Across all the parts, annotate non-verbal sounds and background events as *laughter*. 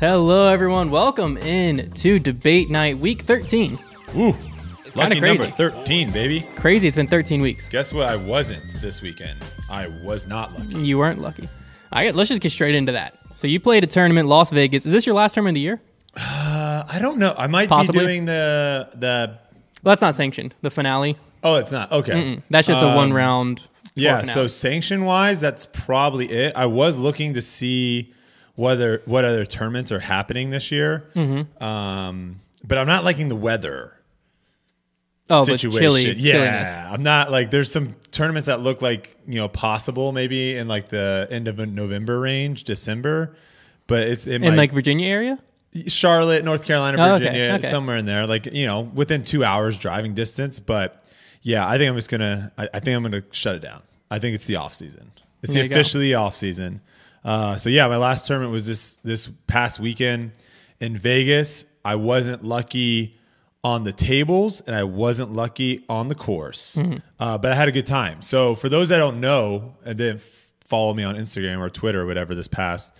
Hello, everyone. Welcome in to Debate Night, Week 13. Ooh, kinda lucky number 13, baby. Crazy, it's been 13 weeks. Guess what? I wasn't this weekend. I was not lucky. You weren't lucky. All right, let's just get straight into that. So you played a tournament, Las Vegas. Is this your last tournament of the year? Uh, I don't know. I might Possibly. be doing the the. Well, that's not sanctioned. The finale. Oh, it's not okay. That's just a Um, one round. Yeah. So sanction wise, that's probably it. I was looking to see whether what other tournaments are happening this year. Mm-hmm. Um, but I'm not liking the weather. oh, but situation. chilly, yeah. I'm not like there's some tournaments that look like you know possible maybe in like the end of November range, December, but it's it In might, like Virginia area. Charlotte, North Carolina, Oh, okay, Virginia, okay. somewhere in there, like you know within two hours driving distance. But yeah, I think I'm just gonna. I, I think I'm gonna shut it down. I think it's the off season. It's the you go. officially off season. Uh, so yeah, my last tournament was this this past weekend in Vegas. I wasn't lucky on the tables and I wasn't lucky on the course, Mm-hmm. uh, but I had a good time. So for those that don't know and didn't follow me on Instagram or Twitter or whatever this past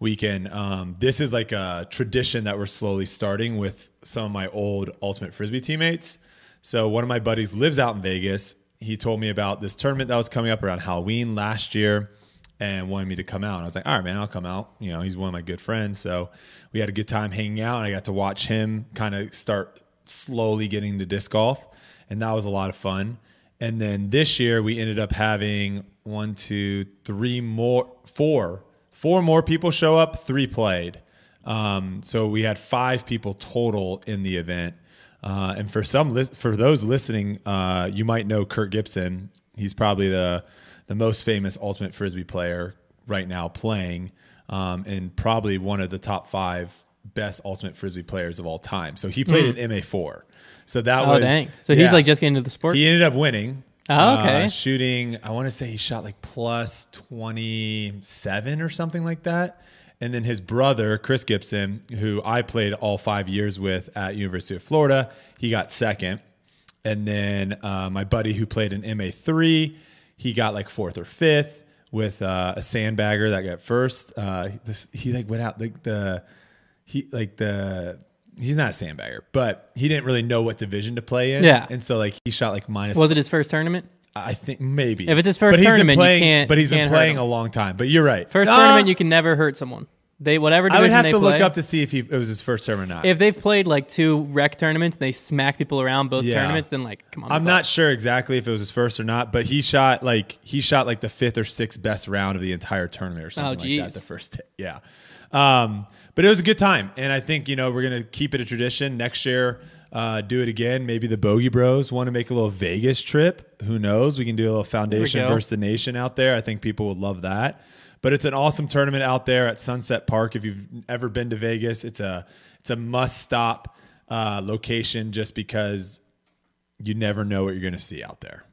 weekend, um, this is like a tradition that we're slowly starting with some of my old Ultimate Frisbee teammates. So one of my buddies lives out in Vegas. He told me about this tournament that was coming up around Halloween last year and wanted me to come out. I was like, all right, man, I'll come out. You know, he's one of my good friends. So we had a good time hanging out and I got to watch him kind of start slowly getting to disc golf. And that was a lot of fun. And then this year we ended up having one, two, three more, four, four more people show up, three played. Um, so we had five people total in the event. Uh, and for some, for those listening, uh, you might know Kurt Gibson. He's probably the the most famous ultimate frisbee player right now playing, um, and probably one of the top five best ultimate frisbee players of all time. So he played in MA four. So that Oh was dang! So he's like just getting into the sport. He ended up winning. Oh, okay. Uh, shooting, I want to say he shot like plus 27 or something like that. And then his brother, Chris Gibson, who I played all five years with at University of Florida, he got second. And then uh, my buddy who played in MA3, he got like fourth or fifth with uh, a sandbagger that got first. Uh, this, he like went out like the he like the he's not a sandbagger, but he didn't really know what division to play in. Yeah. and so like he shot like minus. Was it his first tournament? I think maybe If it's his first But he's been you playing, can't- But he's been can't hurt playing a long time. But you're right. First Ah, tournament, you can never hurt someone. They whatever I would have to play. look up to see if he, it was his first term or not. if they've played like two rec tournaments and they smack people around both Yeah. tournaments, then like come on. I'm not sure exactly if it was his first or not, but he shot like he shot like the fifth or sixth best round of the entire tournament or something like geez. that. The first, t- yeah. Um, but it was a good time, and I think you know we're gonna keep it a tradition next year. Uh, do it again. Maybe the Bogey Bros want to make a little Vegas trip. Who knows? We can do a little foundation go. versus the nation out there. I think people would love that. But it's an awesome tournament out there at Sunset Park. If you've ever been to Vegas, it's a it's a must stop uh, location just because you never know what you're going to see out there.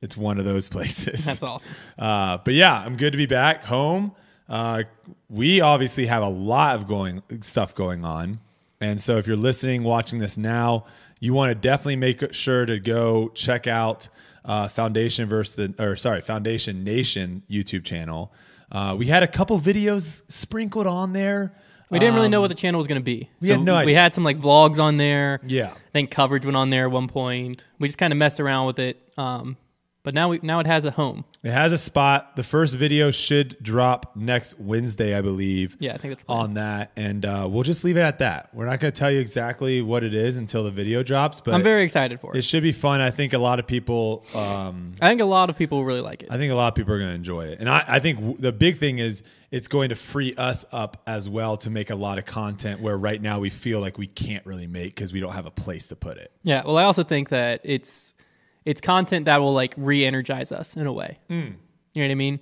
It's one of those *laughs* places. That's awesome. Uh, but yeah, I'm good to be back home. Uh, we obviously have a lot of going stuff going on, and so if you're listening, watching this now, you want to definitely make sure to go check out uh, Foundation versus the or sorry Foundation Nation YouTube channel. Uh, we had a couple videos sprinkled on there. We didn't really know what the channel was going to be. we had no We had some like vlogs on there. Yeah. I think coverage went on there at one point. We just kind of messed around with it. Um, but now we now it has a home. It has a spot. The first video should drop next Wednesday, I believe. Yeah, I think it's on that, and uh, we'll just leave it at that. We're not going to tell you exactly what it is until the video drops, but I'm very excited for it it. should be fun. I think a lot of people, um, I think a lot of people really like it. I think a lot of people are going to enjoy it, and I, I think w- the big thing is it's going to free us up as well to make a lot of content where right now we feel like we can't really make because we don't have a place to put it. Yeah. Well, I also think that it's it's content that will like re-energize us in a way. You know what I mean?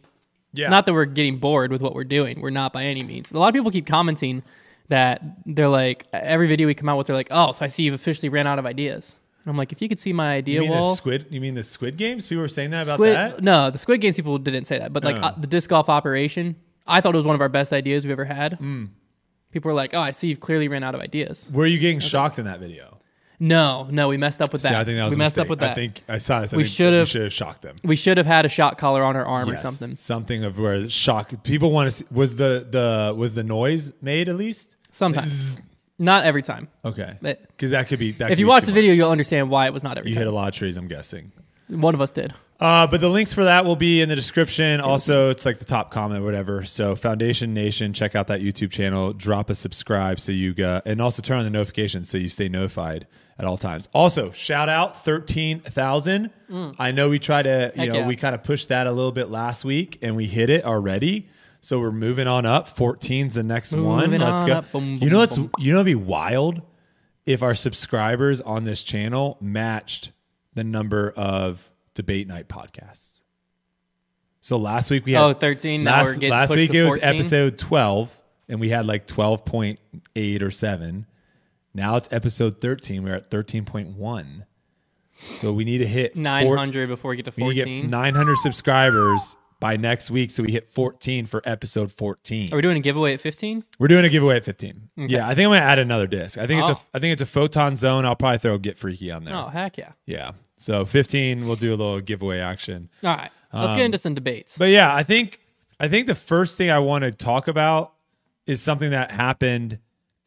Yeah, Not that we're getting bored with what we're doing. We're not by any means. A lot of people keep commenting that they're like every video we come out with, they're like, "Oh, so I see you've officially ran out of ideas." And I'm like, if you could see my you idea the wall, squid? You mean the Squid Games? People were saying that about Squid, that. no, the Squid Games people didn't say that, but like Oh. uh, the disc golf operation, I thought it was one of our best ideas we've ever had. Hmm. People were like, "Oh, I see you've clearly ran out of ideas." Were you getting shocked in that video? No, no, we messed up with that. See, I think that was we a messed mistake. up with that. I think I saw this. I We should have shocked them. we should have had a shock collar on our arm or something. Something of where shock people want to see was the the was the noise made at least? Sometimes, not every time. Okay. Because that could be that If you watch the much. video, you'll understand why it was not every you time. hit a lot of trees, I'm guessing. One of us did. Uh, but the links for that will be in the description. Also, it's like the top comment, whatever. So, Foundation Nation, check out that YouTube channel. Drop a subscribe so you got, and also turn on the notifications so you stay notified at all times. Also, shout out thirteen thousand. I know we try to, you Heck know, yeah. we kind of pushed that a little bit last week, and we hit it already. So we're moving on up. 14's the next one. Let's on go. Boom, you know what's boom. you know it'd be wild if our subscribers on this channel matched the number of debate night podcasts. So last week we had Oh, 13, now we're Last, last week it was episode twelve, and we had like twelve point eight or seven. Now it's episode thirteen. We're at thirteen point one. So we need to hit four- 900 before we get to we need to 14. get nine hundred subscribers by next week. So we hit fourteen for episode fourteen. Are we doing a giveaway at 15? We're doing a giveaway at 15. Yeah, I think I'm gonna add another disc. I think it's Oh. a I think it's a photon zone. I'll probably throw Get Freaky on there. Oh, heck yeah. Yeah. So 15, we'll do a little giveaway action. All right. Let's get into some debates. Um, But yeah, I think I think the first thing I want to talk about is something that happened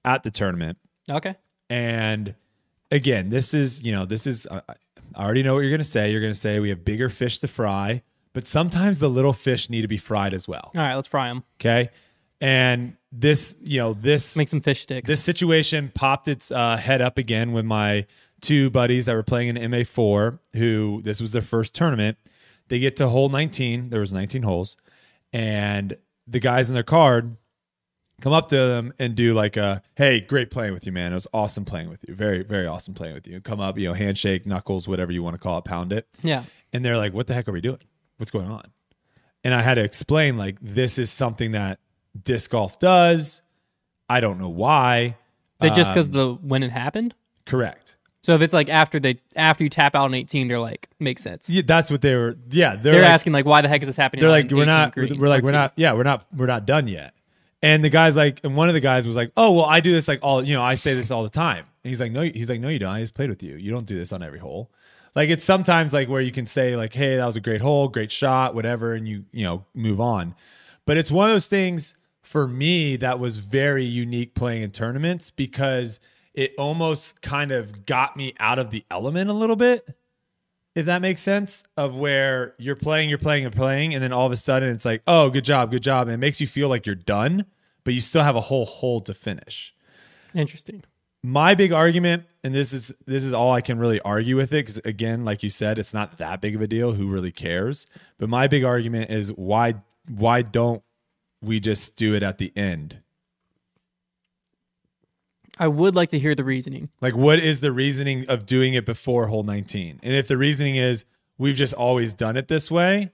at the tournament. Okay. And again, this is, you know, this is I I already know what you're going to say. You're going to say we have bigger fish to fry, but sometimes the little fish need to be fried as well. All right, let's fry them. Okay? And this, you know, this Make some fish sticks. this situation popped its uh, head up again with my two buddies that were playing in MA4 who this was their first tournament. They get to hole 19. There was 19 holes. And the guys in their card come up to them and do like a, hey, great playing with you, man. It was awesome playing with you. Very, very awesome playing with you. Come up, you know, handshake, knuckles, whatever you want to call it, pound it. yeah. And they're like, what the heck are we doing? What's going on? And I had to explain, like, this is something that disc golf does. I don't know why. They just Um, because the when it happened. Correct. So if it's like after they after you tap out on 18, they're like makes sense. Yeah, that's what they were. Yeah, they're, They're like, asking like why the heck is this happening? They're like, we're not. green We're like, we're not. Yeah, we're not. We're not done yet. And the guy's like, and one of the guys was like, oh well, I do this like all. You know, I say this all the time. And he's like, no, he's like, no, you don't. I just played with you. You don't do this on every hole. Like it's sometimes like where you can say like, hey, that was a great hole, great shot, whatever, and you you know move on. But it's one of those things for me that was very unique playing in tournaments because it almost kind of got me out of the element a little bit if that makes sense of where you're playing you're playing and playing and then all of a sudden it's like oh good job good job and it makes you feel like you're done but you still have a whole hole to finish. Interesting. my big argument and this is this is all i can really argue with it because again like you said it's not that big of a deal who really cares? But my big argument is why why don't we just do it at the end I would like to hear the reasoning. Like, what is the reasoning of doing it before hole 19? And if the reasoning is we've just always done it this way,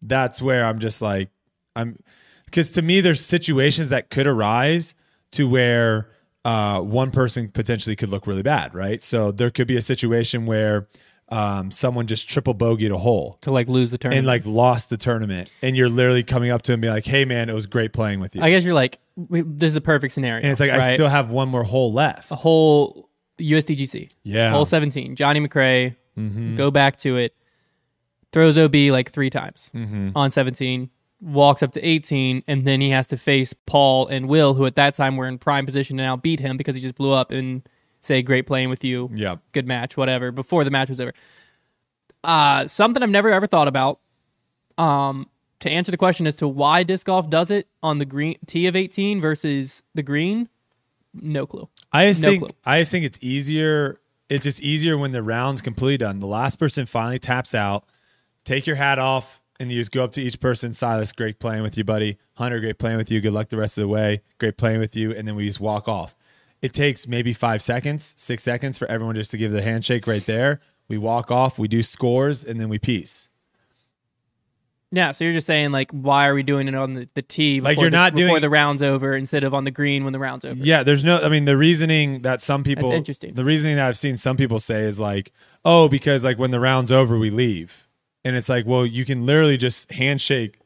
that's where I'm just like, I'm because to me, there's situations that could arise to where uh, one person potentially could look really bad, right? So there could be a situation where um, someone just triple bogeyed a hole to like lose the tournament. and like lost the tournament, and you're literally coming up to him and be like, "Hey, man, it was great playing with you." I guess you're like, we, this is a perfect scenario. and it's like I still have one more hole left. a whole USDGC. Yeah. Hole 17. Johnny McRae, Mm-hmm. go back to it. Throws OB like three times Mm-hmm. on 17. Walks up to 18, and then he has to face Paul and Will, who at that time were in prime position to now beat him because he just blew up and say, Great playing with you. Yeah. Good match, whatever, before the match was over. Uh, something I've never ever thought about. Um, to answer the question as to why disc golf does it on the green tee of 18 versus the green, no clue. I just No think clue. I just think it's easier. It's just easier when the round's completely done. The last person finally taps out. Take your hat off, and you just go up to each person. Silas, great playing with you, buddy. Hunter, great playing with you. Good luck the rest of the way. Great playing with you, and then we just walk off. It takes maybe five seconds, six seconds for everyone just to give the handshake right there. We walk off. We do scores, and then we peace. Yeah, so you're just saying like, why are we doing it on the, the tee? Before Like, you're the, not before doing- the round's over instead of on the green when the round's over. Yeah, there's no. I mean, the reasoning that some people. That's interesting. The reasoning that I've seen some people say is like, oh, because like when the round's over, we leave, and it's like, well, you can literally just handshake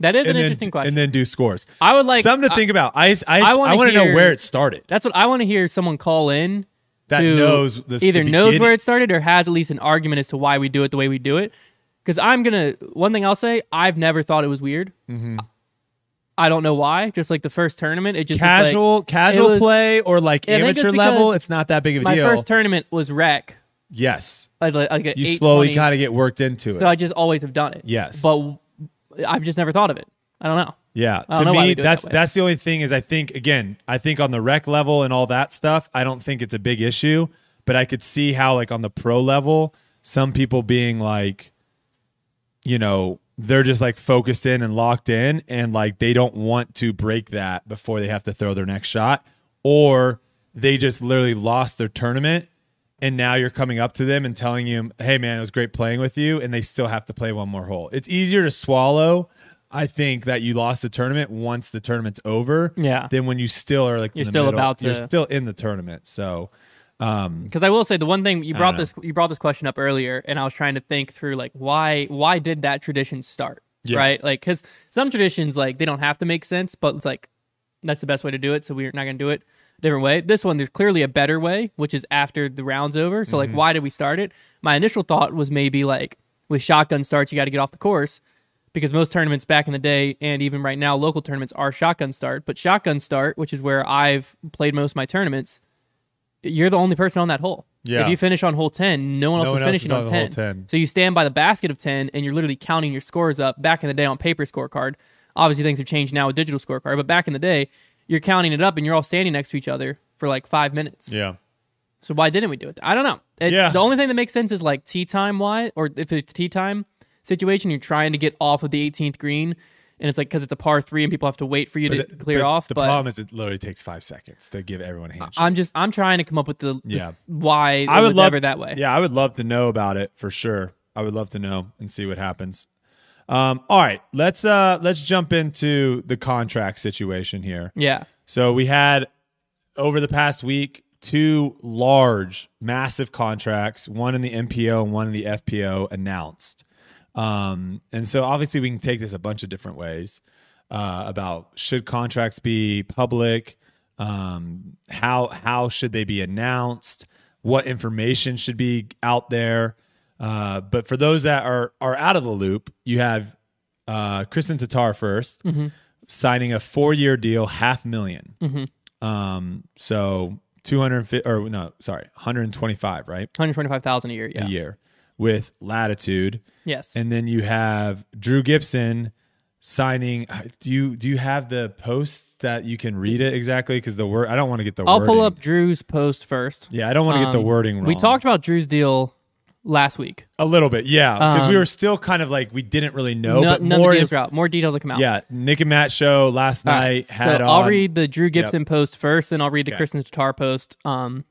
That is an then, interesting question. and then do scores. I would like Something to I- think about. I I, I want know where it started. That's what I want to hear. Someone call in that knows this, either the knows where it started or has at least an argument as to why we do it the way we do it. Because I'm gonna one thing I'll say, I've never thought it was weird. Mm-hmm. I don't know why. Just like the first tournament, it just was like- casual casual was- play or like I think it's amateur level. It's not that big of a deal. my first tournament was rec. yes, Like, like you slowly kind of get worked into it. So I just always have done it. Yes. but I've just never thought of it. I don't know. Yeah, to me, we do it that's that that's the only thing is I think again, I think on the rec level and all that stuff, I don't think it's a big issue. But I could see how like on the pro level, some people being like, you know, they're just like focused in and locked in, and like they don't want to break that before they have to throw their next shot, or they just literally lost their tournament. And now you're coming up to them and telling them, "Hey, man, it was great playing with you," and they still have to play one more hole. It's easier to swallow I think that you lost the tournament once the tournament's over. Yeah. Than when you still are like You're the still middle. about You're still in the tournament. So Because I will say the one thing you brought this you brought this question up earlier, and I was trying to think through like why why did that tradition start? Yeah. Right, like because some traditions like they don't have to make sense, but it's like that's the best way to do it, so we're not going to do it a different way. This one, there's clearly a better way, which is after the round's over. So like, Mm-hmm. why did we start it? My initial thought was maybe like with shotgun starts, you got to get off the course because most tournaments back in the day and even right now, local tournaments are shotgun start. But shotgun start, which is where I've played most of my tournaments, you're the only person on that hole. Yeah. If you finish on hole 10, no one else No is one else finishing is on, on 10. hole 10. So you stand by the basket of 10 and you're literally counting your scores up. Back in the day on paper scorecard, obviously things have changed now with digital scorecard, but back in the day, you're counting it up and you're all standing next to each other for like five minutes. yeah. So why didn't we do it? I don't know. It's, Yeah. The only thing that makes sense is like tea time why, or if it's tea time situation, you're trying to get off of the 18th green, and it's like because it's a par three and people have to wait for you to the- clear but off. The but problem is it literally takes five seconds to give everyone a handshake. I'm just I'm trying to come up with the, the Yeah. why I would love that way. Yeah, I would love to know about it for sure. I would love to know and see what happens. Um, all right, let's uh let's jump into the contract situation here. Yeah. So we had over the past week two large, massive contracts, one in the MPO and one in the FPO announced. Um, and so obviously we can take this a bunch of different ways uh, about should contracts be public, um, how how should they be announced, what information should be out there. Uh, but for those that are are out of the loop, you have uh, Kristen Tatar 1st signing a four year deal, half 1000000 Um, so two hundred fifty or no, sorry, one hundred twenty five, right, 125,000 a year. Yeah. a year with Latitude, Yes. and then you have Drew Gibson signing. Do you do you have the post that you can read it exactly? Because the word I don't want to get the. I'll pull up Drew's post first. Yeah, I don't want to get the Um, wording wrong. We talked about Drew's deal last week. a little bit, yeah, because we Um, were still kind of like we didn't really know, No- but more of the details inf- More details will come out. Yeah, Nick and Matt show last All night right, had so on. I'll read the Drew Gibson post first, then I'll read the Okay. Kristen Tatar post. Um,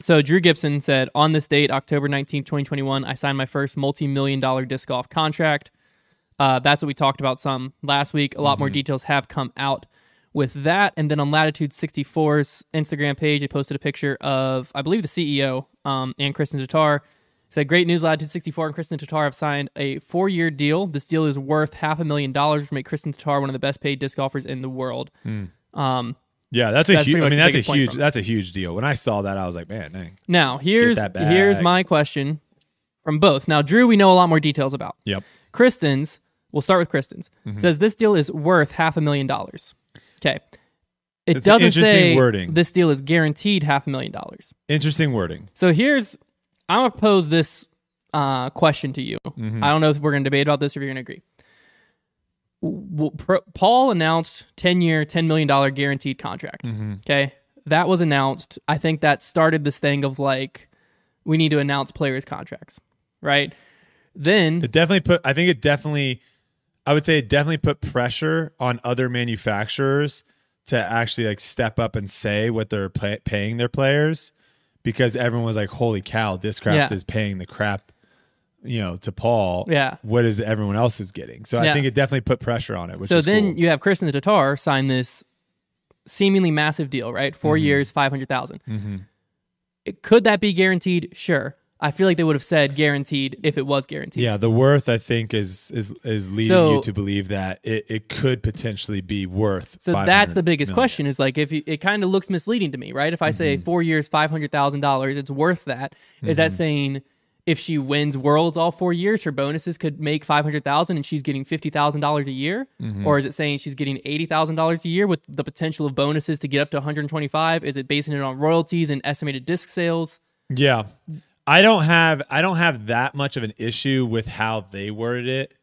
so Drew Gibson said, "On this date, October nineteenth, twenty twenty one, I signed my first multi million dollar disc golf contract. Uh, that's what we talked about some last week. A lot Mm-hmm. more details have come out with that. And then on Latitude 64's Instagram page, they posted a picture of, I believe, the CEO um, and Kristen Tatar. Said, great news, Latitude 64 and Kristen Tatar have signed a four year deal. This deal is worth half a million dollars, which make Kristen Tatar one of the best paid disc golfers in the world. Um, Yeah, that's a That's huge. I mean, that's a huge. That's a huge deal. When I saw that, I was like, man, dang. now, here's here's my question from both. Now, Drew, we know a lot more details about. Yep. Kristen's, we'll start with Kristen's, Mm-hmm. says this deal is worth half a million dollars. Okay. It an doesn't say wording. this deal is guaranteed half a million dollars. Interesting wording. So here's, I'm to pose this uh, question to you. Mm-hmm. I don't know if we're going to debate about this or if you're going to agree. Paul announced 10 year, $10 million guaranteed contract. Mm-hmm. Okay. That was announced. I think that started this thing of like, we need to announce players' contracts, right? Then It definitely put. I think it definitely. I would say it definitely put pressure on other manufacturers to actually like step up and say what they're pay- paying their players, because everyone was like, "Holy cow, Discraft Yeah. is paying the crap." You know, to Paul, Yeah. What is everyone else is getting? So I think it definitely put pressure on it. Which so then cool. you have Kristen the Tatar sign this seemingly massive deal, right? 4 Mm-hmm. years, five hundred It, could that be guaranteed? Sure. I feel like they would have said guaranteed if it was guaranteed. Yeah, the worth I think is is is leading So- you to believe that it, it could potentially be worth. So that's the biggest million. question is like if you, it kind of looks misleading to me, right? If I Mm-hmm. say four years, five hundred thousand dollars, it's worth that. Is that saying if she wins worlds all four years, her bonuses could make five hundred thousand and she's getting fifty thousand dollars a year, Mm-hmm. or is it saying she's getting eighty thousand dollars a year with the potential of bonuses to get up to one hundred twenty five? Is it basing it on royalties and estimated disc sales? Yeah. I don't have I don't have that much of an issue with how they worded it.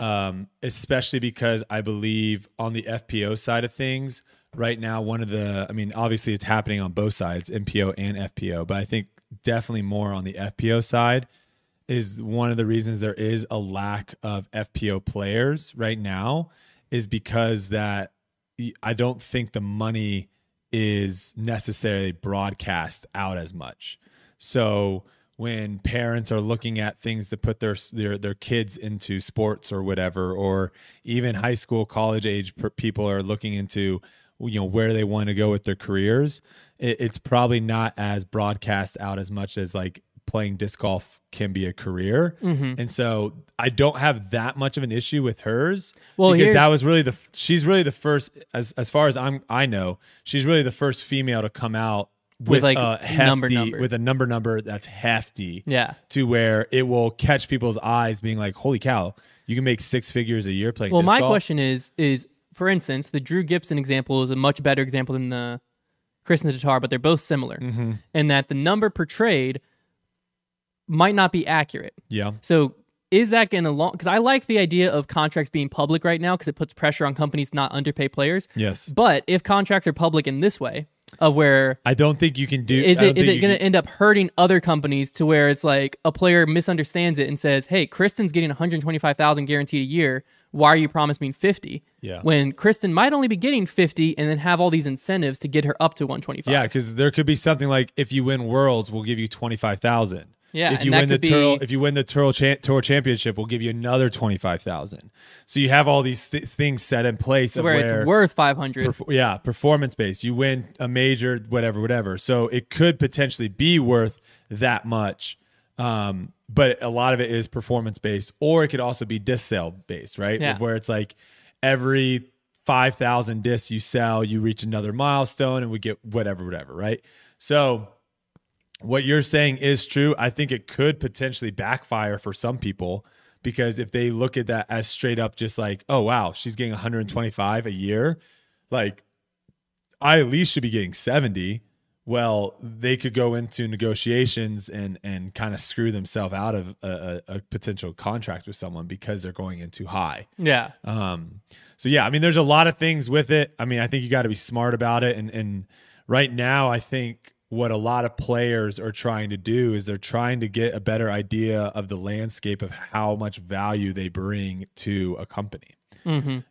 Um, especially because I believe on the FPO side of things, right now one of the I mean, obviously it's happening on both sides, MPO and FPO, but I think definitely more on the FPO side is one of the reasons there is a lack of FPO players right now is because that I don't think the money is necessarily broadcast out as much. So when parents are looking at things to put their their their kids into sports or whatever, or even high school, college age people are looking into you know where they want to go with their careers, it, it's probably not as broadcast out as much as like playing disc golf can be a career. Mm-hmm. And so I don't have that much of an issue with hers. Well, because that was really the she's really the first as as far as I'm I know, she's really the first female to come out with, like, a hefty number number. with a number number that's hefty. Yeah. To where it will catch people's eyes being like, Holy cow, you can make six figures a year playing Well, my golf? question is is for instance, the Drew Gibson example is a much better example than the Kristen Tatar, but they're both similar Mm-hmm. in that the number portrayed might not be accurate. Yeah. So is that going to long? Because I like the idea of contracts being public right now because it puts pressure on companies not underpay players. Yes. But if contracts are public in this way, of where I don't think you can do is it is it going to end up hurting other companies to where it's like a player misunderstands it and says, "Hey, Kristen's getting 125,000 guaranteed a year. Why are you promising 50?" Yeah. When Kristen might only be getting 50 and then have all these incentives to get her up to 125. Yeah, because there could be something like if you win worlds, we'll give you twenty five thousand. Yeah, If you win the tour, if you win the tour, cha- tour championship, we'll give you another twenty five thousand. So you have all these th- things set in place where, where it's worth 500. perf- yeah, performance based. You win a major, whatever, whatever. So it could potentially be worth that much. Um, but a lot of it is performance based, or it could also be disc sale based, right? Yeah. Where it's like every five thousand discs you sell, you reach another milestone, and we get whatever, whatever, right? So what you're saying is true. I think it could potentially backfire for some people because if they look at that as straight up just like, oh wow, she's getting 125 a year, like I at least should be getting 70. Well, they could go into negotiations and and kind of screw themselves out of a, a, potential contract with someone because they're going in too high. yeah. Um, so yeah, I mean, there's a lot of things with it. I mean, I think you got to be smart about it. And and right now, I think what a lot of players are trying to do is they're trying to get a better idea of the landscape of how much value they bring to a company.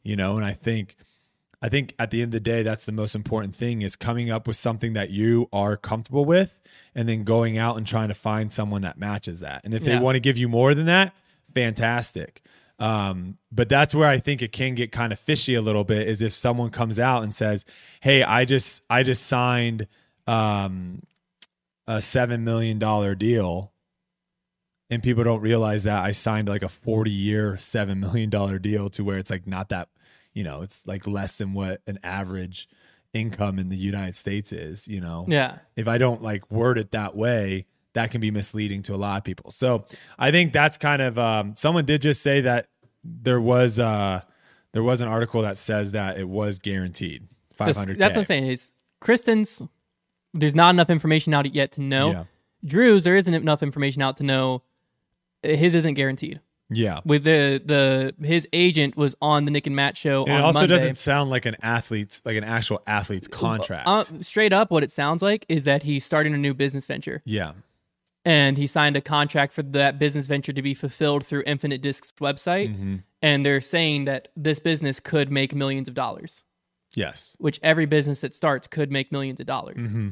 You know, and I think. I think at the end of the day, that's the most important thing is coming up with something that you are comfortable with and then going out and trying to find someone that matches that. And if they Yeah. want to give you more than that, fantastic. Um, but that's where I think it can get kind of fishy a little bit is if someone comes out and says, Hey, I just, I just signed, um, a $7 million deal and people don't realize that I signed like a 40 year, $7 million deal to where it's like not that, you know, it's like less than what an average income in the United States is, you know? Yeah. If I don't like word it that way, that can be misleading to a lot of people. So I think that's kind of, um, someone did just say that there was, uh, there was an article that says that it was guaranteed So 500. that's what I'm saying is Kristen's there's not enough information out yet to know. Yeah. Drew's there isn't enough information out to know his isn't guaranteed. Yeah. With the the his agent was on the Nick and Matt show And it also Monday. doesn't sound like an athlete's, like an actual athlete's contract. Uh, straight up, what it sounds like is that he's starting a new business venture, yeah. and he signed a contract for that business venture to be fulfilled through Infinite Discs website. Mm-hmm. And they're saying that this business could make millions of dollars, Yes. which every business that starts could make millions of dollars. Mm-hmm.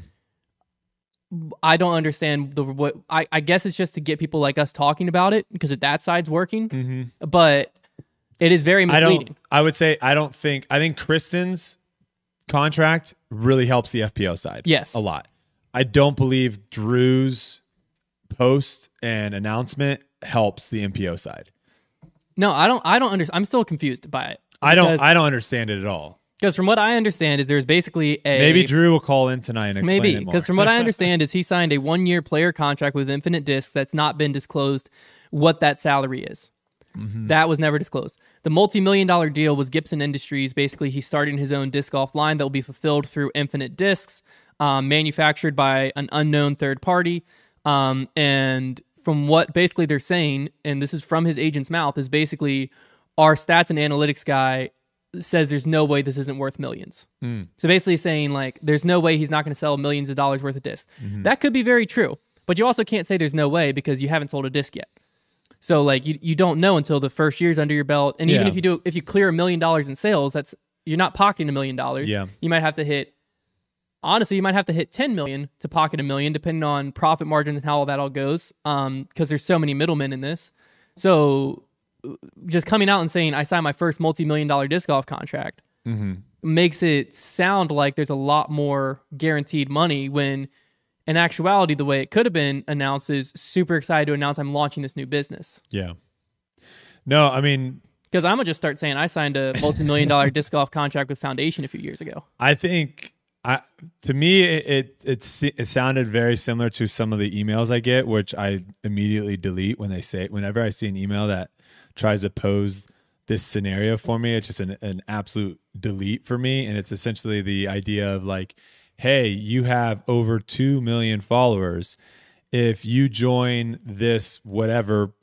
I don't understand the what. I, I guess it's just to get people like us talking about it because that side's working, but it is very Mm-hmm. I don't. I would say I don't think. I think Kristen's contract really helps the FPO side. Yes. a lot. I don't believe Drew's post and announcement helps the MPO side. No, I don't. I don't understand. I'm still confused by it. I don't. I don't understand it at all. Because from what I understand is there's basically a Maybe Drew will call in tonight and explain maybe because from what I *laughs* understand is he signed a one year player contract with Infinite Disc that's not been disclosed what that salary is. Mm-hmm. That was never disclosed. The multi million dollar deal was Gibson Industries. Basically, he's starting his own disc golf line that will be fulfilled through Infinite Discs, um, manufactured by an unknown third party. Um, and from what basically they're saying, and this is from his agent's mouth, is basically our stats and analytics guy says there's no way this isn't worth millions. So basically saying like there's no way he's not going to sell millions of dollars worth of discs. That could be very true, but you also can't say there's no way because you haven't sold a disc yet. So like you, you don't know until the first year's under your belt, and even Yeah. if you do if you clear a million dollars in sales, that's you're not pocketing a million dollars. Yeah. you might have to hit. Honestly, you might have to hit 10 million to pocket a million, depending on profit margins and how all that all goes. Um, because there's so many middlemen in this. So just coming out and saying I signed my first multi-million dollar disc golf contract mm-hmm. makes it sound like there's a lot more guaranteed money when in actuality the way it could have been announced is super excited to announce I'm launching this new business. yeah. No, I mean, Because I'm gonna just start saying I signed a multi-million dollar disc golf contract with Foundation a few years ago. I think I to me it, it it sounded very similar to some of the emails I get, which I immediately delete when they say whenever I see an email that tries to pose this scenario for me, it's just an, an absolute delete for me. And it's essentially the idea of like, hey, you have over two million followers. If you join this whatever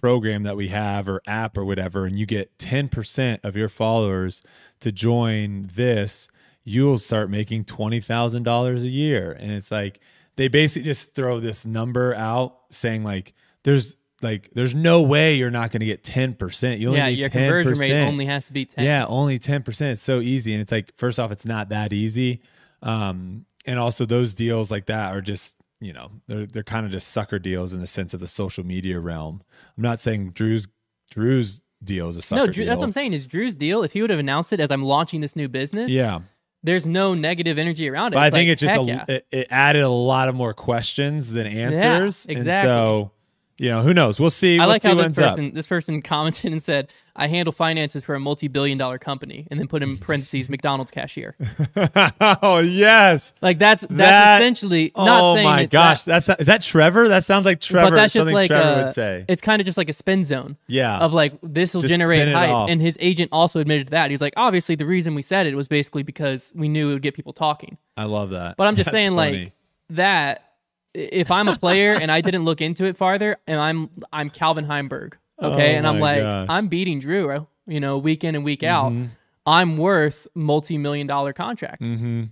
program that we have or app or whatever and you get 10% of your followers to join this you'll start making $20,000 a year and it's like they basically just throw this number out saying like there's like there's no way you're not going to get 10% you only yeah, your 10%. conversion rate only has to be 10. Yeah, only 10%. It's so easy. And it's like, first off, it's not that easy. Um, and also those deals like that are just, you know, they're, they're kind of just sucker deals in the sense of the social media realm. I'm not saying Drew's, Drew's deal is a sucker No, Drew, that's what I'm saying. Is Drew's deal? If he would have announced it as I'm launching this new business, Yeah. there's no negative energy around it. But I think like, it's just, a, yeah. it, it added a lot of more questions than answers. And exactly. so, you know, who knows? We'll see. I we'll like see how this up. person this person commented and said, "I handle finances for a multi-billion dollar company," and then put in parentheses *laughs* McDonald's cashier. *laughs* oh, yes. Like that's that's That- essentially not oh saying my gosh, that, that's is that Trevor? That sounds like Trevor. but that's just something like Trevor uh, would say. it's kind of just like a spin zone. Yeah. Of like this will generate hype, off. and his agent also admitted to that. He's like, obviously, the reason we said it was basically because we knew it would get people talking. I love that. But I'm just *laughs* That's saying, funny. like that. If I'm a player and I didn't look into it farther, and I'm I'm Calvin Heimburg, okay, Oh and I'm like gosh. I'm beating Drew, you know, week in and week out. I'm worth multi-million dollar contract, Mhm.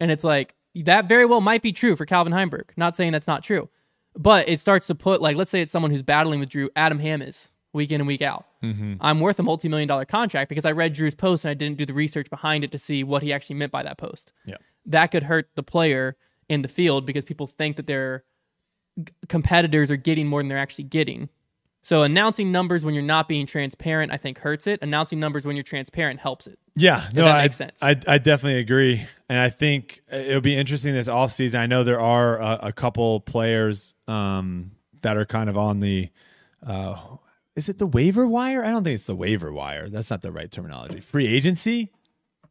and it's like that very well might be true for Calvin Heimburg. Not saying that's not true, but it starts to put like let's say it's someone who's battling with Drew, Adam Hammes week in and week out. I'm worth a multi-million dollar contract because I read Drew's post and I didn't do the research behind it to see what he actually meant by that post Yeah. that could hurt the player in the field because people think that their g- competitors are getting more than they're actually getting. So announcing numbers when you're not being transparent, I think hurts it. Announcing numbers when you're transparent helps it. Yeah, no, that I, makes sense. I, I definitely agree, and I think it'll be interesting this offseason. I know there are a, a couple players um, that are kind of on the. Uh, is it the waiver wire? I don't think it's the waiver wire. That's not the right terminology. Free agency.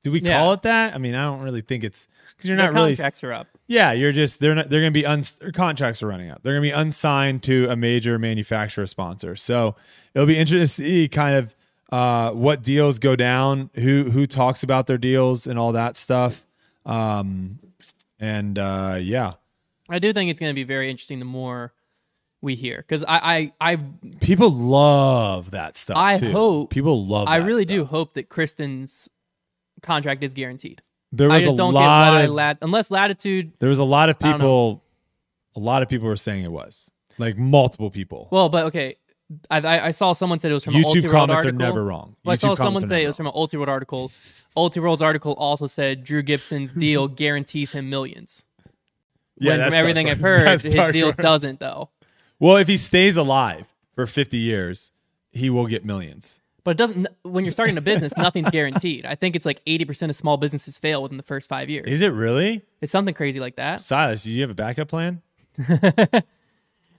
Do we Yeah. call it that? I mean, I don't really think it's because you're Their not really. contracts are up. Yeah, you're just they're not they're going to be uns their contracts are running out. They're going to be unsigned to a major manufacturer sponsor. So it'll be interesting to see kind of uh, what deals go down, who who talks about their deals and all that stuff. Um, and uh, yeah, I do think it's going to be very interesting the more we hear because I, I, I, people love that stuff. I too. hope- people love. I really do hope that Kristen's contract is guaranteed. There I was just a don't get lot why of lat- unless latitude. there was a lot of I people. A lot of people were saying it was like multiple people. Well, but okay, I, I, I saw someone said it was from YouTube Ultiworld comments are article. never wrong. Well, I saw someone say it was from an Ultiworld article. Ultiworld's article also said Drew Gibson's *laughs* deal guarantees him millions. Yeah, when from everything I've heard, That's his deal doesn't though. Well, if he stays alive for 50 years, he will get millions. But it doesn't. When you're starting a business, nothing's guaranteed. I think it's like 80% of small businesses fail within the first five years. Is it really? It's something crazy like that. Silas, do you have a backup plan? *laughs*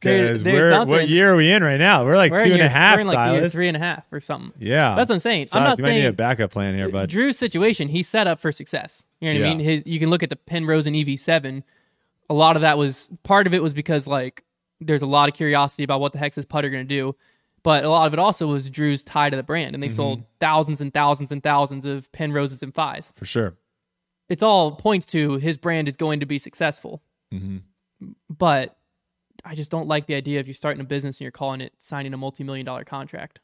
Because what year are we in right now? We're like We're two and a half, like year Silas. three and a half or something. yeah, That's what I'm saying. I'm not you might need a backup plan here, but Drew's situation. He's set up for success. You know what I mean? His you can look at the Penrose and EV7. A lot of that was part of it was because like there's a lot of curiosity about what the heck's this putter going to do, but a lot of it also was Drew's tie to the brand, and they Mm-hmm. sold thousands and thousands and thousands of Penroses and fives. for sure. It's all points to his brand is going to be successful. Mm-hmm. But I just don't like the idea if you're starting a business and you're calling it signing a multi-million dollar contract.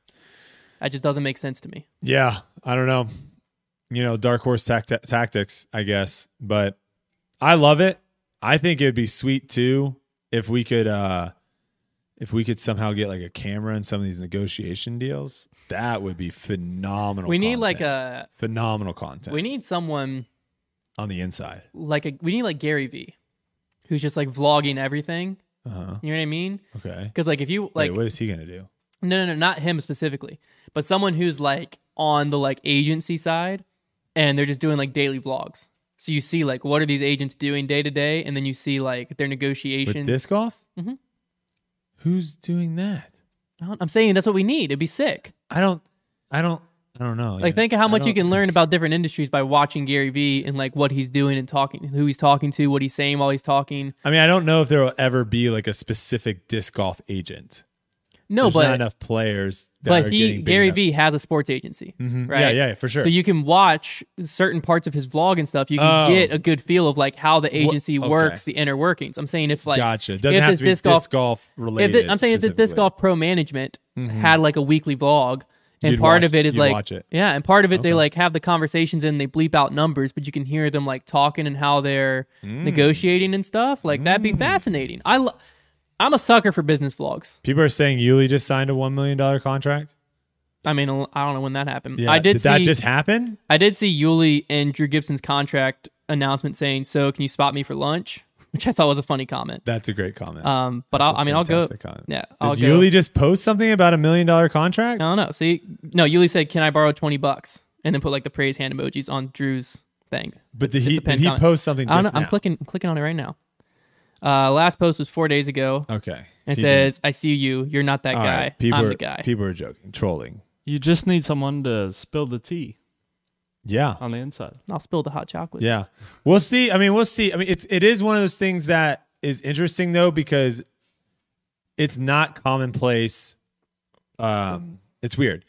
That just doesn't make sense to me. Yeah, I don't know. You know, dark horse tact- tactics, I guess, but I love it. I think it'd be sweet too if we could uh if we could somehow get like a camera in some of these negotiation deals. That would be phenomenal. We need like a phenomenal content we need someone on the inside. like a we need like Gary Vee, who's just like vlogging everything. Uh-huh. You know what I mean? Okay. Because like if you Like like what is he to do? no no no not him specifically, but someone who's like on the like agency side, and they're just doing like daily vlogs. So you see like what are these agents doing day to day, and then you see like their With negotiations. disc golf? Mhm. Who's doing that? I don't- I'm saying that's what we need. It'd be sick. I don't I don't I don't know. Like think of how much you can learn about different industries by watching Gary Vee and like what he's doing and talking, who he's talking to, what he's saying while he's talking. I mean, I don't know if there will ever be like a specific disc golf agent. No, There's but not enough players. That but he Gary. Vee has a sports agency, Mhm. right? Yeah, yeah, for sure. So you can watch certain parts of his vlog and stuff. You can Oh. get a good feel of like how the agency okay. works, the inner workings. I'm saying if like gotcha. Doesn't have to be disc disc, golf- golf if related. it, I'm saying if this disc golf pro management had like a weekly vlog. And You'd part watch- of it is like, watch it. yeah, and part of it they like have the conversations and they bleep out numbers, but you can hear them like talking and how they're Mm. negotiating and stuff. Like that'd be fascinating. I, lo- I'm a sucker for business vlogs. People are saying Yuli just signed a one million dollar contract. I mean, I don't know when that happened. Yeah, I did, see that just happen? I did see Yuli and Drew Gibson's contract announcement saying, "So can you spot me for lunch?" *laughs* Which I thought was a funny comment. That's a great comment. Um, but I mean, I'll go. comment. Yeah, I'll Did go. Yuli just post something about a million dollar contract? I don't know. See, no, Yuli said, "Can I borrow twenty bucks?" And then put like the praise hand emojis on Drew's thing. But did It's he did he comment. post something I don't just know. I'm clicking, I'm clicking on it right now. Uh, last post was four days ago. Okay. It He says, "I see you. You're not that. All guy. right. People I'm are, the guy." People are joking, trolling. You just need someone to spill the tea Yeah. on the inside. I'll spill the hot chocolate. Yeah. We'll see. I mean, we'll see. I mean, it's it is one of those things that is interesting though because it's not commonplace. Um, it's weird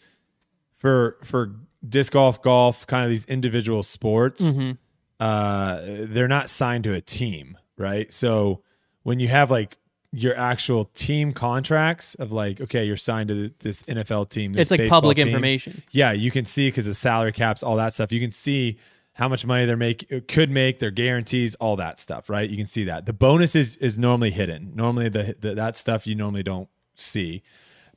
for for disc golf, golf, kind of these individual sports. Mhm. Uh, they're not signed to a team, right? So when you have like your actual team contracts of like, okay, you're signed to this NFL team. This It's like public team, information. yeah, you can see because the salary caps, all that stuff. You can see how much money they're make uh, could make, their guarantees, all that stuff, right? You can see that. The bonus is is normally hidden. Normally the, the that stuff you normally don't see.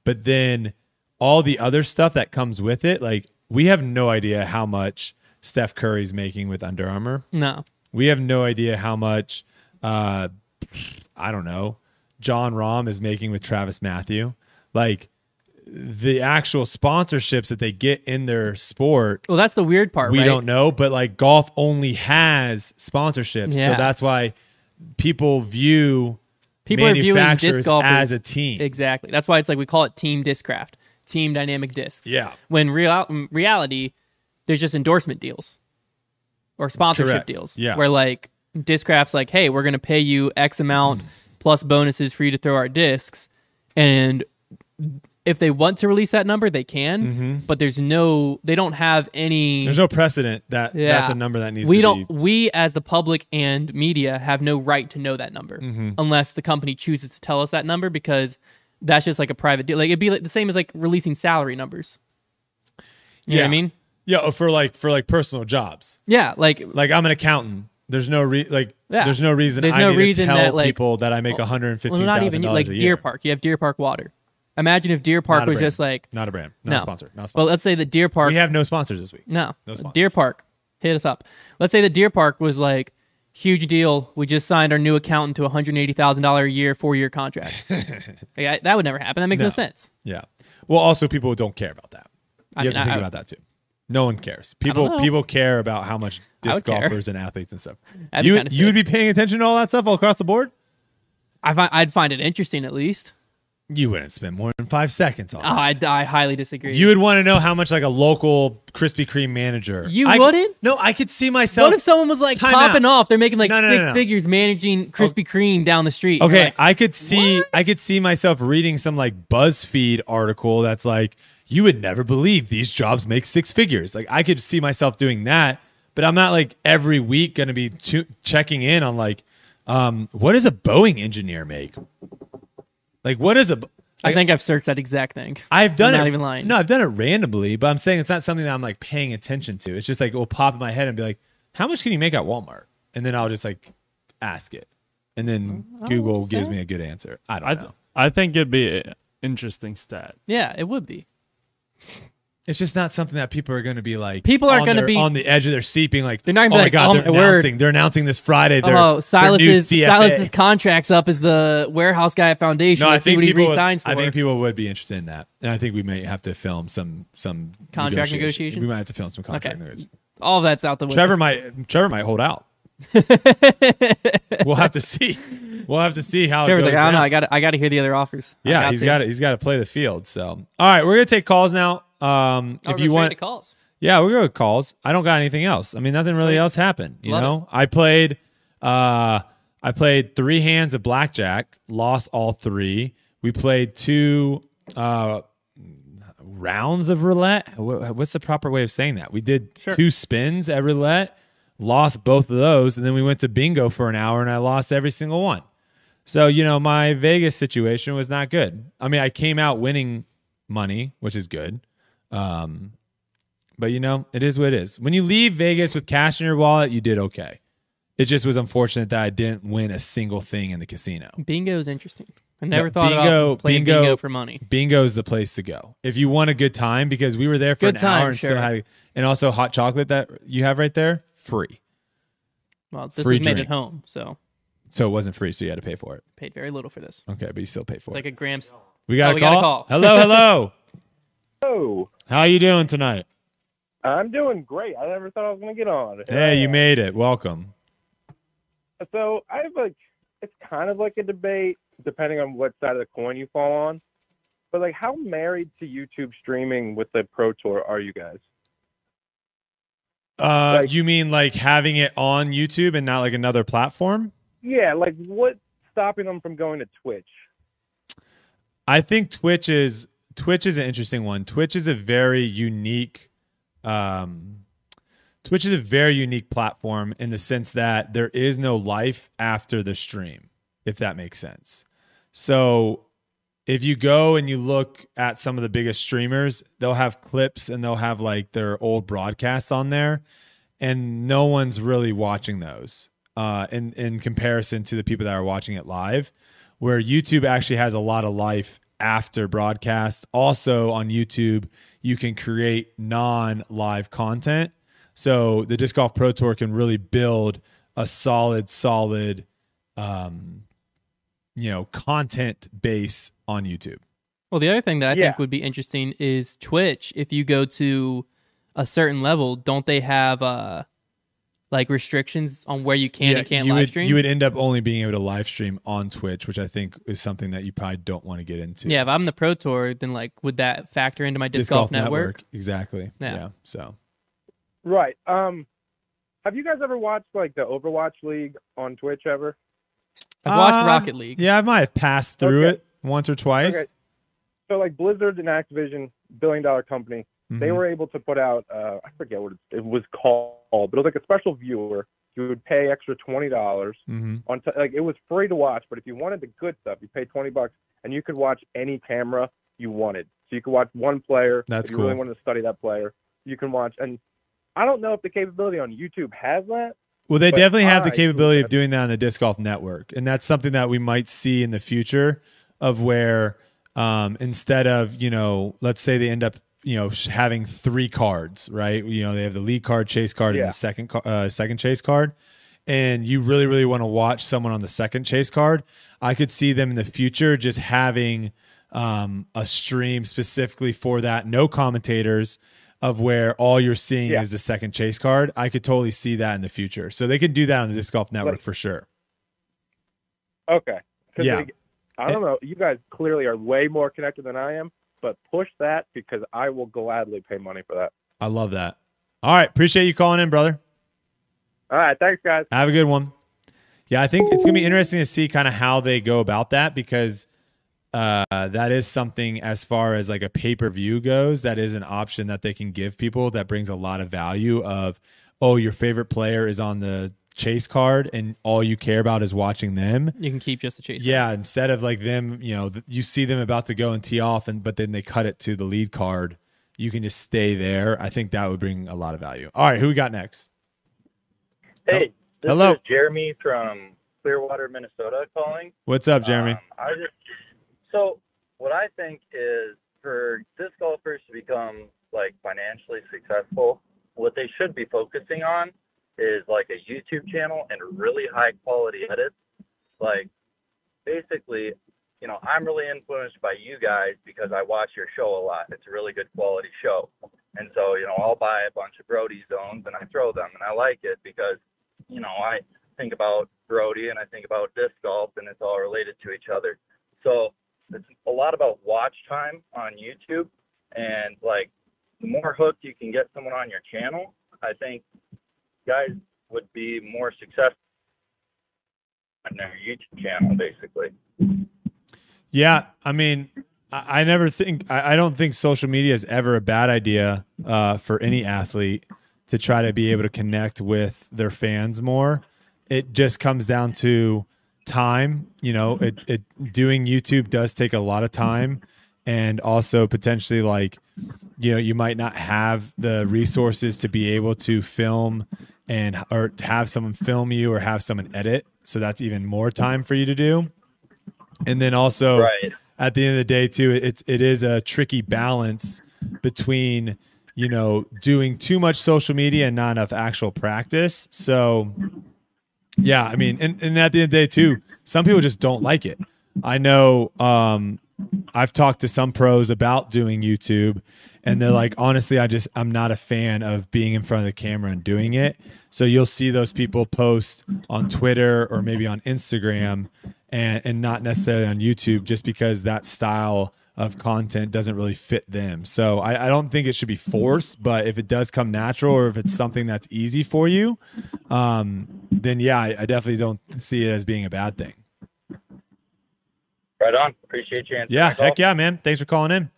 But then all the other stuff that comes with it, like we have no idea how much Steph Curry's making with Under Armour. No. We have no idea how much uh I don't know, Jon Rahm is making with TravisMathew. Like the actual sponsorships that they get in their sport, Well, that's the weird part. we right? don't know, but like golf only has sponsorships. Yeah. So that's why people view People are viewing disc golf as a team. Exactly. That's why it's like we call it team discraft, team dynamic discs. Yeah. When real reality, there's just endorsement deals or sponsorship Correct. deals. Yeah. Where like discraft's like, hey, we're gonna pay you X amount plus bonuses for you to throw our discs, and if they want to release that number, they can. But there's no, they don't have any. Mm-hmm. There's no precedent that Yeah. that's a number that needs we to don't be. we as the public and media have no right to know that number Mm-hmm. unless the company chooses to tell us that number because that's just like a private deal like it'd be like the same as like releasing salary numbers you know what Yeah. i mean Yeah, oh, for like for like personal jobs. yeah like Like I'm an accountant. There's no re- like Yeah. there's no reason There's I no need reason to tell that, like- people that I make one hundred and well, not even like deer park you have deer park water imagine if deer park was brand. just like Not a brand. Not no a sponsor. Not a but let's say that deer park we have no sponsors this week. No. No sponsors. Deer Park. Hit us up. Let's say the Deer Park was like huge deal. We just signed our new accountant to a hundred eighty thousand dollar a year, four year contract. *laughs* I- that would never happen. That makes no, No. sense. Yeah. Well, also people don't care about that. You I have mean, to think I- about that too. No one cares. People people care about how much disc care. golfers and athletes and stuff. *laughs* That'd You you would be paying attention to all that stuff all across the board. I fi- I'd find it interesting at least. You wouldn't spend more than five seconds on Oh, it. I, I highly disagree. You would want to know how much like a local Krispy Kreme manager. You I- wouldn't? No, I could see myself. what if someone was like popping out. off? They're making like No, no, six no, no. figures managing oh. Krispy Kreme down the street. Okay, like, I could see "What?" I could see myself reading some like BuzzFeed article that's like you would never believe these jobs make six figures. Like I could see myself doing that, but I'm not like every week going to be tu- checking in on like um what does a Boeing engineer make? Like what is a I think I've searched that exact thing. I've done I'm it. not even lying. No, I've done it randomly, but I'm saying it's not something that I'm like paying attention to. It's just like it will pop in my head and be like, "How much can you make at Walmart?" And then I'll just like ask it, and then Google gives me a good answer. I don't I, know. I think it'd be an interesting stat. Yeah, it would be. It's just not something that people are going to be like. People aren't gonna be- on the edge of their seat, being like, They're not "Oh my like, god, oh they're my word." announcing, they're announcing this Friday their, oh, Silas's, CFA." Silas's contract's up as the warehouse guy at Foundation. no, I Let's see think people. Would, resigns for. I think people would be interested in that, and I think we may have to film some some Contract negotiation. negotiations? We might have to film some contract Okay. negotiations. All of that's out the window. Trevor might Trevor might hold out. *laughs* we'll have to see. We'll have to see how Trevor's it goes. like, I don't know. I got I got to hear the other offers. I yeah, he's to. got to, he's got to play the field. So, all right, we're gonna take calls now. Um, Oh, if we're you want, to calls. yeah, we're gonna go calls. I don't got anything else. I mean, nothing really Sweet. else happened. You Love know, I played. Uh, I played three hands of blackjack. Lost all three. We played two. Uh, rounds of roulette. What's the proper way of saying that? We did Sure. two spins at roulette, lost both of those, and then we went to bingo for an hour and I lost every single one. So, you know, my Vegas situation was not good. I mean, I came out winning money, which is good. Um, but you know, it is what it is. When you leave Vegas with cash in your wallet, you did okay. It just was unfortunate that I didn't win a single thing in the casino. Bingo is interesting. I never No, thought bingo- about playing bingo- bingo, for money. Bingo is the place to go if you want a good time because we were there for Good an time, hour and still had, and also hot chocolate that you have right there free. Well, this Free was made drinks. at home, so So it wasn't free, so you had to pay for it. paid very little for this. Okay, but you still pay for It's it. like a grams. we got, oh, a, we call? got a call. Hello, hello. *laughs* Oh, How you doing tonight? I'm doing great. I never thought I was going to get on. Here I Hey, you made it. Welcome. So I have like, it's kind of like a debate, depending on what side of the coin you fall on. But like, how married to YouTube streaming with the Pro Tour are you guys? Uh, Like- you mean like having it on YouTube and not like another platform? Yeah, like what's stopping them from going to Twitch? I think Twitch is Twitch is an interesting one. Twitch is a very unique um Twitch is a very unique platform in the sense that there is no life after the stream, if that makes sense. So if you go and you look at some of the biggest streamers, they'll have clips and they'll have like their old broadcasts on there, and no one's really watching those uh, in in comparison to the people that are watching it live. Where YouTube actually has a lot of life after broadcast. Also on YouTube, you can create non-live content. So the Disc Golf Pro Tour can really build a solid, solid um, you know content base on YouTube. Well, the other thing that I Yeah. think would be interesting is Twitch. If you go to a certain level, don't they have uh like restrictions on where you can and can't you live would stream? you would end up only being able to live stream on Twitch, which I think is something that you probably don't want to get into. yeah, if I'm the Pro Tour, then like would that factor into my disc, golf, network? exactly. Yeah. Yeah. So Right. Um, have you guys ever watched like the Overwatch League on Twitch ever? I've watched Uh, Rocket League. Yeah, I might have passed through Okay. it once or twice. Okay. So like Blizzard and Activision, billion dollar company, they Mhm. were able to put out uh, I forget what it, was called, but it was like a special viewer. You would pay extra twenty dollars Mhm. on t- like it was free to watch, but if you wanted the good stuff, you pay twenty bucks and you could watch any camera you wanted. So you could watch one player. That's if you really wanted to study that player, you can watch. And I don't know if the capability on YouTube has that. Well, they definitely have the capability of doing that on the disc golf network, and that's something that we might see in the future of where um, instead of you know, let's say they end up you know having three cards, right? You know, they have the lead card, chase card, and the second uh, second chase card, and you really really want to watch someone on the second chase card. I could see them in the future just having um, a stream specifically for that, no commentators. Of where all you're seeing Yeah. is the second chase card, I could totally see that in the future. So they could do that on the disc golf network Like- for sure. okay Yeah. like, I don't know. You guys clearly are way more connected than I am, but push that because I will gladly pay money for that. I love that. All right, appreciate you calling in, brother. All right, thanks, guys. Have a good one. Yeah, I think it's gonna be interesting to see kind of how they go about that because uh, that is something as far as like a pay per view goes. That is an option that they can give people that brings a lot of value. Of oh, your favorite player is on the chase card, and all you care about is watching them. You can keep just the chase. Yeah, instead of like them, you know, th- you see them about to go and tee off, and but then they cut it to the lead card. You can just stay there. I think that would bring a lot of value. All right, who we got next? Hey, this Hello. is Jeremy from Clearwater, Minnesota, calling. What's up, Jeremy? Um, I just so what I think is for disc golfers to become like financially successful, what they should be focusing on is like a YouTube channel and really high quality edits. Like basically, you know, I'm really influenced by you guys because I watch your show a lot. It's a really good quality show. And so, you know, I'll buy a bunch of Brodie zones and I throw them and I like it because, you know, I think about Brodie and I think about disc golf and it's all related to each other. So it's a lot about watch time on YouTube and like the more hooked you can get someone on your channel, I think guys would be more successful on their YouTube channel basically. Yeah, I mean, I, I never think I, I don't think social media is ever a bad idea uh, for any athlete to try to be able to connect with their fans more. It just comes down to time. You know, it, it doing YouTube does take a lot of time, and also potentially like, you know, you might not have the resources to be able to film and or have someone film you or have someone edit. So that's even more time for you to do. And then also Right. at the end of the day too it's it is a tricky balance between you know doing too much social media and not enough actual practice so yeah i mean and, and at the end of the day too some people just don't like it i know um i've talked to some pros about doing youtube and they're like honestly i just i'm not a fan of being in front of the camera and doing it. So you'll see those people post on twitter or maybe on instagram and and not necessarily on youtube just because that style of content doesn't really fit them. So I, I don't think it should be forced but if it does come natural or if it's something that's easy for you um, then yeah I, I definitely don't see it as being a bad thing. Right on. Appreciate you answering. yeah heck yeah man. Thanks for calling in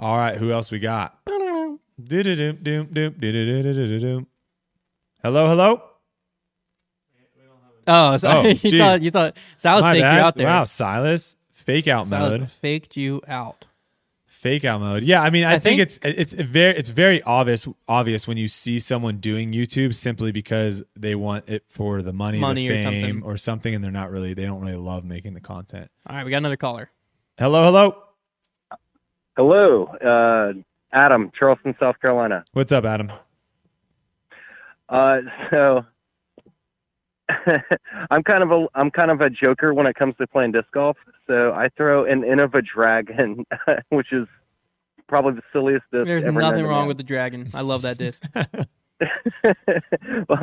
all right, who else we got? Hello, hello. Oh, so oh you thought you thought Silas My faked bad. you out there. Wow, Silas, fake out Silas mode. Faked you out. Fake out mode. Yeah, I mean, I, I think, think, it's it's very it's very obvious obvious when you see someone doing YouTube simply because they want it for the money, money the fame, or something. or something, and they're not really they don't really love making the content. All right, we got another caller. Hello, hello. Hello, uh, Adam, Charleston, South Carolina. what's up, Adam? Uh, so *laughs* I'm kind of a I'm kind of a joker when it comes to playing disc golf. So I throw an Innova Dragon, *laughs* which is probably the silliest disc. There's ever nothing wrong man. with the dragon. I love that disc. *laughs* well,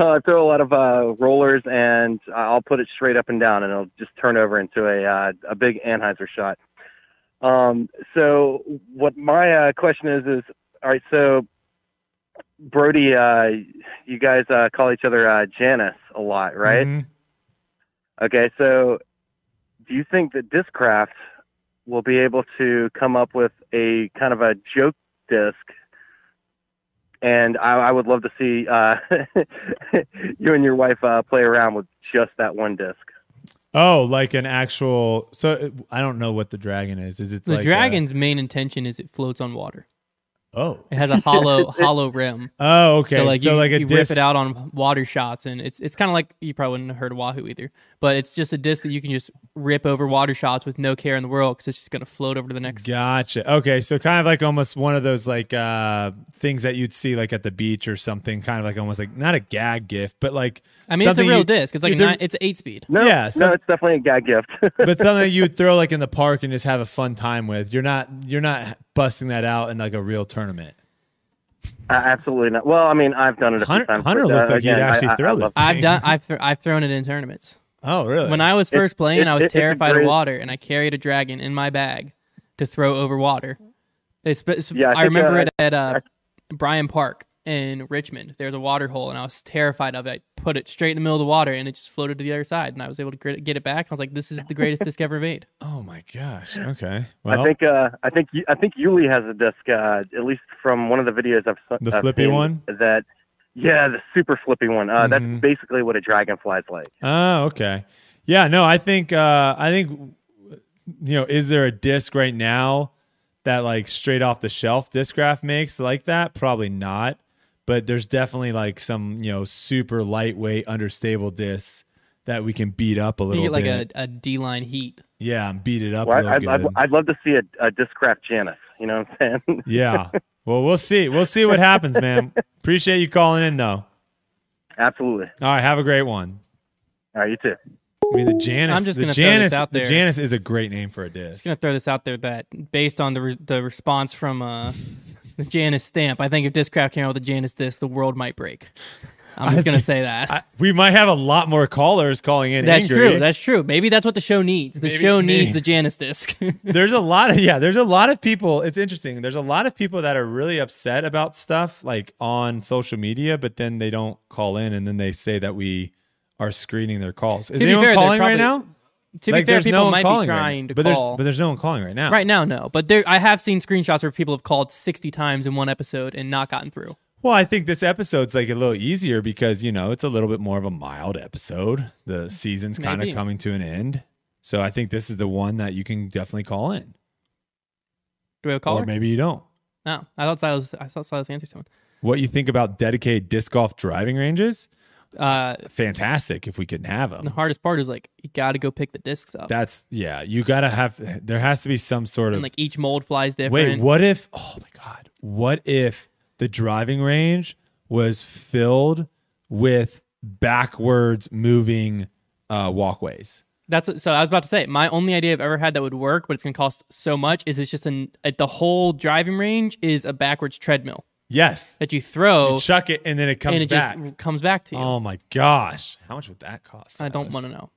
I throw a lot of uh, rollers, and I'll put it straight up and down, and it'll just turn over into a uh, a big anhyzer shot. Um, so what my uh, question is is, all right, so Brodie, uh, you guys uh, call each other uh, Janice a lot, right? Mhm. Okay, so do you think that Discraft will be able to come up with a kind of a joke disc? And I, I would love to see uh, *laughs* you and your wife uh, play around with just that one disc. Oh, like an actual. So I don't know what the dragon is. Is it The like a- dragon's main intention is it floats on water. Oh, It has a hollow *laughs* hollow rim. oh, okay. So like you, like a you disc. rip it out on water shots, and it's it's kind of like you probably wouldn't have heard of Wahoo either, but it's just a disc that you can just rip over water shots with no care in the world because it's just gonna float over to the next. Gotcha. Okay, so kind of like almost one of those like uh things that you'd see like at the beach or something. Kind of like almost like not a gag gift, but like I mean, it's a real you- disc. It's like it's a, a- nine, it's an eight speed. No, Yeah, no, it's definitely a gag gift. but something you would *laughs* throw like in the park and just have a fun time with. You're not you're not busting that out in like a real tournament. Uh, absolutely not. Well, I mean, I've done it a few Hunter, times. Hunter but, looked uh, like he'd I- actually I- I throw love this. I've thing. done. I've th- I've thrown it in tournaments. Oh, really? When I was It- first playing, it- I was it's a terrified of water, and I carried a dragon in my bag to throw over water. It's, it's- Yeah, I I, remember uh, it at uh, Bryan Park in Richmond. There's a water hole, and I was terrified of it. I put it straight in the middle of the water, and it just floated to the other side, and I was able to get it back. I was like, "This is the greatest disc ever made." *laughs* oh my gosh. Okay. Well, I think uh, I think I think Yuli has a disc, uh, at least from one of the videos I've, s- The I've flippy seen, one? That yeah, the super flippy one. Uh, Mhm. That's basically what a dragonfly's like. Oh, okay. Yeah, no, I think uh I think you know, is there a disc right now that like straight off the shelf discraft makes like that? Probably not. But there's definitely like some, you know, super lightweight, understable discs that we can beat up a You little get like bit. a, a D line heat. yeah, and beat it up Well, real I, I'd, I'd. I'd love to see a, a discraft Janus. You know what I'm saying? *laughs* yeah. Well, we'll see. We'll see what happens, man. Appreciate you calling in though. Absolutely. All right, have a great one. All right, you too. I mean, the Janus. I'm just the gonna throw this Janus, out The. Janus is a great name for a disc. Just gonna throw this out there that based on the re- the response from uh, the Janus stamp, I think if Discraft came out with a Janus disc, the world might break. I'm just gonna say that. I, we might have a lot more callers calling in. that's angry. true. That's true. Maybe that's what the show needs. The Maybe- show maybe. needs the Janus disc. *laughs* there's a lot of yeah. There's a lot of people. It's interesting. There's a lot of people that are really upset about stuff like on social media, but then they don't call in, and then they say that we are screening their calls. Is To anyone fair, calling right now? To Like, be fair, people no might be trying now. to but call. There's, but there's no one calling right now. right now, no. But there, I have seen screenshots where people have called 60 times in one episode and not gotten through. Well, I think this episode's like a little easier because you know it's a little bit more of a mild episode. The season's kind of coming to an end, so I think this is the one that you can definitely call in, Do we have a caller? or maybe you don't. No, I thought Silas. I thought Silas answered someone. What you think about dedicated disc golf driving ranges? Uh, Fantastic if we can have them. the hardest part is like you got to go pick the discs up, That's yeah. You gotta have. There has to be some sort of. like each mold flies different. wait, what if? Oh my god! What if the driving range was filled with backwards moving uh, walkways? That's so. I was about to say my only idea I've ever had that would work, but it's gonna cost so much. Is it's just an at the whole driving range is a backwards treadmill Yes. that you throw You chuck it and then it comes and it back. just comes back to you. Oh my gosh! How much would that cost? I don't want to know.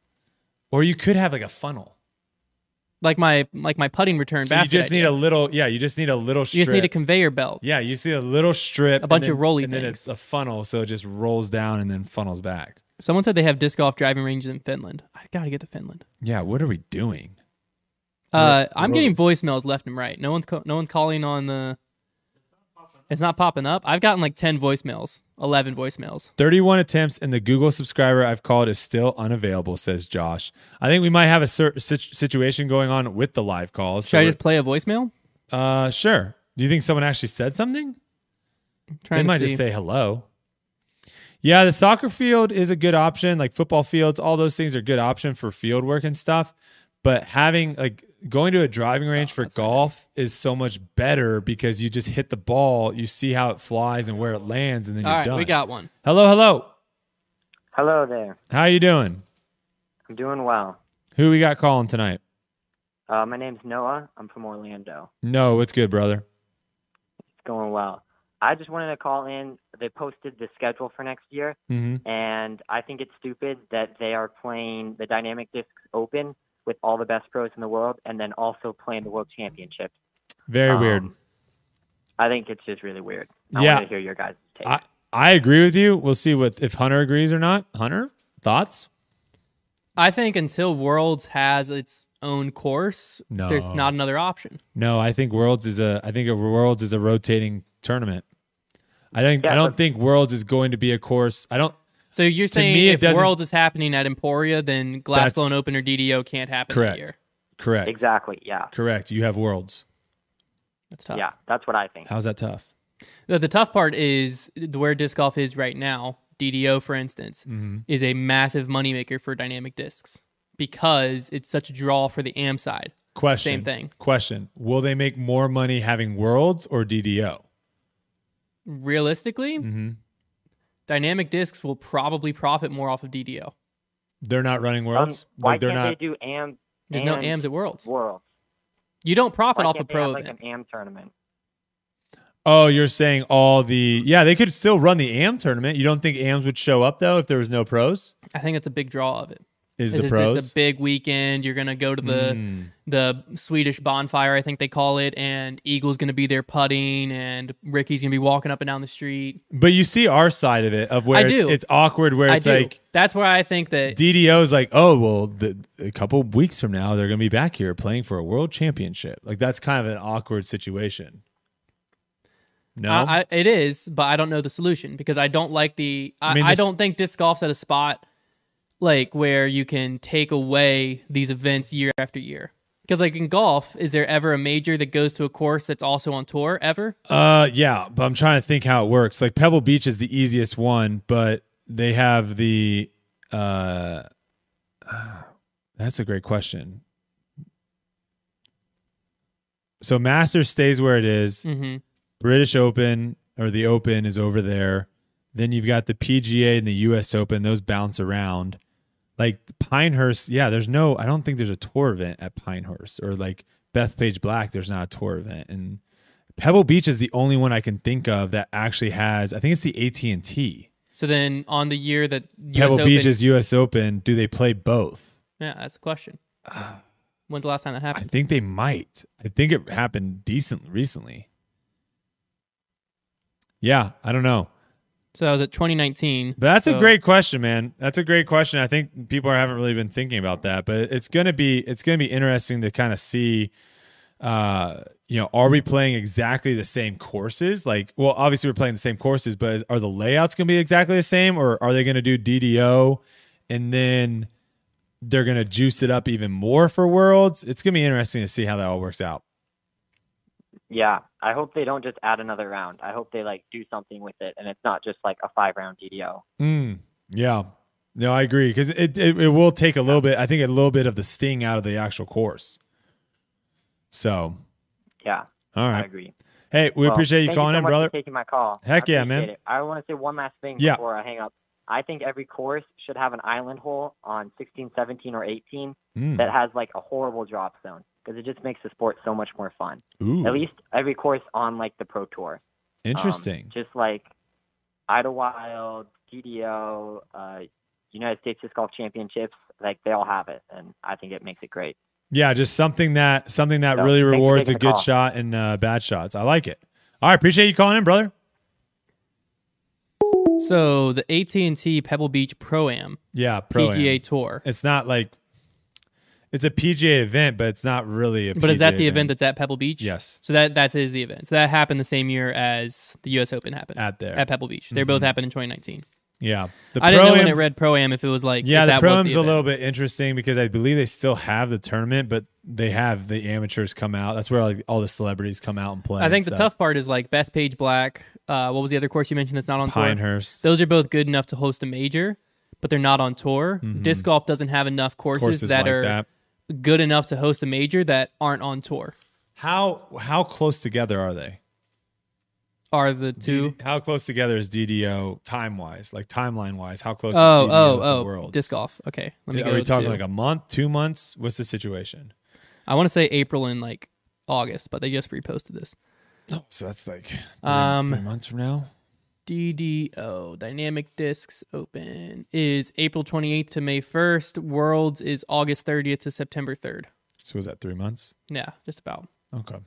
Or you could have like a funnel. Like my like my putting return So you basket. just need idea. a little. Yeah, you just need a little. Strip. you just need a conveyor belt. Yeah, you see a little strip, A bunch and of then- rolly and then things. it's a funnel, so it just rolls down and then funnels back. Someone said they have disc golf driving ranges in Finland. I gotta get to Finland. Yeah, what are we doing? Uh, Ro- I'm ro- getting voicemails left and right. No one's co- no one's calling on the. It's not popping up. I've gotten like ten voicemails, eleven voicemails. 31 attempts and the Google subscriber I've called is still unavailable, says Josh. I think we might have a situation going on with the live calls. Should I just play a voicemail? uh, sure. Do you think someone actually said something? They might just say hello. Yeah, the soccer field is a good option. Like football fields, all those things are good option for field work and stuff. But having like going to a driving Oh, range for golf is so much better because you just hit the ball, you see how it flies and where it lands, and then All you're right, done. we got one. hello, hello. Hello there. How are you doing? I'm doing well. Who we got calling tonight? Uh, my name's Noah. I'm from Orlando. No, what's good, brother? It's going well. I just wanted to call in. They posted the schedule for next year, Mm-hmm. and I think it's stupid that they are playing the Dynamic Discs Open with all the best pros in the world, and then also playing the World Championship. Very Um, weird. I think it's just really weird. I Yeah. want to hear your guys' take. I I agree with you. We'll see what if Hunter agrees or not. Hunter, thoughts? I think until Worlds has its own course, No. there's not another option. No, I think Worlds is a I think a Worlds is a rotating tournament. I think Yeah, I don't but- think Worlds is going to be a course. I don't So you're saying me, if doesn't- Worlds is happening at Emporia, then That's- Glass Blown Open or DDO can't happen correct. that year. Correct. exactly. Yeah. Correct. You have Worlds. That's tough. Yeah. That's what I think. How's that tough? The, the tough part is where disc golf is right now. DDO, for instance, Mm-hmm. is a massive moneymaker for dynamic discs because it's such a draw for the AM side. Question. Same thing. Question. Will they make more money having Worlds or DDO? Realistically, Mm-hmm. Dynamic discs will probably profit more off of DDO. They're not running Um, Worlds. why like they're can't not. they do AM? There's no AMs at Worlds. Worlds. You don't profit Why off a can't pro have, like an AM tournament? Oh, you're saying all the yeah, they could still run the AM tournament. You don't think AMs would show up though if there was no pros? I think that's a big draw of it. Is It's, the pros? it's a big weekend. You're gonna go to the Mm. the Swedish bonfire, I think they call it, and Eagle's gonna be there putting, and Ricky's gonna be walking up and down the street. But you see our side of it of where I it's, do. it's awkward, where I it's do. like That's where I think that DDO's like, oh well, the, a couple weeks from now they're going to be back here playing for a world championship. Like that's kind of an awkward situation. No, I, I, it is, but I don't know the solution because I don't like the. I, mean, this- don't think disc golf's at a spot like where you can take away these events year after year. Because like in golf, is there ever a major that goes to a course that's also on tour ever? uh, yeah, but I'm trying to think how it works. Like Pebble Beach is the easiest one, but they have the. Uh, *sighs* that's a great question. So Master stays where it is. hmm British Open or the Open is over there. Then you've got the PGA and the US Open. Those bounce around. Like Pinehurst, yeah, there's no, I don't think there's a tour event at Pinehurst or like Bethpage Black, there's not a tour event. And Pebble Beach is the only one I can think of that actually has, I think it's the AT&T. So then on the year that US Pebble Open, Beach is US Open. Do they play both? yeah, that's the question. *sighs* When's the last time that happened? I think they might. I think it happened decent recently. Yeah, I don't know. So that was at 2019. But that's a great question, man. That's a great question. I think people haven't really been thinking about that, but it's gonna be it's gonna be interesting to kind of see. Uh, you know, are we playing exactly the same courses? Like, well, obviously we're playing the same courses, but are the layouts gonna be exactly the same, or are they gonna do DDO and then they're gonna juice it up even more for Worlds? It's gonna be interesting to see how that all works out. Yeah, I hope they don't just add another round. I hope they like do something with it, and it's not just like a five round DDO. Mm, yeah. No, I agree because it, it it will take a little bit. I think a little bit of the sting out of the actual course. So, Yeah, all right, I agree. Hey, we Well, appreciate you calling so in, brother. For taking my call. Heck yeah, man. It. I want to say one last thing Yeah. before I hang up. I think every course should have an island hole on 16, 17, or 18 Mm. that has like a horrible drop zone because it just makes the sport so much more fun. Ooh, At least every course on like the Pro Tour. Um, interesting. just like Idlewild, DDO, uh, United States Disc Golf Championships, like they all have it, and I think it makes it great. yeah, just something that something that So, really rewards a good call. shot and uh, bad shots. I like it. All right, appreciate you calling in, brother. So the AT&T Pebble Beach Pro Am Yeah, pro PGA Tour. It's not like it's a PGA event, but it's not really a. But is that the event that's at Pebble Beach? Yes. So that that is the event. So that happened the same year as the U.S. Open happened at there? at Pebble Beach. They both happened in 2019. yeah, the I didn't know when it read Pro Am if it was like Yeah, the pro am's a little bit interesting because I believe they still have the tournament, but they have the amateurs come out. That's where like all the celebrities come out and play. I think the tough part is like Bethpage Black. Uh, what was the other course you mentioned that's not on tour? Pinehurst Those are both good enough to host a major, but they're not on tour. Disc golf doesn't have enough courses, Mm-hmm. courses that like are that. Good enough to host a major that aren't on tour. How how close together are they? Are the two? DD how close together is DDO time wise, like timeline wise? How close? Oh, is DDO oh, oh, World? disc golf. Okay, let me Are we talking to- like a month, two months? What's the situation? I want to say April and like August, but they just reposted this. Oh, so that's like three, Um, three months from now. DDO Dynamic Discs Open is April 28th to May 1st. Worlds is August 30th to September 3rd. So was that three months? Yeah, just about. Okay.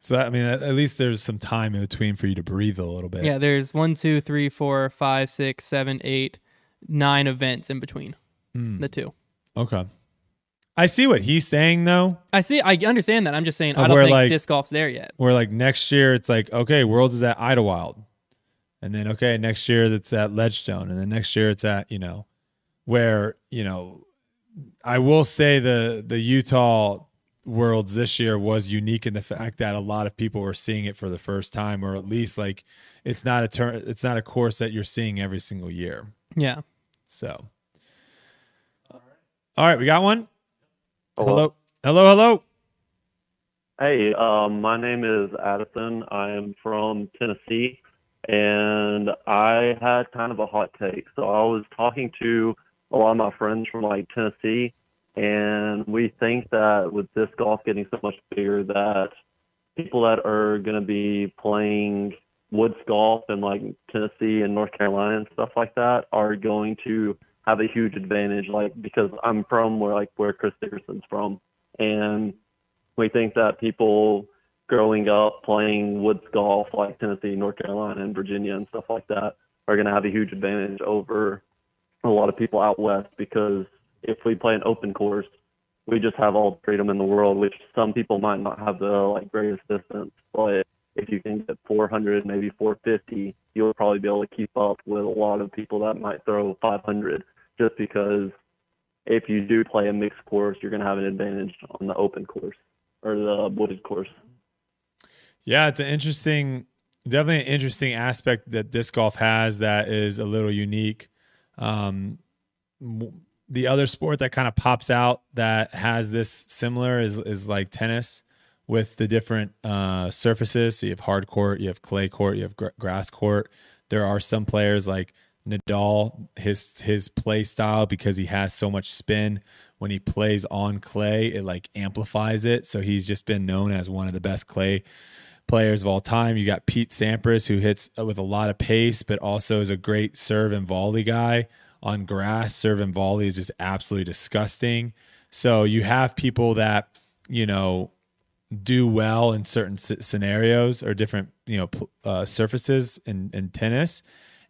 So that, I mean, at, at least there's some time in between for you to breathe a little bit. Yeah, there's one, two, three, four, five, six, seven, eight, nine events in between Hmm. the two. Okay. I see what he's saying though. I see. I understand that. I'm just saying I don't think like- disc golf's there yet. Where like next year it's like okay, Worlds is at Idlewild, and then okay next year that's at Ledgestone, and then next year it's at you know, where you know, I will say the the Utah Worlds this year was unique in the fact that a lot of people were seeing it for the first time, or at least like it's not a turn, it's not a course that you're seeing every single year. Yeah. So, all right, we got one. Hello, hello, hello. Hey, um, my name is Addison. I am from Tennessee, and I had kind of a hot take. So I was talking to a lot of my friends from like Tennessee, and we think that with this golf getting so much bigger, that people that are going to be playing woods golf in like Tennessee and North Carolina and stuff like that are going to have a huge advantage, like because I'm from where like where Chris Dickerson's from, and we think that people growing up playing woods golf like Tennessee, North Carolina, and Virginia and stuff like that are going to have a huge advantage over a lot of people out west because if we play an open course, we just have all the freedom in the world, which some people might not have the like greatest distance, but if you can get 400, maybe 450, you'll probably be able to keep up with a lot of people that might throw 500 just because if you do play a mixed course, you're going to have an advantage on the open course or the wooded course. Yeah, it's an interesting, definitely an interesting aspect that disc golf has that is a little unique. Um, the other sport that kind of pops out that has this similar is is like tennis with the different uh, surfaces. So you have hard court, you have clay court, you have gr- grass court. There are some players like Nadal, his his play style because he has so much spin when he plays on clay, it like amplifies it. So he's just been known as one of the best clay players of all time. You got Pete Sampras, who hits with a lot of pace, but also is a great serve and volley guy on grass. Serve and volley is just absolutely disgusting. So you have people that you know do well in certain scenarios or different you know uh, surfaces in, in tennis,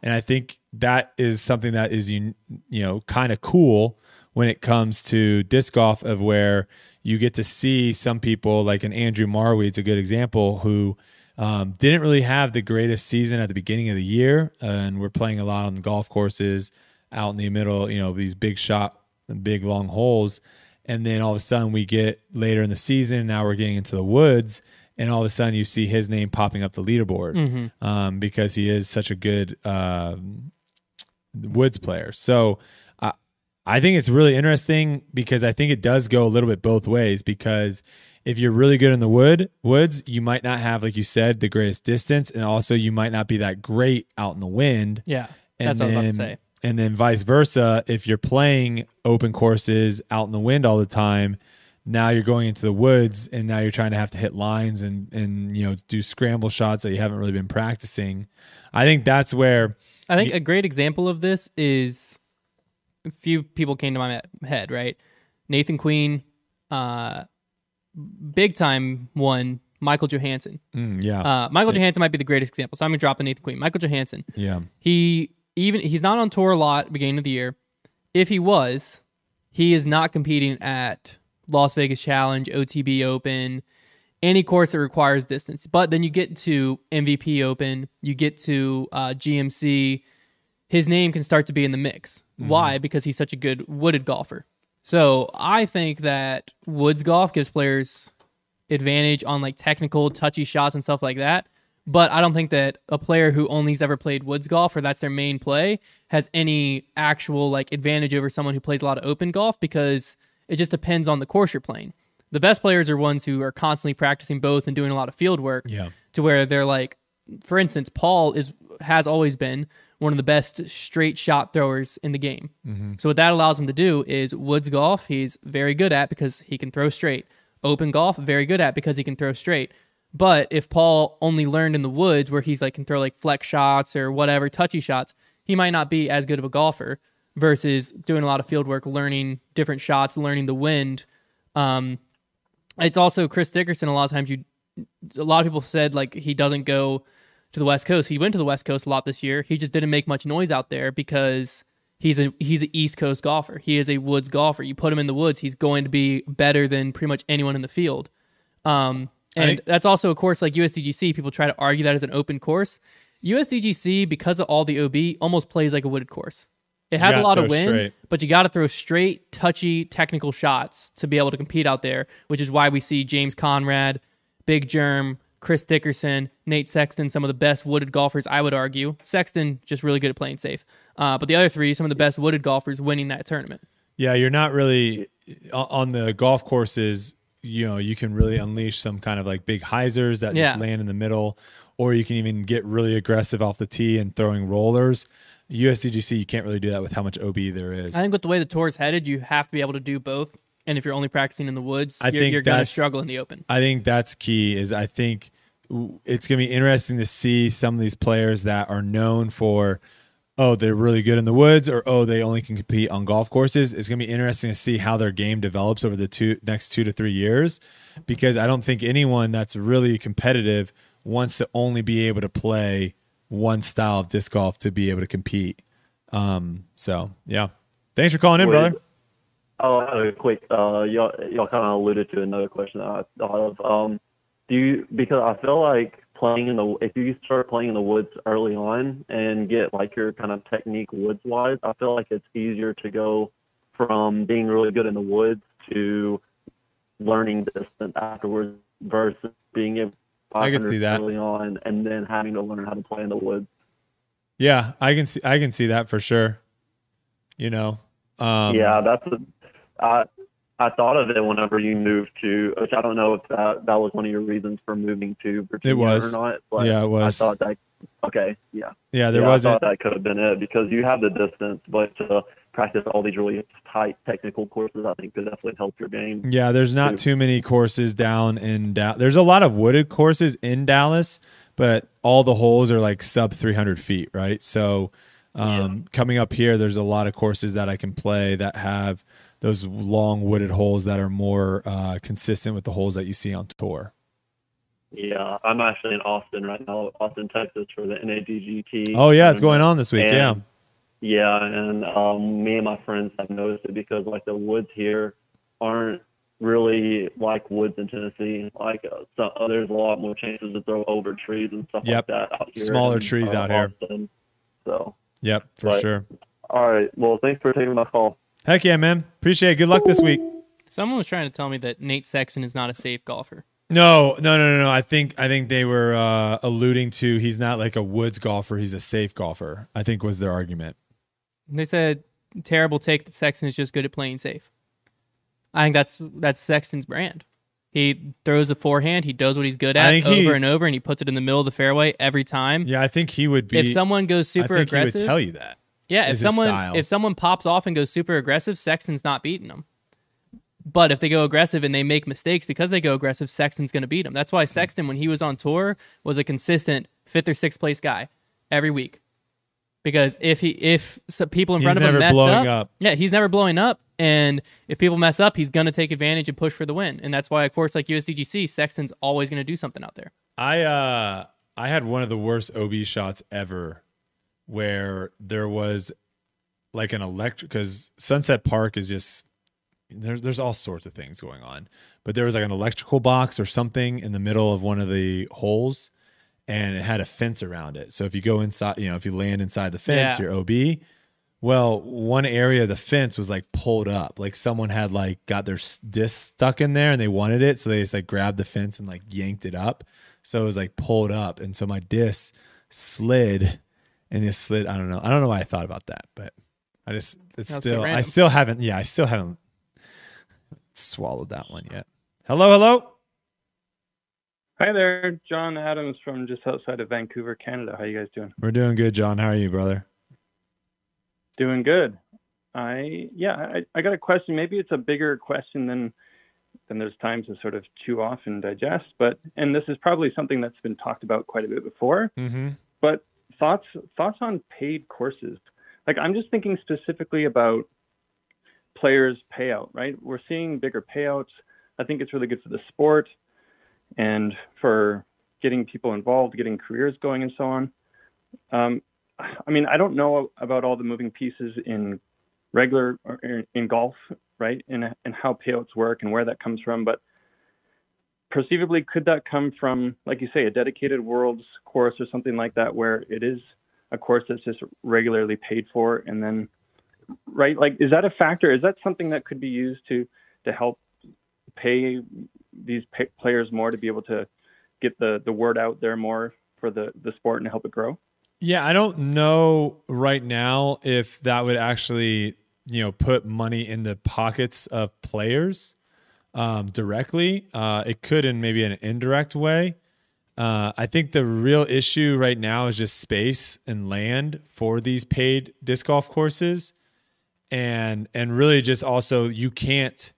and I think that is something that is you know kind of cool when it comes to disc golf of where you get to see some people like an Andrew Marwede's a good example who um, didn't really have the greatest season at the beginning of the year, and we're playing a lot on golf courses out in the middle, you know, these big shot, big long holes, and then all of a sudden we get later in the season. Now we're getting into the woods, and all of a sudden you see his name popping up the leaderboard um, because he is such a good um, woods player. So I think it's really interesting because I think it does go a little bit both ways because if you're really good in the wood woods, you might not have, like you said, the greatest distance, and also you might not be that great out in the wind. Yeah, And that's what I was about to then- say. And then vice versa, if you're playing open courses out in the wind all the time, now you're going into the woods and now you're trying to have to hit lines and and you know do scramble shots that you haven't really been practicing. I think that's where I think a great example of this is few people came to my head, right? Nathan Queen, uh, big time one, Michael Johansen. mm, yeah Uh, Michael Johansen might be the greatest example. So I'm gonna drop the Nathan Queen. Michael Johansen. yeah He even he's not on tour a lot beginning of the year. If he was, he is not competing at Las Vegas Challenge, OTB Open, any course that requires distance. But then you get to MVP Open, you get to uh, GMC. His name can start to be in the mix. Mm-hmm. Why? Because he's such a good wooded golfer. So I think that woods golf gives players advantage on like technical, touchy shots and stuff like that. But I don't think that a player who only's ever played woods golf or that's their main play has any actual like advantage over someone who plays a lot of open golf because it just depends on the course you're playing. The best players are ones who are constantly practicing both and doing a lot of field work yeah to where they're like for instance paul is has always been one of the best straight shot throwers in the game. So what that allows him to do is woods golf he's very good at because he can throw straight. Open golf very good at because he can throw straight. But if paul only learned in the woods where he's like can throw like flex shots or whatever touchy shots he might not be as good of a golfer versus doing a lot of field work learning different shots learning the wind. Um, it's also Chris Dickerson. A lot of times, you, a lot of people said like he doesn't go to the West Coast. He went to the West Coast a lot this year. He just didn't make much noise out there because he's a he's an East Coast golfer. He is a woods golfer. You put him in the woods, he's going to be better than pretty much anyone in the field. Um, and that's also a course like USDGC. People try to argue that as an open course. USDGC, because of all the OB, almost plays like a wooded course. It has a lot of wind, straight. but you got to throw straight, touchy, technical shots to be able to compete out there, which is why we see James Conrad, Big Jerm, Chris Dickerson, Nate Sexton, some of the best wooded golfers, I would argue. Sexton, just really good at playing safe. Uh, but the other three, some of the best wooded golfers winning that tournament. Yeah, you're not really on the golf courses. You know, you can really unleash some kind of like big hyzers that Yeah. just land in the middle, or you can even get really aggressive off the tee and throwing rollers. USDGC, you can't really do that with how much OB there is. I think with the way the tour is headed, you have to be able to do both. And if you're only practicing in the woods, I you're, think you're going to struggle in the open. I think that's key. Is I think it's going to be interesting to see some of these players that are known for oh, they're really good in the woods, or oh, they only can compete on golf courses. It's going to be interesting to see how their game develops over the two next two to three years, because I don't think anyone that's really competitive wants to only be able to play one style of disc golf to be able to compete. Um, so yeah, thanks for calling in, Wait. brother. Oh, a quick. Uh, y'all, y'all kind of alluded to another question that I thought of. Um, do you because I feel like playing in the if you start playing in the woods early on and get like your kind of technique woods wise, I feel like it's easier to go from being really good in the woods to learning distance afterwards versus being able I can see that. early on and then having to learn how to play in the woods. Yeah, I can see I can see that for sure. You know, um, yeah, that's a, I I thought of it whenever you moved to, which I don't know if that that was one of your reasons for moving to Virginia it was. or not. But Yeah, it was. I thought that. Okay, yeah. yeah, there yeah, wasn't. I thought that could have been it because you have the distance, but to practice all these really tight technical courses, I think could definitely help your game. Yeah, there's not too. too many courses down in Dallas. There's a lot of wooded courses in Dallas, but all the holes are like sub 300 feet, right? So, um, coming up here, there's a lot of courses that I can play that have those long wooded holes that are more uh, consistent with the holes that you see on tour. Yeah, I'm actually in Austin right now, Austin, Texas, for the NADGT. Oh yeah, it's going on this week. Yeah, And- Yeah, and um, me and my friends have noticed it because like the woods here aren't really like woods in Tennessee. Like uh, so, uh, there's a lot more chances to throw over trees and stuff Yep. like that out here. Smaller in, trees uh, out here. So, yep, for But- sure. all right. Well, thanks for taking my call. Heck yeah, man. Appreciate it. Good luck this week. Someone was trying to tell me that Nate Sexton is not a safe golfer. No, no, no, no, no. I think I think they were uh, alluding to he's not like a woods golfer. He's a safe golfer. I think was their argument. They said terrible take that Sexton is just good at playing safe. I think that's that's Sexton's brand. He throws a forehand. He does what he's good at over he- and over, and he puts it in the middle of the fairway every time. Yeah, I think he would be. if someone goes super I think aggressive, he would tell you that. Yeah. If someone if someone pops off and goes super aggressive, Sexton's not beating them. But if they go aggressive and they make mistakes because they go aggressive, Sexton's going to beat them. That's why Sexton, when he was on tour, was a consistent fifth or sixth place guy every week. Because if he if people in He's front of him blowing up, up. yeah, he's never blowing up. And if people mess up, he's going to take advantage and push for the win. And that's why, of course, like USDGC, Sexton's always going to do something out there. I uh I had one of the worst OB shots ever where there was like an electric because Sunset Park is just there, there's all sorts of things going on. But there was like an electrical box or something in the middle of one of the holes and it had a fence around it. So if you go inside, you know, if you land inside the fence, Yeah. you're OB. Well, one area of the fence was like pulled up. Like someone had like got their disc stuck in there and they wanted it. So they just like grabbed the fence and like yanked it up. So it was like pulled up. And so my disc slid and it slid. I don't know. I don't know why I thought about that, but I just, it's That's so still, I still haven't, yeah, I still haven't swallowed that one yet. Hello, hello. Hi there, John Adams from just outside of Vancouver, Canada. How you guys doing? We're doing good, John. How are you, brother? Doing good. I yeah, I, I got a question. Maybe it's a bigger question than than there's time to sort of chew off and digest. But and this is probably something that's been talked about quite a bit before. Mm-hmm. But thoughts thoughts on paid courses? Like I'm just thinking specifically about players' payout. Right? We're seeing bigger payouts. I think it's really good for the sport and for getting people involved, getting careers going, and so on. Um, I mean, I don't know about all the moving pieces in regular in- in golf, right? And and how payouts work and where that comes from, but perceivably, could that come from, like you say, a dedicated worlds course or something like that, where it is a course that's just regularly paid for, and then, right? Like, is that a factor? Is that something that could be used to to help pay these players more to be able to get the the word out there more for the the sport and help it grow? Yeah, I don't know right now if that would actually, you know, put money in the pockets of players um, directly. Uh, it could in maybe an indirect way. Uh, I think the real issue right now is just space and land for these paid disc golf courses, and and really just also you can't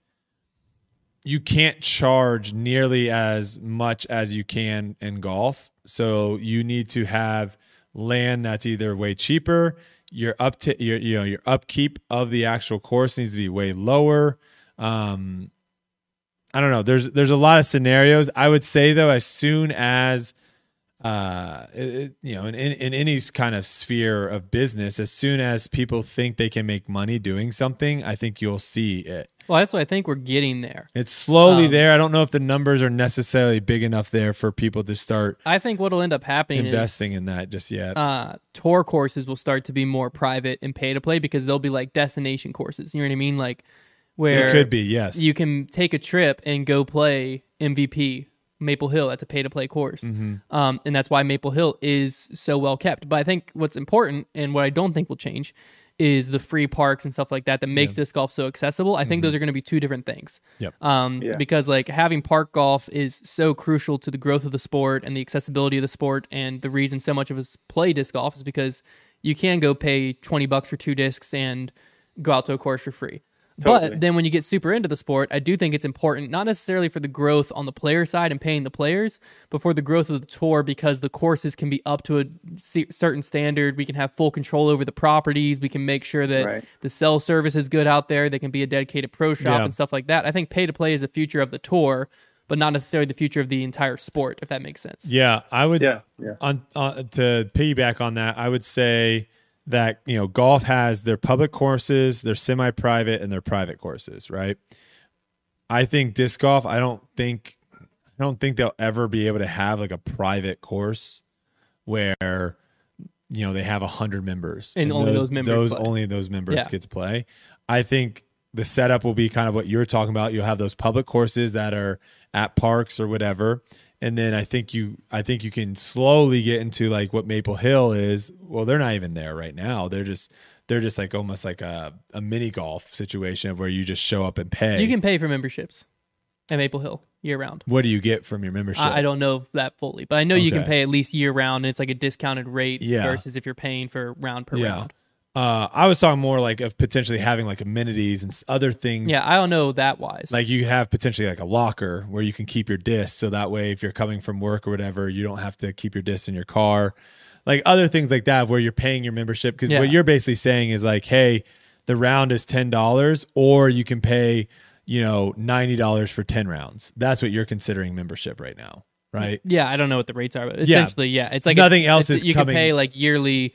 you can't charge nearly as much as you can in golf. So you need to have land that's either way cheaper. your up to your you know your upkeep of the actual course needs to be way lower. Um, I don't know. There's there's a lot of scenarios. I would say though, as soon as uh, it, you know, in, in in any kind of sphere of business, as soon as people think they can make money doing something, I think you'll see it. Well, that's what I think we're getting there. It's slowly Um, there. I don't know if the numbers are necessarily big enough there for people to start I think what'll end up happening is investing is in that just yet. uh, tour courses will start to be more private and pay to play because they'll be like destination courses. You know what I mean? Like where it could be, yes. you can take a trip and go play MVP Maple Hill. That's a pay to play course, Mm-hmm. um, and that's why Maple Hill is so well kept. But I think what's important and what I don't think will change is the free parks and stuff like that that makes disc golf so accessible. I think those are going to be two different things. Mm-hmm. Yep. Um, Yeah. because like having park golf is so crucial to the growth of the sport and the accessibility of the sport, and the reason so much of us play disc golf is because you can go pay twenty bucks for two discs and go out to a course for free. Totally. But then when you get super into the sport, I do think it's important, not necessarily for the growth on the player side and paying the players, but for the growth of the tour because the courses can be up to a c- certain standard. We can have full control over the properties. We can make sure that Right. the cell service is good out there. They can be a dedicated pro shop Yeah. and stuff like that. I think pay to play is the future of the tour, but not necessarily the future of the entire sport, if that makes sense. yeah, I would Yeah, yeah. on, on to piggyback on that, I would say that you know golf has their public courses, their semi-private, and their private courses, right? I think disc golf. I don't think I don't think they'll ever be able to have like a private course where you know they have a hundred members And only those members those play. only those members Yeah. get to play. I think the setup will be kind of what you're talking about. You'll have those public courses that are at parks or whatever, and then I think you I think you can slowly get into like what Maple Hill is. Well, they're not even there right now. They're just they're just like almost like a, a mini golf situation where you just show up and pay. You can pay for memberships at Maple Hill year round. what do you get from your membership? I, I don't know that fully, but I know you can pay at least year round, and it's like a discounted rate Yeah. versus if you're paying for round per Yeah. round. Uh, I was talking more like of potentially having like amenities and other things. Yeah, I don't know that wise. Like you have potentially like a locker where you can keep your discs, so that way if you're coming from work or whatever, you don't have to keep your discs in your car. Like other things like that where you're paying your membership because Yeah. what you're basically saying is like, hey, the round is ten dollars, or you can pay, you know, ninety dollars for ten rounds. That's what you're considering membership right now, right? yeah, I don't know what the rates are, but essentially, yeah, it's like Nothing a, else is you coming- can pay like yearly.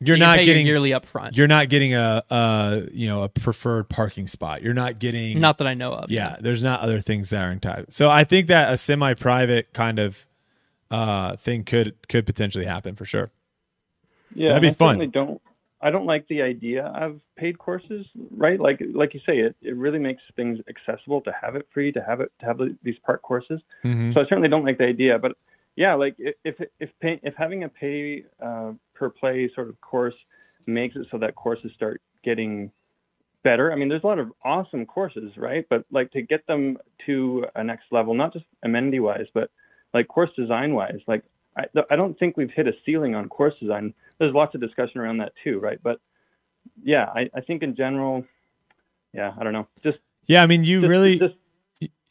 You're you not pay your getting yearly upfront. You're not getting a, a you know a preferred parking spot. You're not getting Not that I know of. yeah there's not other things that are in type so i think that a semi-private kind of uh thing could could potentially happen for sure Yeah, That'd be I fun. certainly Don't I don't like the idea of paid courses, right? Like like you say, it it really makes things accessible to have it free, to have it to have these park courses. Mhm. So I certainly don't like the idea, but yeah, like if if pay, if having a pay uh, per play sort of course makes it so that courses start getting better. I mean, there's a lot of awesome courses, right? But like to get them to a next level, not just amenity wise, but like course design wise, like I, I don't think we've hit a ceiling on course design. There's lots of discussion around that too, right? But yeah, I, I think in general, yeah, I don't know. Just yeah i mean you just- really just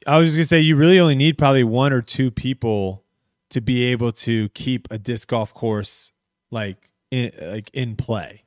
i was just gonna say you really only need probably one or two people to be able to keep a disc golf course like in like in play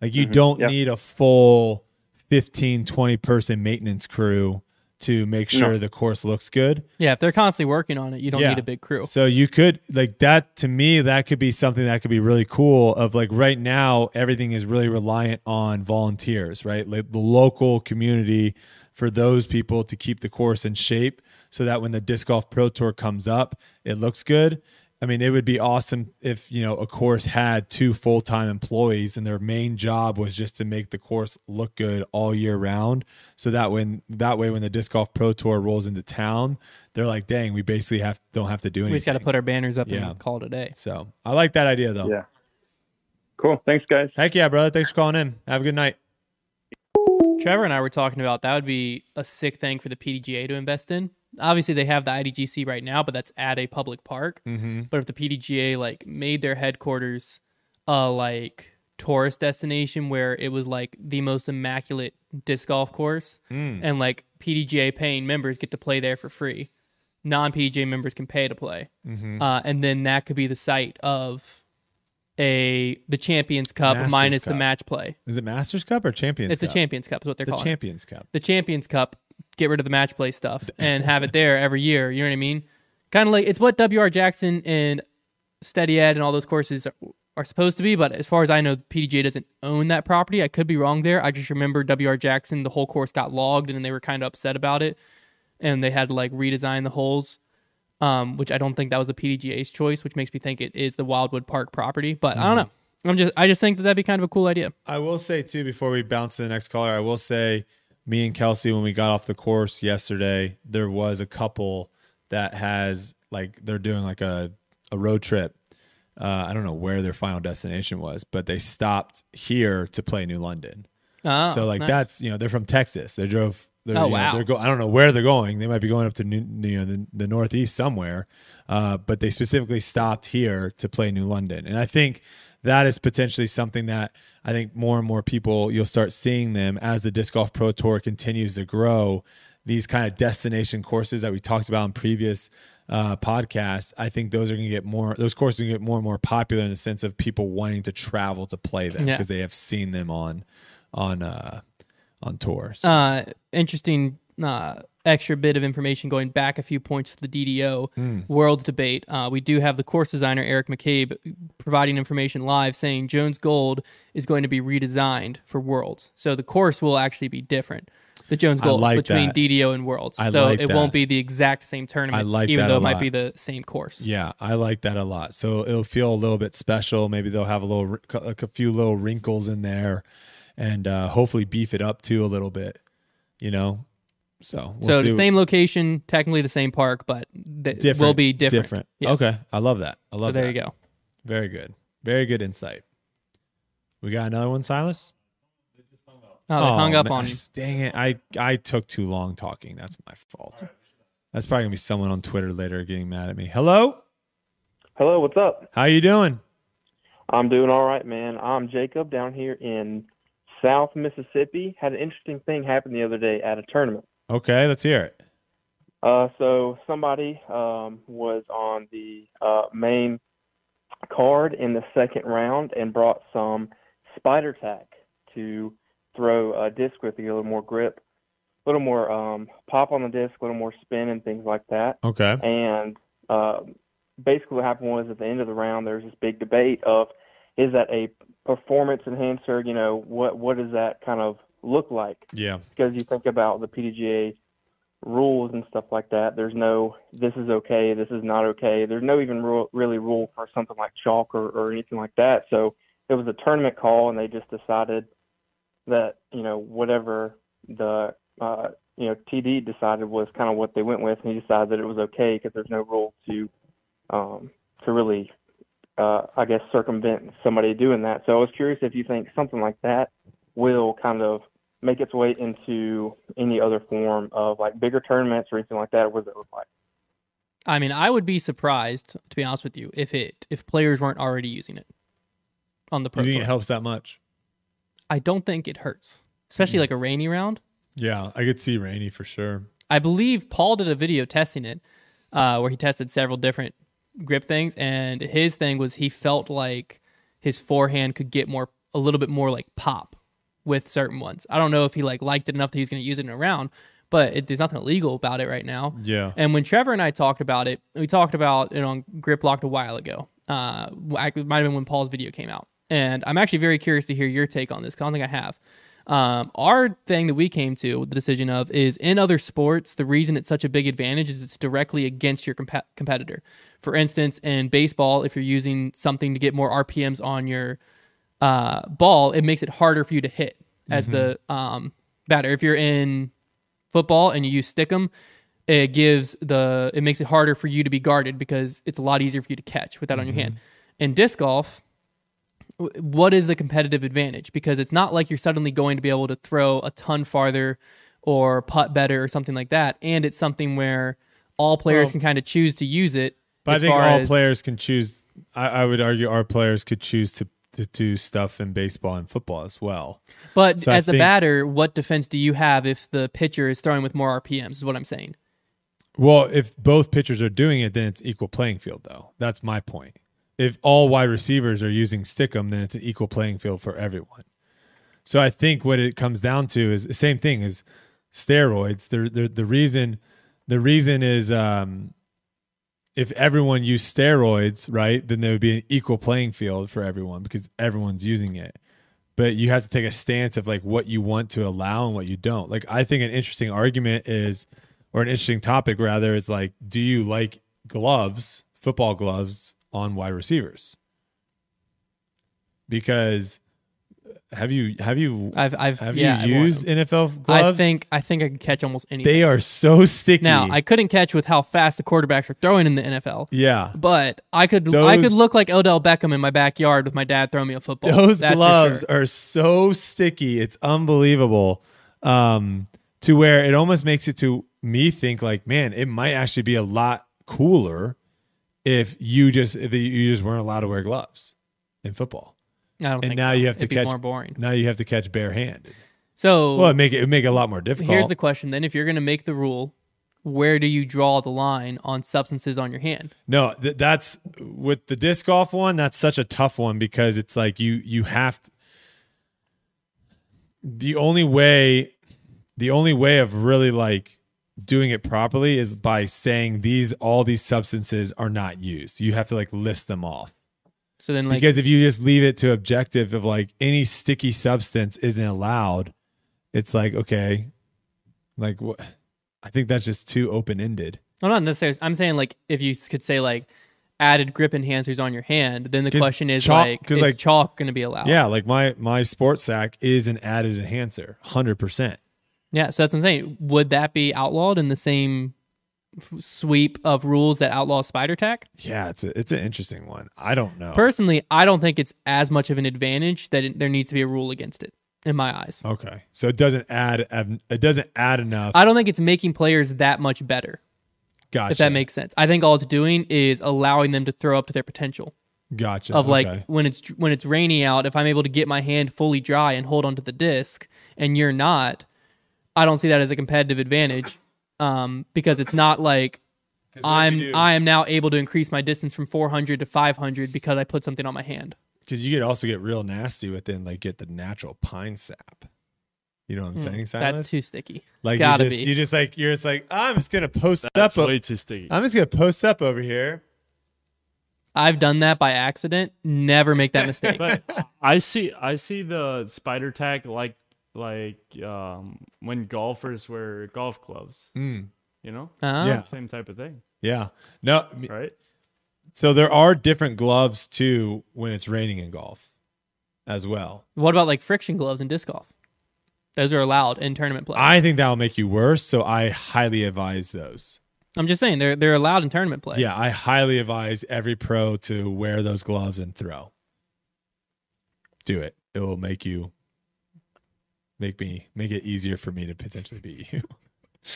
like you Mhm. don't Yeah. need a full 15 20 person maintenance crew to make No. sure the course looks good yeah. If they're constantly working on it, you don't Yeah. need a big crew. So you could like that to me that could be something that could be really cool of like right now everything is really reliant on volunteers, right? Like the local community for those people to keep the course in shape so that when the disc golf pro tour comes up, it looks good. I mean, it would be awesome if, you know, a course had two full-time employees and their main job was just to make the course look good all year round. So that when that way when the disc golf pro tour rolls into town, they're like, "Dang, we basically have don't have to do anything." We just got to put our banners up Yeah. and call it a day. So I like that idea though. yeah. Cool. Thanks, guys. Heck yeah, brother. Thanks for calling in. Have a good night. Trevor and I were talking about that would be a sick thing for the PDGA to invest in. Obviously, they have the IDGC right now, but that's at a public park. Mm-hmm. But if the PDGA like made their headquarters a like tourist destination where it was like the most immaculate disc golf course, Mm. and like PDGA paying members get to play there for free, non PDGA members can pay to play, Mm-hmm. uh, and then that could be the site of a the Champions Cup Masters minus the match play. Is it Masters Cup or Champions It's Cup? the Champions Cup is what they're The calling Champions Cup. The Champions Cup. Get rid of the match play stuff and have it there every year. You know what I mean? Kind of like it's what WR Jackson and Steady Ed and all those courses are, are supposed to be. But as far as I know, PDGA doesn't own that property. I could be wrong there. I just remember WR Jackson, the whole course got logged and they were kind of upset about it, and they had to like redesign the holes. Um, which I don't think that was the PDGA's choice, which makes me think it is the Wildwood Park property. But I don't know. I'm just I just think that that'd be kind of a cool idea. I will say too before we bounce to the next caller, I will say me and Kelsey when we got off the course yesterday, there was a couple that has like they're doing like a a road trip. Uh, I don't know where their final destination was, but they stopped here to play New London. Oh, so like nice. that's you know they're from Texas. They drove. They're, Oh, you know, wow. they're go- I don't know where they're going. They might be going up to New, you know the, the Northeast somewhere, uh, but they specifically stopped here to play New London, and I think that is potentially something that I think more and more people you'll start seeing them as the disc golf pro tour continues to grow. These kind of destination courses that we talked about in previous uh, podcasts, I think those are going to get more. Those courses are going to get more and more popular in the sense of people wanting to travel to play them Yeah. because they have seen them on on uh, on tour. So- uh, interesting uh, extra bit of information going back a few points to the DDO Hmm. Worlds debate. Uh, we do have the course designer Eric McCabe providing information live saying Jones Gold is going to be redesigned for Worlds, so the course will actually be different. The Jones Gold like between that. DDO and Worlds, I so like it that. won't be the exact same tournament. I like even though it might be the same course. Yeah, I like that a lot. So it'll feel a little bit special. Maybe they'll have a little, like a few little wrinkles in there, and uh, hopefully beef it up too a little bit. You know, so we'll so see the what- same location, technically the same park, but th- will be different. Yes. Okay, I love that. I love that. So there that. you go. Very good. Very good insight. We got another one, Silas. Oh, they hung oh, up man, on you. Dang it! I I took too long talking. That's my fault. That's probably gonna be someone on Twitter later getting mad at me. Hello, Hello, what's up? how you doing? I'm doing all right, man. I'm Jacob down here in South Mississippi. Had an interesting thing happen the other day at a tournament. Okay, let's hear it. Uh, so somebody um, was on the uh, main card in the second round and brought some spider tack to throw a disc with to get a little more grip, a little more um, pop on the disc, a little more spin and things like that. Okay. And uh, basically, what happened was at the end of the round, there was this big debate of is that a performance enhancer? You know, what what does that kind of look like? Yeah. Because you think about the PDGA rules and stuff like that. There's no this is okay, this is not okay. There's no even rule, really rule for something like chalk or, or anything like that. So it was a tournament call, and they just decided that you know whatever the uh, you know TD decided was kind of what they went with, and he decided that it was okay because there's no rule to um, to really uh, I guess circumvent somebody doing that. So I was curious if you think something like that will kind of make its way into any other form of like bigger tournaments or anything like that. Or what does it look like? I mean, I would be surprised, to be honest with you, if it if players weren't already using it on the pro. You think it helps that much? I don't think it hurts, especially like a rainy round. Yeah, I could see Rainy for sure. I believe Paul did a video testing it, uh, where he tested several different grip things, and his thing was he felt like his forehand could get more, a little bit more like pop with certain ones. I don't know if he like liked it enough that he was going to use it in a round, but it, there's nothing illegal about it right now. Yeah. And when Trevor and I talked about it, we talked about it on Grip Locked a while ago. Uh, it might have been when Paul's video came out. And I'm actually very curious to hear your take on this. 'cause I don't think I have. Um, our thing that we came to the decision of is in other sports, the reason it's such a big advantage is it's directly against your comp- competitor. For instance, in baseball, if you're using something to get more RPMs on your uh, ball, it makes it harder for you to hit as the um, batter. If you're in football and you use stickum, it gives the it makes it harder for you to be guarded because it's a lot easier for you to catch with that on your hand. In disc golf, what is the competitive advantage? Because it's not like you're suddenly going to be able to throw a ton farther or putt better or something like that. And it's something where all players Well- can kind of choose to use it. But I think all as- players can choose. I, I would argue our players could choose to, to do stuff in baseball and football as well. But So I as the think- batter, what defense do you have if the pitcher is throwing with more RPMs? Is what I'm saying. Well, if both pitchers are doing it, then it's equal playing field, though. That's my point. if all wide receivers are using stickum, then it's an equal playing field for everyone. So I think what it comes down to is the same thing as steroids. The the, the reason the reason is um, if everyone used steroids, right, then there would be an equal playing field for everyone because everyone's using it. But you have to take a stance of like what you want to allow and what you don't. Like I think an interesting argument is, or an interesting topic rather, is like, do you like gloves, football gloves, on wide receivers? Because have you have you I've I've have yeah, you I- used NFL gloves? I think I think I can catch almost anything. they are so sticky. Now I couldn't catch with how fast the quarterbacks are throwing in the NFL. yeah. But I could I could look like Odell Beckham in my backyard with my dad throwing me a football. Those That's gloves sure. are so sticky. It's unbelievable. Um, to where it almost makes it to me think like, man, it might actually be a lot cooler if you just if you just weren't allowed to wear gloves in football. I don't and think now so. you have to It'd be catch more boring. Now you have to catch barehanded. So Well, it make it it'd make it a lot more difficult. here's the question: Then, if you're going to make the rule, where do you draw the line on substances on your hand? No, th- that's with the disc golf one. That's such a tough one because it's like you you have to. The only way, the only way of really like doing it properly is by saying these all these substances are not used. You have to like list them off. So then, like, because if you just leave it to objective of like any sticky substance isn't allowed, it's like okay, like what? I think that's just too open ended. I'm not necessarily. I'm saying like if you could say like added grip enhancers on your hand, then the question is chalk- like, is like- chalk going to be allowed? Yeah, like my my sports sack is an added enhancer, hundred percent. Yeah, so that's what I'm saying. Would that be outlawed in the same sweep of rules that outlaw spider tack? Yeah, it's a, it's an interesting one. I don't know. Personally, I don't think it's as much of an advantage that it, there needs to be a rule against it in my eyes. okay, so it doesn't add add- it doesn't add enough. I don't think it's making players that much better. gotcha. If that makes sense. I think all it's doing is allowing them to throw up to their potential. gotcha. Of like okay. when it's when it's rainy out, if I'm able to get my hand fully dry and hold onto the disc and you're not, I don't see that as a competitive advantage. Um, because it's not like I'm I am now able to increase my distance from 400 to 500 because I put something on my hand. because you could also get real nasty within like get the natural pine sap. You know what I'm Hmm, saying? That's too sticky. like gotta you just, be. You just like you're just like I'm just gonna post That's up. o- way too sticky. I'm just gonna post up over here. I've done that by accident. Never make that mistake. *laughs* but I see I see the spider tack like like um when golfers wear golf clubs. Mm, You know? Uh-huh. Yeah. Same type of thing, yeah. No. Right? So there are different gloves too when it's raining in golf, as well. What about like friction gloves in disc golf? Those are allowed in tournament play. I think that will make you worse, so I highly advise those. I'm just saying they're they're allowed in tournament play. Yeah, I highly advise every pro to wear those gloves and throw. Do it. It will make you make me make it easier for me to potentially beat you.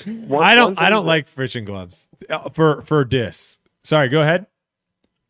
*laughs* One- I don't I don't that- like friction gloves Uh, for for discs. Sorry, go ahead.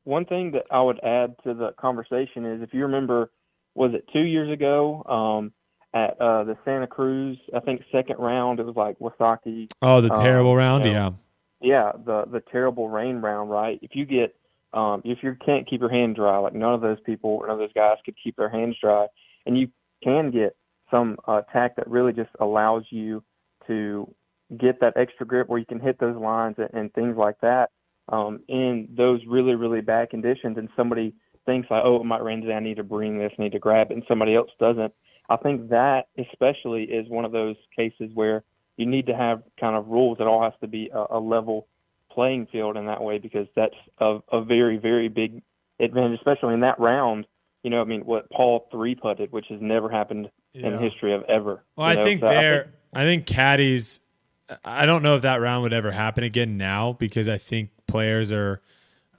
One thing that I would add to the conversation is if you remember, was it two years ago um, at uh, the Santa Cruz, I think second round, it was like Wysocki. Oh, the um, terrible round, you know, yeah. Yeah, the the terrible rain round, right? If you get um if you can't keep your hand dry, like none of those people, none of those guys could keep their hands dry, and you can get some uh, tack that really just allows you to get that extra grip where you can hit those lines and, and things like that. Um, in those really really bad conditions, and somebody thinks like, oh, it might rain today, I need to bring this, I need to grab it, and somebody else doesn't. I think that especially is one of those cases where you need to have kind of rules It all has to be a, a level playing field in that way because that's a, a very very big advantage, especially in that round. You know, I mean, what Paul three putted, which has never happened Yeah. the history of ever. Well, I know? think So there. I think caddies. I don't know if that round would ever happen again now because I think players are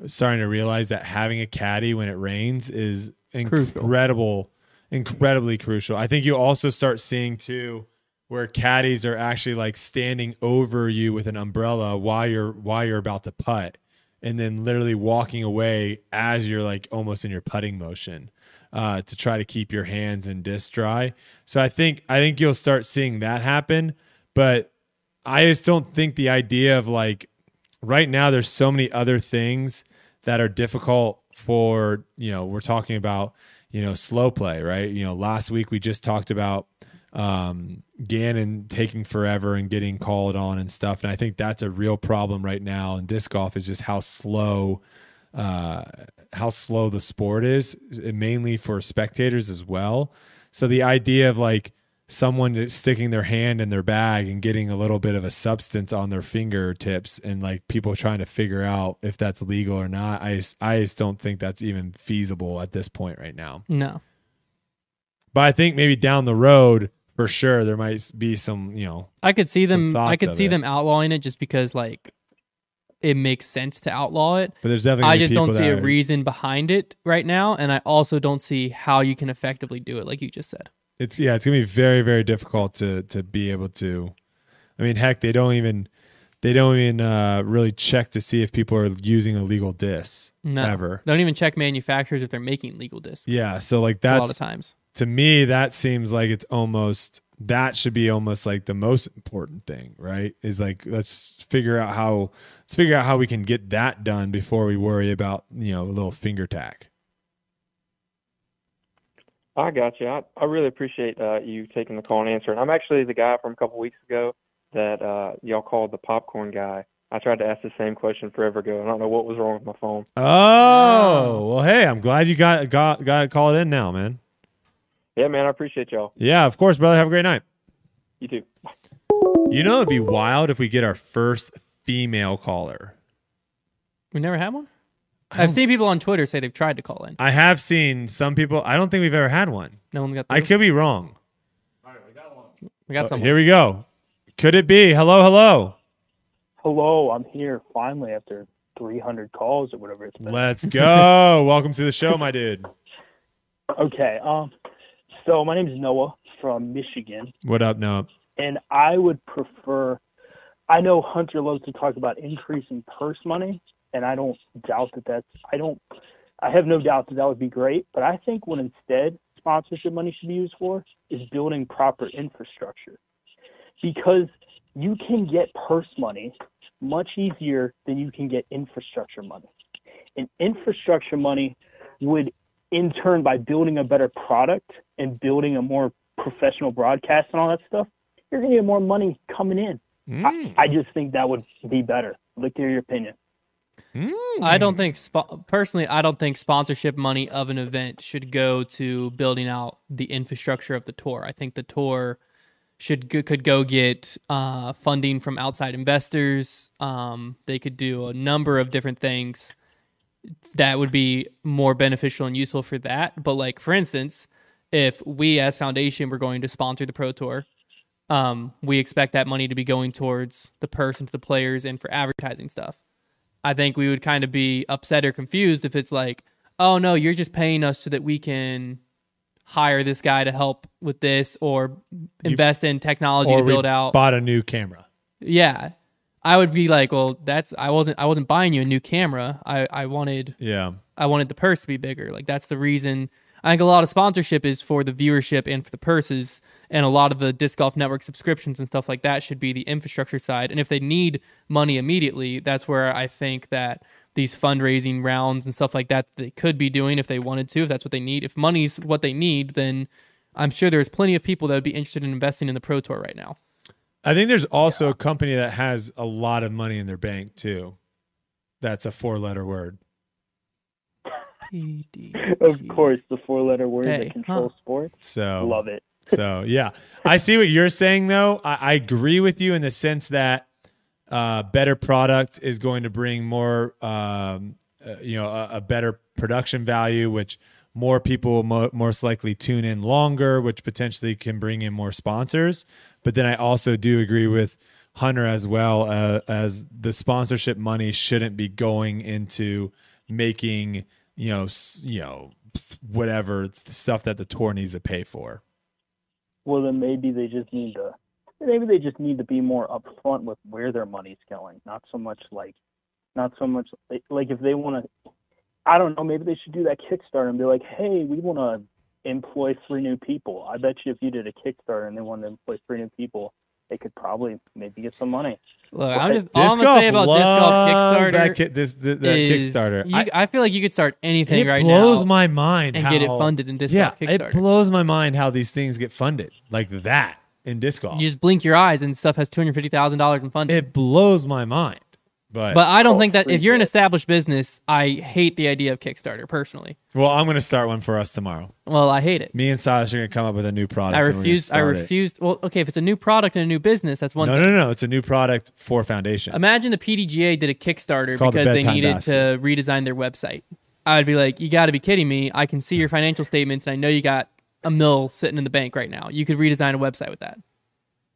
starting to realize that having a caddy when it rains is Crucial. incredible, incredibly crucial. I think you also start seeing too where caddies are actually like standing over you with an umbrella while you're while you're about to putt and then literally walking away as you're like almost in your putting motion uh, to try to keep your hands and disc dry. So I think I think you'll start seeing that happen, but I just don't think the idea of like right now there's so many other things that are difficult for you know we're talking about you know slow play right you know last week we just talked about um gannon taking forever and getting called on and stuff and i think that's a real problem right now in disc golf is just how slow uh how slow the sport is mainly for spectators as well so the idea of like someone sticking their hand in their bag and getting a little bit of a substance on their fingertips and like people trying to figure out if that's legal or not i just, I just don't think that's even feasible at this point right now No. but i think maybe down the road for sure there might be some you know I could see them. I could see it. them outlawing it just because like it makes sense to outlaw it. but there's definitely I just don't see a are- reason behind it right now, and I also don't see how you can effectively do it, like you just said. it's yeah it's gonna be very very difficult to to be able to i mean heck they don't even they don't even uh really check to see if people are using illegal discs No, ever don't even check manufacturers if they're making legal discs. yeah so like that's a lot of times. to me that seems like it's almost that should be almost like the most important thing right is like let's figure out how let's figure out how we can get that done before we worry about you know a little finger tack I got you. I, I really appreciate uh, you taking the call and answering. I'm actually the guy from a couple weeks ago that uh, y'all called the popcorn guy. I tried to ask the same question forever ago. I don't know what was wrong with my phone. oh well hey i'm glad you got got got it called in now man Yeah, man, I appreciate y'all. yeah of course brother have a great night You too. you know it'd be wild if we get our first female caller We never had one. I've seen people on Twitter say they've tried to call in. i have seen some people i don't think we've ever had one No one got. i could be wrong All right, We got Uh, someone. here we go could it be hello hello Hello, I'm here finally after 300 calls or whatever it's been. Let's go. *laughs* Welcome to the show, my dude. Okay, um, so my name is Noah from Michigan, What up, Noah? and I would prefer. I know Hunter loves to talk about increasing purse money, and I don't doubt that that's. I don't. I have no doubt that that would be great, but I think what instead sponsorship money should be used for is building proper infrastructure, because you can get purse money much easier than you can get infrastructure money. And infrastructure money would, in turn, by building a better product and building a more professional broadcast and all that stuff, you're going to get more money coming in. Mm. I, I just think that would be better. I'd to your opinion. I don't think spo- personally. I don't think sponsorship money of an event should go to building out the infrastructure of the tour. I think the tour should could go get uh, funding from outside investors. Um, they could do a number of different things that would be more beneficial and useful for that. But like for instance, if we as foundation were going to sponsor the pro tour, um, we expect that money to be going towards the person, to the players, and for advertising stuff. I think we would kind of be upset or confused if it's like, oh no, you're just paying us so that we can hire this guy to help with this or invest in technology to build out. bought a new camera. yeah. I would be like, well, that's I wasn't I wasn't buying you a new camera. I I wanted Yeah. I wanted the purse to be bigger. Like that's the reason. I think a lot of sponsorship is for the viewership and for the purses, and a lot of the disc golf network subscriptions and stuff like that should be the infrastructure side. And if they need money immediately, that's where I think that these fundraising rounds and stuff like that they could be doing if they wanted to, if that's what they need. If money's what they need, then I'm sure there's plenty of people that would be interested in investing in the pro tour right now. I think there's also a company that has a lot of money in their bank too. That's a four letter word. PD. Of course, the four-letter word Hey, that controls huh. sports. So Love it. So yeah, I see what you're saying though. I, I agree with you in the sense that uh, better product is going to bring more, um, uh, you know, a, a better production value, which more people will mo- most likely tune in longer, which potentially can bring in more sponsors. But then I also do agree with Hunter as well uh, as the sponsorship money shouldn't be going into making you know you know whatever stuff that the tour needs to pay for. Well, then maybe they just need to. Maybe they just need to be more upfront with where their money's going. Not so much like, not so much like, like if they want to. I don't know. Maybe they should do that Kickstarter and be like, "Hey, we want to employ three new people." I bet you if you did a Kickstarter and they wanted to employ three new people, they could probably maybe get some money. Look, I'm just all I'm gonna say about disc golf Kickstarter that, ki- this, th- that is Kickstarter. You, I- I, feel like you could start anything right now. it right blows my mind and get it funded in disc yeah, golf Kickstarter. it blows my mind how these things get funded like that in disc golf. you just blink your eyes and stuff has two hundred fifty thousand dollars in funding. it blows my mind. But, but I don't Oh, think that if you're an established business, I hate the idea of Kickstarter personally. well, I'm going to start one for us tomorrow. Well, I hate it. Me and Silas are going to come up with a new product. I and refused. I start it. refused. Well, okay, if it's a new product and a new business, that's one No, thing. no, no, no. It's a new product for Foundation. Imagine the PDGA did a Kickstarter It's called the because they needed Basket. to redesign their website. I'd be like, you got to be kidding me! I can see your financial statements, and I know you got a mill sitting in the bank right now. You could redesign a website with that.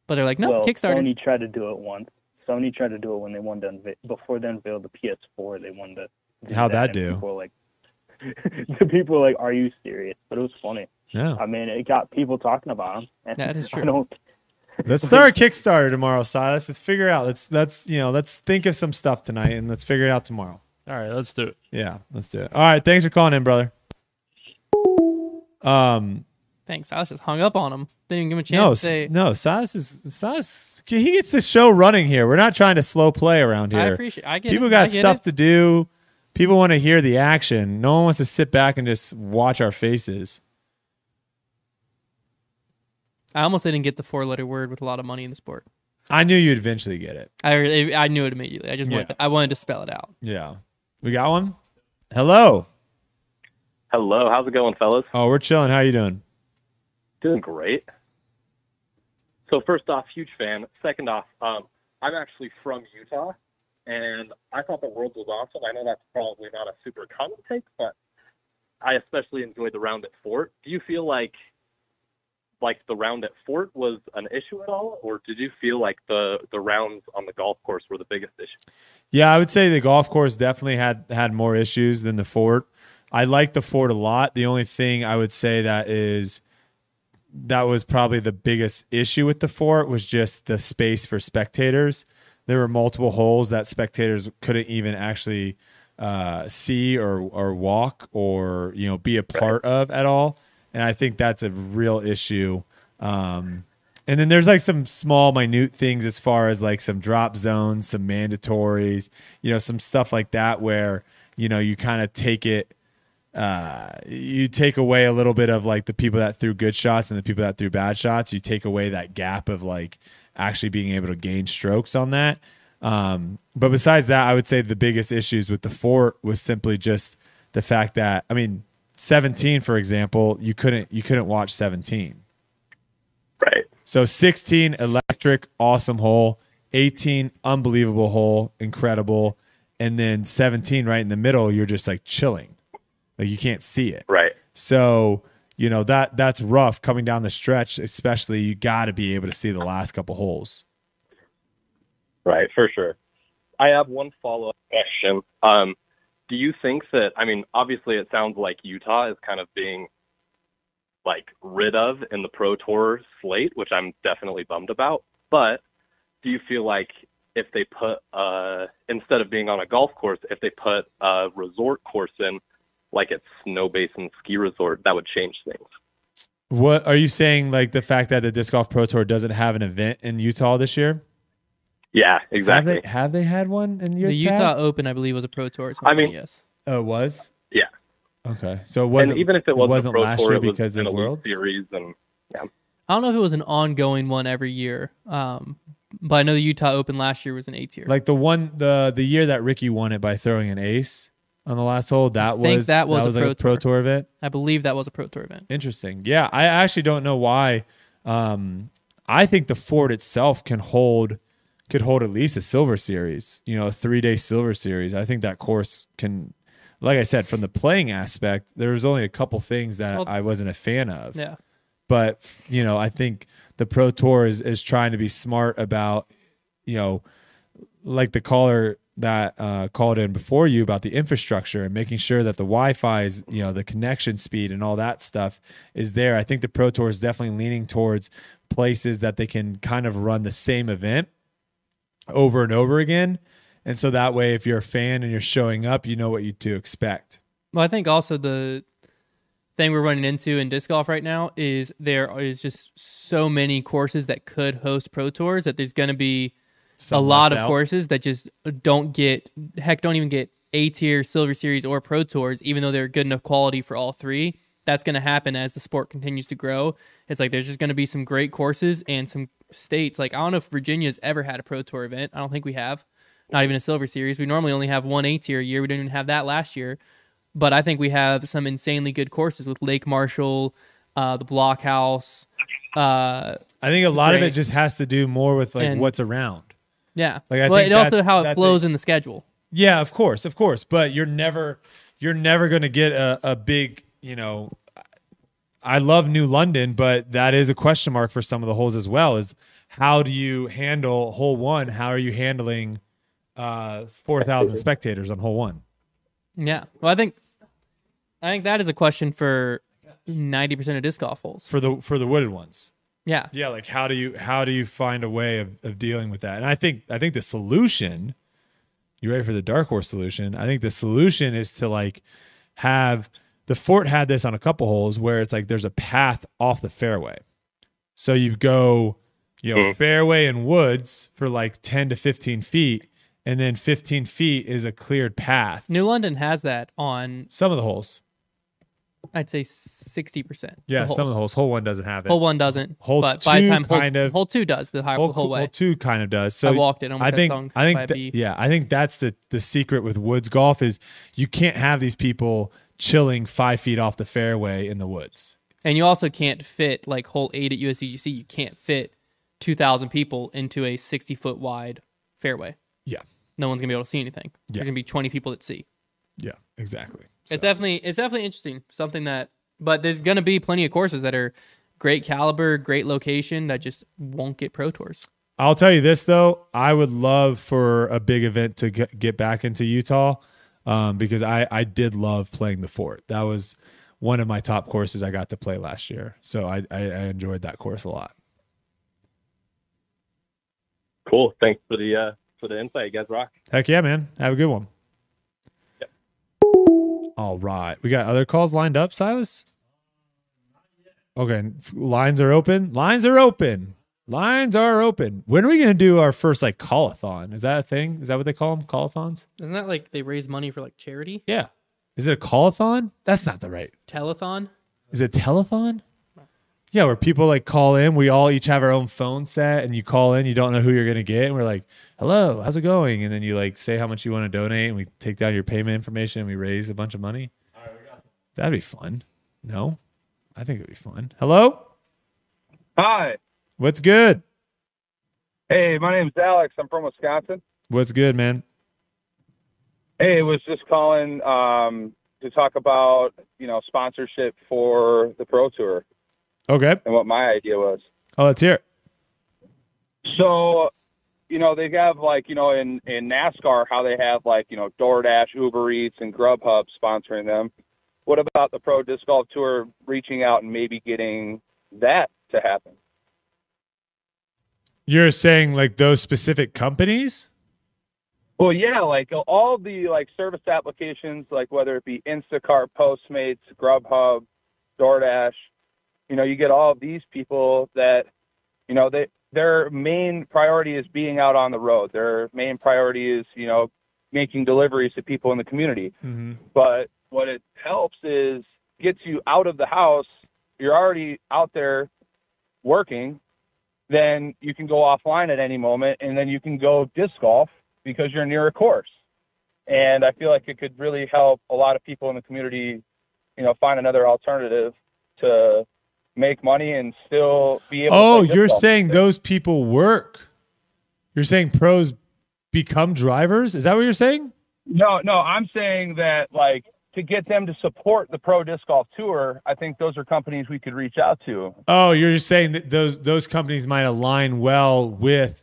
But they're like, no, well, Kickstarter. Sony tried to do it once. Sony tried to do it when they wanted to unveil, before they unveiled the PS4. They wanted to. How'd that and do? People were like, *laughs* the people were like, "Are you serious?" But it was funny. Yeah. I mean, it got people talking about them. And That is *laughs* I true. don't. *laughs* Let's start a Kickstarter tomorrow, Silas. Let's figure out. Let's let's you know let's think of some stuff tonight and let's figure it out tomorrow. All right, let's do it. Yeah, let's do it. All right, thanks for calling in, brother. Um, Thanks. Silas just hung up on him. Didn't even give him a chance no, to say. no, Silas is Silas. He gets the show running here. We're not trying to slow play around here. I appreciate. I get People it. got I get stuff it. to do. People want to hear the action. No one wants to sit back and just watch our faces. I almost didn't get the four-letter word with a lot of money in the sport. I knew you'd eventually get it. I really, I knew it immediately. I just Yeah. wanted, to, I wanted to spell it out. Yeah, we got one. Hello. Hello, how's it going, fellas? Oh, we're chilling. How you doing? Doing great. So first off, huge fan. Second off, um, I'm actually from Utah, and I thought the world was awesome. I know that's probably not a super common take, but I especially enjoyed the round at Fort. Do you feel like like the round at Fort was an issue at all, or did you feel like the the rounds on the golf course were the biggest issue? Yeah, I would say the golf course definitely had had more issues than the fort. I like the fort a lot. The only thing I would say that is that was probably the biggest issue with the fort was just the space for spectators. There were multiple holes that spectators couldn't even actually uh, see or or walk or you know be a part of at all. And I think that's a real issue. Um, and then there's like some small, minute things as far as like some drop zones, some mandatories, you know, some stuff like that where, you know, you kind of take it, uh, you take away a little bit of like the people that threw good shots and the people that threw bad shots. You take away that gap of like actually being able to gain strokes on that. Um, but besides that, I would say the biggest issues with the fort was simply just the fact that, I mean, 17, for example, you couldn't, you couldn't watch 17. Right. So 16 electric, awesome hole. 18 unbelievable hole, incredible. And then 17 right in the middle, you're just like chilling. Like you can't see it. Right. So, you know, that that's rough coming down the stretch, especially you got to be able to see the last couple holes. Right, for sure. I have one follow up question. Um, do you think that, I mean, obviously it sounds like Utah is kind of being like rid of in the Pro Tour slate, which I'm definitely bummed about. But do you feel like if they put, uh, instead of being on a golf course, if they put a resort course in, like at Snowbasin Ski Resort, that would change things? What are you saying like the fact that the Disc Golf Pro Tour doesn't have an event in Utah this year? Yeah, exactly. Have they, have they had one in years The Utah past? Open, I believe, was a pro tour. I mean- yes. Oh, it was? Yeah. Okay. So it wasn't and even if it wasn't, wasn't a Pro last Tour, year it was because of Elite World? Series and yeah. I don't know if it was an ongoing one every year, um, but I know the Utah Open last year was an eight tier. Like the one the the year that Ricky won it by throwing an ace on the last hole, that I think was that was a like Pro a pro Tour. tour event. I believe that was a pro tour event. Interesting. Yeah, I actually don't know why. Um, I think the Fort itself can hold could hold at least a silver series. You know, a three day silver series. I think that course can. Like I said, from the playing aspect, there was only a couple things that Well- I wasn't a fan of. Yeah. But you know, I think the Pro Tour is is trying to be smart about, you know, like the caller that uh, called in before you about the infrastructure and making sure that the Wi-Fi is, you know, the connection speed and all that stuff is there. I think the Pro Tour is definitely leaning towards places that they can kind of run the same event over and over again. And so that way, if you're a fan and you're showing up, you know what you to expect. Well, I think also the thing we're running into in disc golf right now is there is just so many courses that could host pro tours that there's going to be Some a lot of out. courses that just don't get heck don't even get A tier, Silver Series, or Pro Tours, even though they're good enough quality for all three. That's going to happen as the sport continues to grow. It's like there's just going to be some great courses and some states. Like I don't know if Virginia's ever had a Pro Tour event. I don't think we have. Not even a Silver Series. We normally only have one A tier a year. We didn't even have that last year. But I think we have some insanely good courses with Lake Marshall, uh, the Blockhouse. Uh, I think a lot of it just has to do more with like And- what's around. Yeah. Like I well, think and also that's- how it that's flows in the schedule. Yeah, of course, of course. But you're never you're never going to get a, a big, you know. I love New London, but that is a question mark for some of the holes as well. Is how do you handle hole one? How are you handling uh, four thousand spectators on hole one? Yeah. Well, I think I think that is a question for ninety percent of disc golf holes. for the for the wooded ones. Yeah. Yeah, like how do you how do you find a way of, of dealing with that? And I think I think the solution, you ready for the dark horse solution? I think the solution is to like have the fort had this on a couple holes where it's like there's a path off the fairway. So you go, you know, hmm. fairway and woods for like 10 to 15 feet, and then 15 feet is a cleared path. New London has that on Some of the holes. I'd say sixty percent. Yeah, some of the holes. Hole one doesn't have it. Hole one doesn't. Hole but by the two time hole, kind of- hole two does the high Hole, whole way. hole two kind of does. So I walked it, I think I think th- yeah, I think that's the the secret with woods golf is you can't have these people chilling five feet off the fairway in the woods. And you also can't fit like hole eight at USDGC. You can't fit two thousand people into a sixty foot wide fairway. Yeah. No one's gonna be able to see anything. Yeah. There's gonna be twenty people that see. Yeah, exactly. It's definitely it's definitely interesting. Something that, but there's gonna be plenty of courses that are great caliber, great location that just won't get pro tours. I'll tell you this though, I would love for a big event to get, get back into Utah um, because I I did love playing the fort. That was one of my top courses I got to play last year, so I I, I enjoyed that course a lot. Cool. Thanks for the uh, for the insight. You guys rock. Heck yeah, man. Have a good one. All right. We got other calls lined up, Silas? Okay. Lines are open. Lines are open. Lines are open. When are we going to do our first like call-a-thon? Is that a thing? Is that what they call them? Call-a-thons? Isn't that like they raise money for like charity? Yeah. Is it a call-a-thon? That's not the right. Telethon? Is it telethon? Yeah, where people like call in. We all each have our own phone set, and you call in. You don't know who you're gonna get, and we're like, "Hello, how's it going?" And then you like say how much you want to donate, and we take down your payment information, and we raise a bunch of money. That'd be fun. No, I think it'd be fun. Hello, Hi. what's good? Hey, my name's Alex. I'm from Wisconsin. What's good, man? Hey, I was just calling um, to talk about you know sponsorship for the Pro Tour Okay. and what my idea was. Oh, let's hear it. So, you know, they have like you know in in NASCAR how they have like you know DoorDash, Uber Eats, and Grubhub sponsoring them. What about the Pro Disc Golf Tour reaching out and maybe getting that to happen? You're saying like those specific companies? Well, yeah, like all the like service applications, like whether it be Instacart, Postmates, Grubhub, DoorDash, you know, you get all of these people that, you know, they their main priority is being out on the road. Their main priority is, you know, making deliveries to people in the community. Mm-hmm. But what it helps is gets you out of the house. You're already out there working. Then you can go offline at any moment, and then you can go disc golf because you're near a course. And I feel like it could really help a lot of people in the community, you know, find another alternative to make money and still be able. Oh, you're saying those people work? You're saying pros become drivers? Is that what you're saying? No, no, I'm saying that like to get them to support the pro disc golf tour, I think those are companies we could reach out to. Oh, you're just saying that those those companies might align well with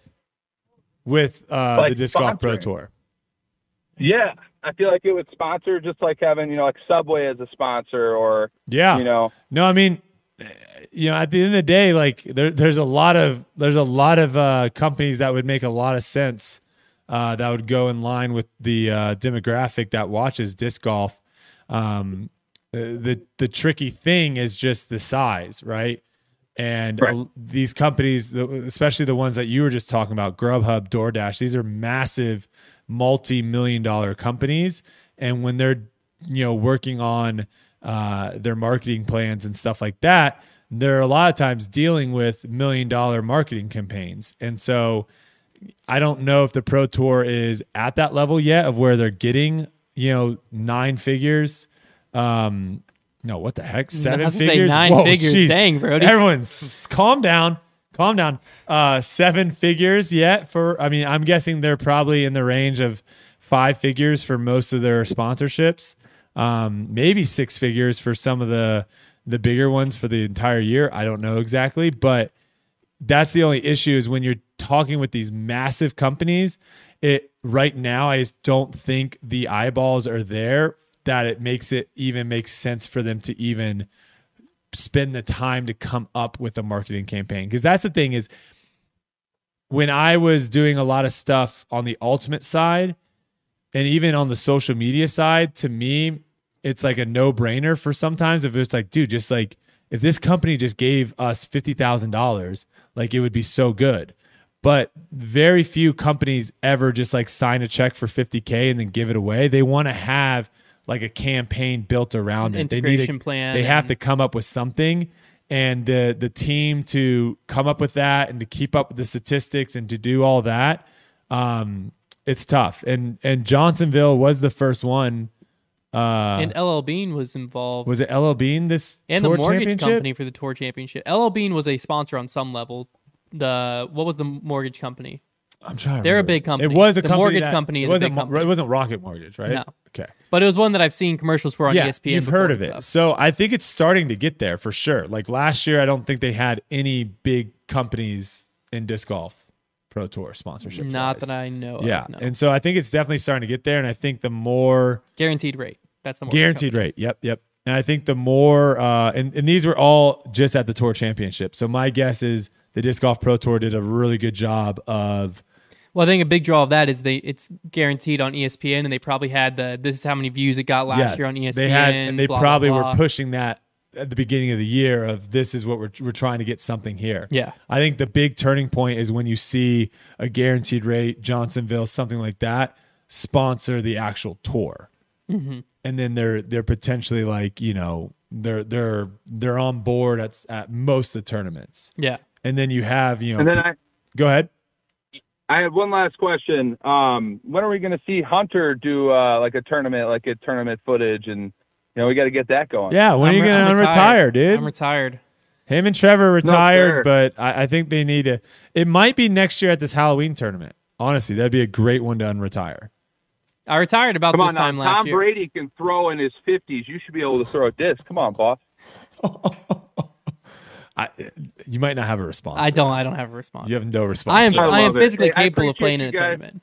with uh, Like the disc golf pro tour. Yeah, I feel like it would sponsor just like having you know like Subway as a sponsor or Yeah, you know No, I mean, you know, at the end of the day, like there, there's a lot of there's a lot of uh, companies that would make a lot of sense. Uh, that would go in line with the uh, demographic that watches disc golf. Um, the the tricky thing is just the size, right? And uh, these companies, especially the ones that you were just talking about, Grubhub, DoorDash, these are massive, multi-million dollar companies. And when they're, you know, working on uh, their marketing plans and stuff like that, they're a lot of times dealing with million dollar marketing campaigns. And so I don't know if the Pro Tour is at that level yet of where they're getting, you know, nine figures. Um, no, what the heck? Seven I was gonna say figures? nine figures. Dang, Brodie. Everyone, calm down. Calm down. Uh, seven figures yet for, I mean, I'm guessing they're probably in the range of five figures for most of their sponsorships. Um, maybe six figures for some of the, the bigger ones for the entire year. I don't know exactly, but that's the only issue is when you're talking with these massive companies it right now i just don't think the eyeballs are there that it makes it even makes sense for them to even spend the time to come up with a marketing campaign because that's the thing is when i was doing a lot of stuff on the ultimate side and even on the social media side to me it's like a no-brainer for sometimes if it's like dude just like if this company just gave us $50,000 like it would be so good. But very few companies ever just like sign a check for 50k and then give it away. They want to have like a campaign built around it. They need a, plan they have to come up with something. And the the team to come up with that and to keep up with the statistics and to do all that um it's tough and and Johnsonville was the first one uh and LL Bean was involved. was it LL Bean this and tour the mortgage championship? company for the tour championship. LL Bean was a sponsor on some level. The what was the mortgage company? I'm trying. To They're a big company. It was a the company mortgage that- company It wasn't. big company. It wasn't Rocket Mortgage, right? No. Okay. But it was one that I've seen commercials for on yeah, ESPN. you've heard of it. stuff. So I think it's starting to get there for sure. Like last year, I don't think they had any big companies in disc golf pro tour sponsorship. Not that I know of, Yeah, no. and so I think it's definitely starting to get there. And I think the more Guaranteed rate. That's the guaranteed rate. Yep, yep. And I think the more, uh, and, and these were all just at the tour championship. So my guess is the disc golf pro tour did a really good job of Well, I think a big draw of that is they it's guaranteed on ESPN, and they probably had the this is how many views it got last Yes, year on ESPN. They had, and they blah, blah, probably blah. were pushing that at the beginning of the year of this is what we're we're trying to get something here. Yeah. I think the big turning point is when you see a guaranteed rate, Johnsonville, something like that, sponsor the actual tour, Mhm. and then they're they're potentially like you know they're they're they're on board at at most of the tournaments. Yeah. and then you have you know. And then I, go ahead. I have one last question. Um, when are we going to see Hunter do uh, like a tournament, like a tournament footage, and you know we got to get that going. Yeah, when are you I'm gonna retire, dude? I'm retired. Him and Trevor sir. retired, but I, I think they need to. It might be next year at this Halloween tournament. Honestly, that'd be a great one to unretire. I retired about Come this on time now, last Tom year. Tom Brady can throw in his fifties. You should be able to throw a disc. Come on, boss. *laughs* I, you might not have a response. I don't. I don't have a response. You have no response. I am. for. I, am love it. physically capable of playing in a guys. tournament.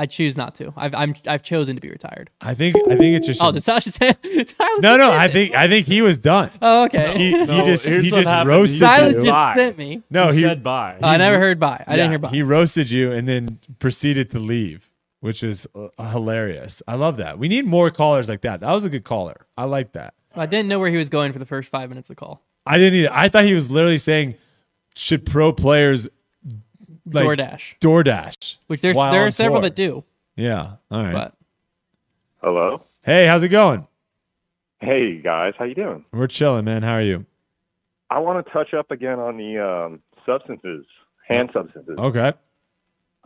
I choose not to. I've I'm I've chosen to be retired. I think. I think it's just. Oh, did Silas just say? *laughs* No, no. I think. I think he was done. Oh, okay. He, he No, just. He just happened. roasted Silas you. just Bye. sent me. no, he he said bye. I never heard bye. I yeah, didn't hear bye. He roasted you and then proceeded to leave, which is uh, hilarious. I love that. We need more callers like that. That was a good caller. I like that. I didn't know where he was going for the first five minutes of the call. I didn't either. I thought he was literally saying, should pro players like DoorDash, DoorDash? which there's there are several tour? that do, Yeah. All right. but Hello. hey, how's it going? Hey guys, how you doing? We're chilling, man. How are you? I want to touch up again on the um, substances, hand substances. Okay.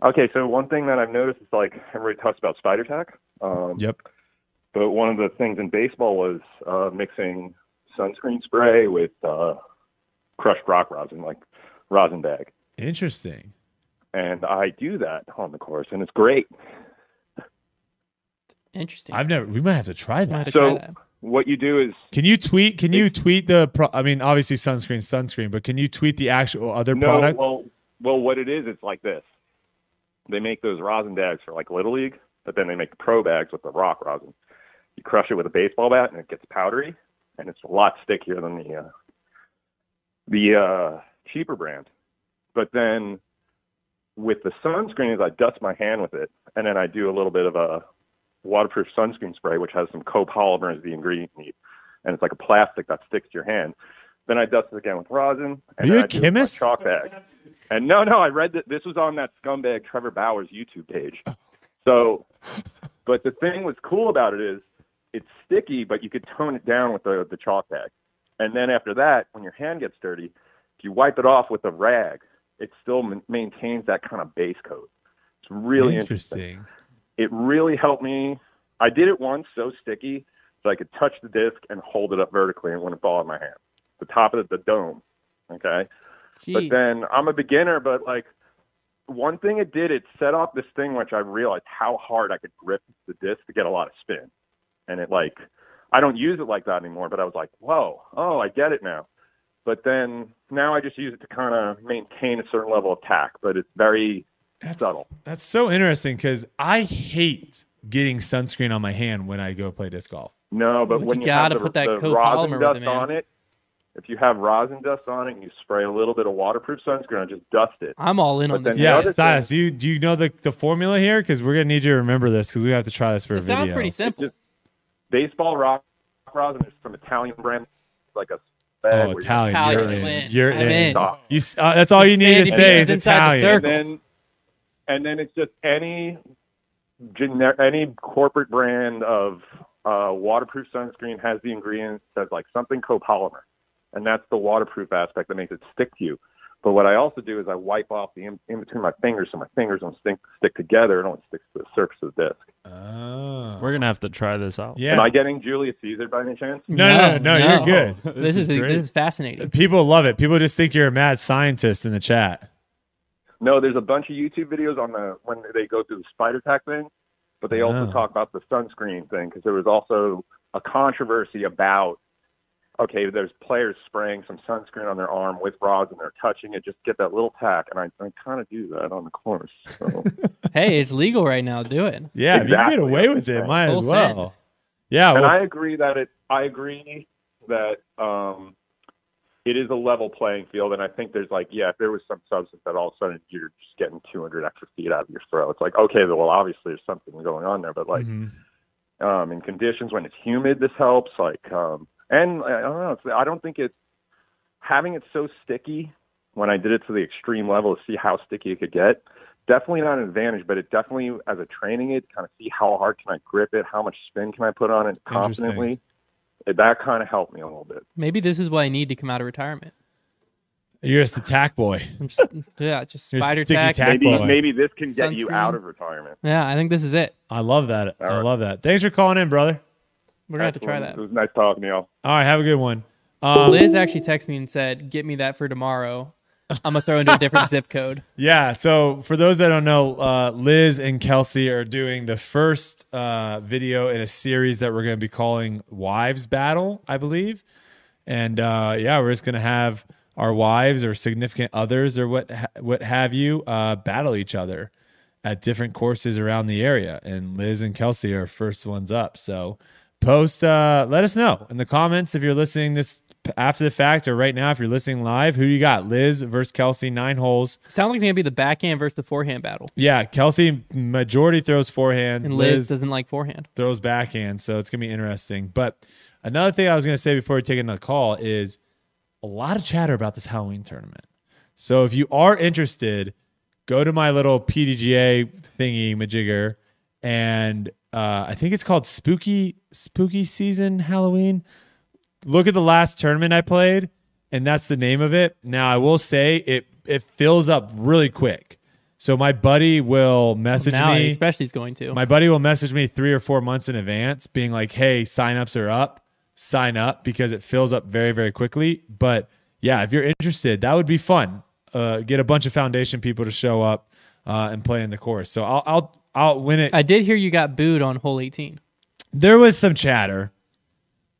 Okay, so one thing that I've noticed is like everybody talks about spider tack. Um, Yep. But one of the things in baseball was uh, mixing sunscreen spray with uh, crushed rock rosin, like rosin bag. Interesting. And I do that on the course, and it's great. interesting. I've never. We might have to try that. to try So that. what you do is Can you tweet? Can you tweet the? Pro, I mean, obviously sunscreen, sunscreen, but can you tweet the actual other no, product? well, well, what it is, it's like this. They make those rosin bags for like little league, but then they make the pro bags with the rock rosin. You crush it with a baseball bat, and it gets powdery, and it's a lot stickier than the uh, the uh, cheaper brand. But then with the sunscreen, is I dust my hand with it, and then I do a little bit of a waterproof sunscreen spray, which has some copolymer as the ingredient need. and it's like a plastic that sticks to your hand. Then I dust it again with rosin. And Are you a I do it chemist? Chalk bag. And no, no, I read that this was on that scumbag Trevor Bauer's YouTube page. Oh. So, but the thing what's cool about it is it's sticky, but you could tone it down with the the chalk bag. And then after that, when your hand gets dirty, if you wipe it off with a rag, it still ma- maintains that kind of base coat. It's really interesting. interesting. It really helped me. I did it once, so sticky, so I could touch the disc and hold it up vertically and it wouldn't fall in my hand. The top of the dome. Okay. But then I'm a beginner, but like one thing it did, it set off this thing which I realized how hard I could grip the disc to get a lot of spin. And it like I don't use it like that anymore, but I was like, whoa, oh, I get it now. But then now I just use it to kind of maintain a certain level of tack, but it's very subtle. That's so interesting because I hate getting sunscreen on my hand when I go play disc golf. No, but But when you you, have gotta the, put that the rosin dust it, on it, if you have rosin dust on it and you spray a little bit of waterproof sunscreen and just dust it. I'm all in But on then this. the Yeah, other Silas, you do you know the, the formula here? Because we're gonna need you to remember this because we have to try this for a It video. sounds pretty simple. baseball rock rosin is from Italian brand, like a bag Oh, where you- Italian! Italian, You're I'm in. in. You're I'm in. in. You, s- uh, that's all you need to say is inside the Italian. And then, and then it's just any gener- any corporate brand of uh, waterproof sunscreen has the ingredients says like something copolymer, and that's the waterproof aspect that makes it stick to you. But what I also do is I wipe off the in, in between my fingers so my fingers don't stick stick together. It only sticks to the surface of the disc. Oh. We're gonna have to try this out. Yeah. Am I getting Julius Caesar by any chance? No, no, no, no, you're good. This, is, great. this is fascinating. People love it. People just think you're a mad scientist in the chat. No, there's a bunch of YouTube videos on the when they go through the spider tack thing, but they also Oh. talk about the sunscreen thing because there was also a controversy about okay, there's players spraying some sunscreen on their arm with rods and they're touching it, just get that little tack, and I, I kind of do that on the course. So *laughs* hey, it's legal right now. Do it. Yeah, if you can get away with it, thing. might Full as well. send. Yeah, and I agree that it. I agree that um, it is a level playing field, and I think there's like, yeah, if there was some substance that all of a sudden you're just getting 200 extra feet out of your throw, it's like, okay, well, obviously there's something going on there, but like mhm. um, in conditions when it's humid, this helps. Like, um, and uh, I don't know, it's, I don't think it having it so sticky when I did it to the extreme level to see how sticky it could get. Definitely not an advantage, but it definitely, as a training it, kind of see how hard can I grip it, how much spin can I put on it confidently. It, that kind of helped me a little bit. Maybe this is what I need to come out of retirement. you're just the tack boy. I'm just, yeah, just You're spider sticky tack. tack Maybe boy. maybe this can get you out of retirement. Yeah, I think this is it. I love that. All I right. love that. Thanks for calling in, brother. We're gonna have to try that. It was nice talking to y'all. All right, have a good one. Um, Liz actually texted me and said, "Get me that for tomorrow." I'm gonna throw into a different *laughs* zip code. Yeah. So for those that don't know, uh, Liz and Kelsey are doing the first uh, video in a series that we're going to be calling Wives Battle, I believe. And uh, yeah, we're just going to have our wives or significant others or what ha- what have you uh, battle each other at different courses around the area. And Liz and Kelsey are first ones up. So post, uh, let us know in the comments if you're listening this after the fact or right now if you're listening live. Who you got? Liz versus Kelsey, nine holes. Sounds like it's gonna be the backhand versus the forehand battle. Yeah, Kelsey majority throws forehands. And Liz, doesn't like forehand. throws backhand, so it's gonna be interesting. But another thing I was gonna say before we take another call is a lot of chatter about this Halloween tournament. So if you are interested, go to my little PDGA thingy majigger, and uh, I think it's called Spooky Spooky Season Halloween. Look at the last tournament I played, and that's the name of it. Now I will say it it fills up really quick. So my buddy will message now, me. especially, is going to. My buddy will message me three or four months in advance, being like, "Hey, signups are up. Sign up because it fills up very, very quickly." But yeah, if you're interested, that would be fun. Uh, get a bunch of foundation people to show up uh, and play in the course. So I'll, I'll, I'll win it. I did hear you got booed on hole 18. there was some chatter.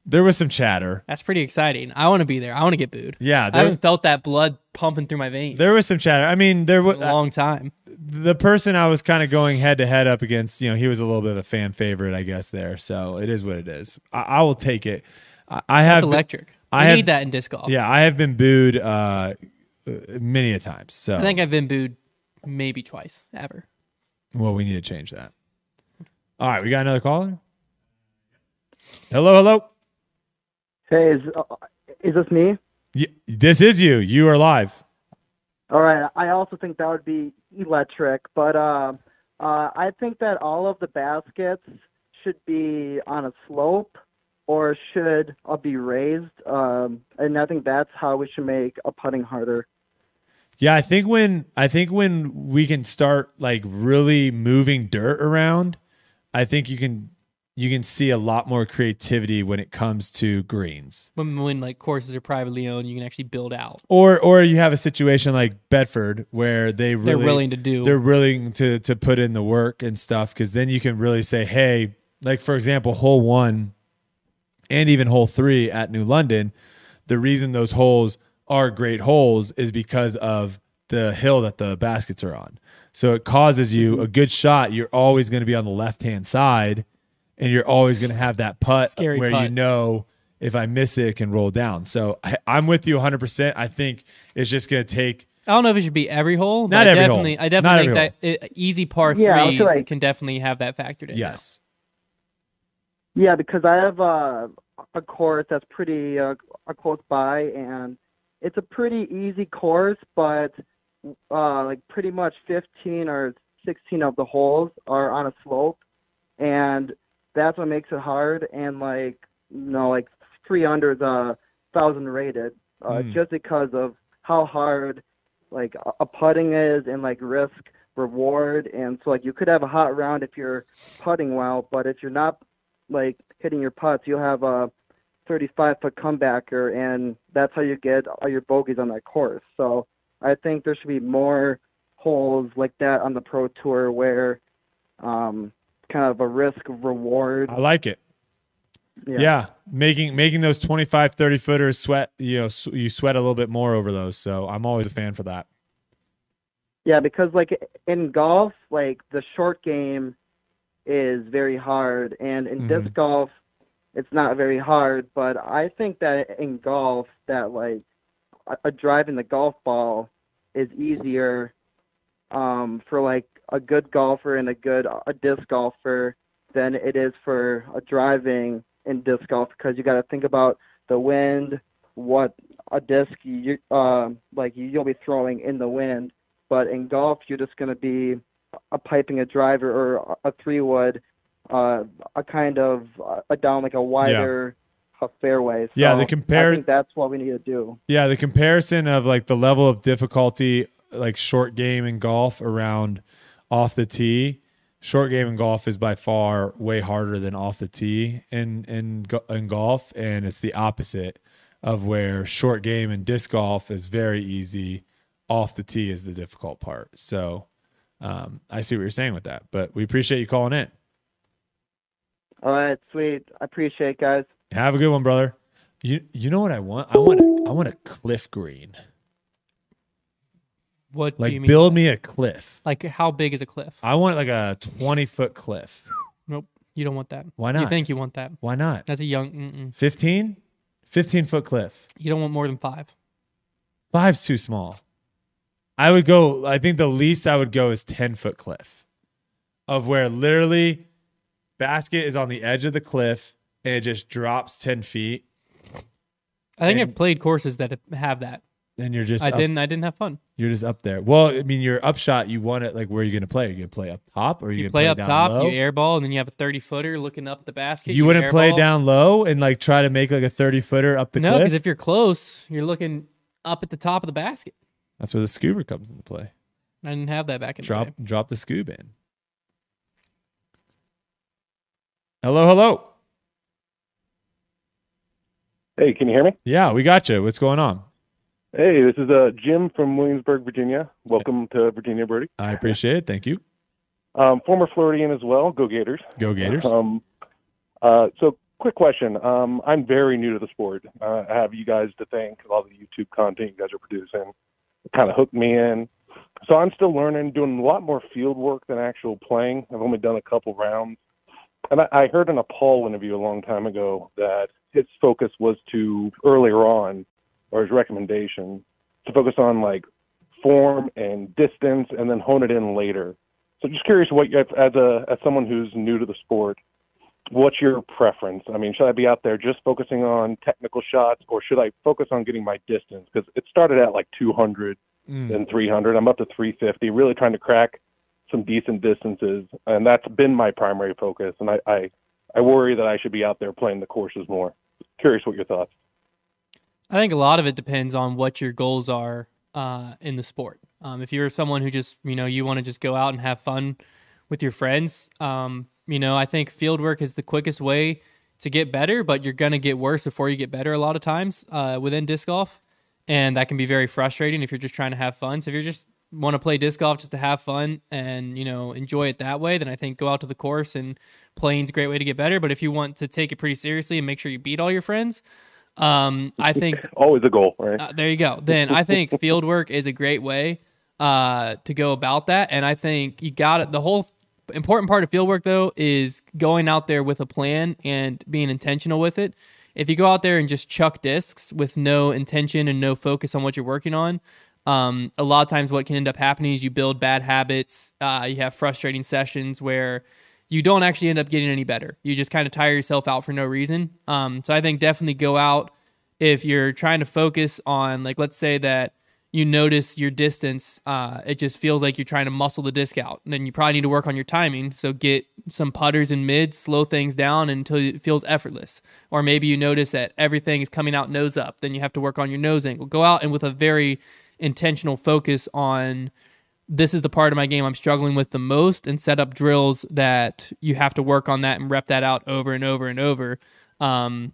There was some chatter. That's pretty exciting. I want to be there. I want to get booed. Yeah, I haven't felt that blood pumping through my veins. There was some chatter. I mean, there was a long time. the person I was kind of going head to head up against, you know, he was a little bit of a fan favorite, I guess. There, so it is what it is. I, I will take it. I, I have That's electric. I have- need that in disc golf. Yeah, I have been booed uh, uh, many a times. So I think I've been booed maybe twice ever. Well, we need to change that. All right, we got another caller. Hello, hello. Hey, is, uh, is this me? Y- this is you. You are live. All right. I also think that would be electric, but uh, uh, I think that all of the baskets should be on a slope or should uh, be raised, um, and I think that's how we should make a putting harder. Yeah, I think when I think when we can start like really moving dirt around, I think you can you can see a lot more creativity when it comes to greens. When, when like courses are privately owned, you can actually build out. Or or you have a situation like Bedford where they really, They're willing to do. they're willing to to put in the work and stuff because then you can really say, hey, like for example, hole one and even hole three at New London, the reason those holes are great holes is because of the hill that the baskets are on. So it causes you a good shot. You're always going to be on the left hand side, and you're always going to have that putt Scary where you know if I miss it, it can roll down. So I, I'm with you 100%. I think it's just going to take. I don't know if it should be every hole. but Not I every hole. definitely, I definitely every think that uh, easy par Yeah, I threes like- can definitely have that factored in. Yes. Yeah, because I have uh, a course that's pretty uh, uh, close by, and it's a pretty easy course, but uh, like pretty much 15 or 16 of the holes are on a slope, and that's what makes it hard. And like, you know, like three under the thousand rated, uh, Hmm. just because of how hard like a- a putting is and like risk reward. And so like you could have a hot round if you're putting well, but if you're not like hitting your putts, you'll have a 35 foot comebacker, and that's how you get all your bogeys on that course. So I think there should be more holes like that on the pro tour where um, kind of a risk reward. I like it. Yeah. Yeah. Making making those 25 30 footers sweat, you know, you sweat a little bit more over those. So I'm always a fan for that. Yeah, because like in golf, like the short game is very hard, and in Mhm. disc golf, it's not very hard. But I think that in golf, that like a, a driving the golf ball is easier um, for like a good golfer and a good a disc golfer than it is for a driving in disc golf because you got to think about the wind, what a disc you uh, like you'll be throwing in the wind. But in golf, you're just going to be a piping a driver or a three wood, uh, a kind of uh, a down like a wider a fairway. So Yeah, the compare- I think that's what we need to do. Yeah, the comparison of like the level of difficulty, like short game in golf around off the tee. Short game in golf is by far way harder than off the tee in in in golf, and it's the opposite of where short game in disc golf is very easy. Off the tee is the difficult part. So um, I see what you're saying with that, but we appreciate you calling in. All right, sweet. I appreciate it, guys. Have a good one, brother. You you know what I want? I want a I want a cliff green. What Like do you mean? build me a cliff. Like how big is a cliff? I want like a 20 foot cliff. Nope, you don't want that. Why not? You think you want that? Why not? That's a young. Mm-mm. 15? 15 foot cliff. You don't want more than five. Five's too small. I would go, I think the least I would go is 10 foot cliff of where literally basket is on the edge of the cliff and it just drops 10 feet. I think And- I've played courses that have that. And you're just I up- didn't. I didn't have fun. You're just up there. Well, I mean, your upshot, you want it like where are you going to play? Are you to play up top or are you, You play, play, up top, low? you airball, and then you have a thirty footer looking up at the basket. you wouldn't play down low and like try to make like a 30 footer up the cliff. No, because if you're close, you're looking up at the top of the basket. That's where the scuba comes into play. I didn't have that back in Drop the day. drop the scuba in. Hello, hello. Hey, can you hear me? Yeah, we got you. What's going on? Hey, this is uh, Jim from Williamsburg, Virginia. Welcome to Virginia, Birdie. I appreciate it. Thank you. Um, former Floridian as well. Go Gators. Go Gators. Um, uh, so, quick question. Um, I'm very new to the sport. Uh, I have you guys to thank. All the YouTube content you guys are producing kind of hooked me in. So I'm still learning, doing a lot more field work than actual playing. I've only done a couple rounds. And I, I heard in a Paul interview a long time ago that his focus was to earlier on, or his recommendation, to focus on like form and distance, and then hone it in later. So just curious, what you- as a as someone who's new to the sport, what's your preference? I mean, should I be out there just focusing on technical shots, or should I focus on getting my distance? Because it started at like 200 Mm. and 300. I'm up to 350, really trying to crack some decent distances, and that's been my primary focus. And I, I, I worry that I should be out there playing the courses more. Curious what your thoughts. I think a lot of it depends on what your goals are uh, in the sport. Um, if you're someone who just, you know, you want to just go out and have fun with your friends, um, you know, I think field work is the quickest way to get better, but you're to get worse before you get better a lot of times uh, within disc golf. And that can be very frustrating if you're just trying to have fun. So if you're just want to play disc golf just to have fun and, you know, enjoy it that way, then I think go out to the course and playing's a great way to get better. But if you want to take it pretty seriously and make sure you beat all your friends, um, I *laughs* think Always a goal, right? uh, there you go. Then I think *laughs* field work is a great way uh, to go about that. And I think you got it. The whole important part of field work, though, is going out there with a plan and being intentional with it. If you go out there and just chuck discs with no intention and no focus on what you're working on, um, a lot of times what can end up happening is you build bad habits. Uh, you have frustrating sessions where you don't actually end up getting any better. You just kind of tire yourself out for no reason. Um, so I think definitely go out if you're trying to focus on, like, let's say that you notice your distance, uh, it just feels like you're trying to muscle the disc out. And then you probably need to work on your timing. So get some putters in mid, slow things down until it feels effortless. Or maybe you notice that everything is coming out nose up. Then you have to work on your nose angle. Go out and with a very intentional focus on this is the part of my game I'm struggling with the most and set up drills that you have to work on that and rep that out over and over and over um,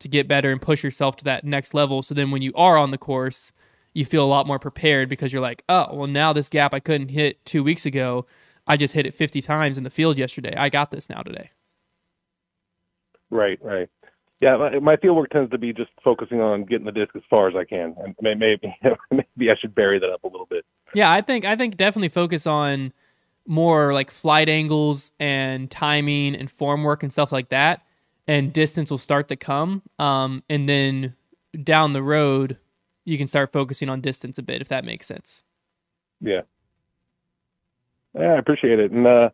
to get better and push yourself to that next level. So then when you are on the course, you feel a lot more prepared because you're like, oh, well, now this gap I couldn't hit two weeks ago, I just hit it 50 times in the field yesterday. I got this now today. Right, right. Yeah, my, my field work tends to be just focusing on getting the disc as far as I can, and maybe *laughs* maybe I should bury that up a little bit. Yeah, I think I think definitely focus on more like flight angles and timing and form work and stuff like that, and distance will start to come. Um, and then down the road, you can start focusing on distance a bit if that makes sense. Yeah. Yeah, I appreciate it. And uh,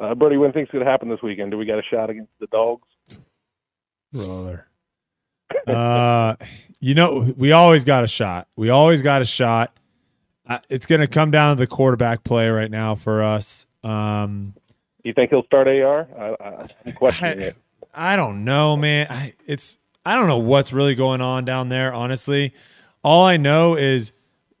uh, Brodie, when things going to happen this weekend? Do we got a shot against the dogs? Brother. Uh, you know, we always got a shot. We always got a shot. Uh, it's going to come down to the quarterback play right now for us. Um, You think he'll start AR? I, I, I'm questioning it. I don't know, man. I, it's I don't know what's really going on down there. Honestly, all I know is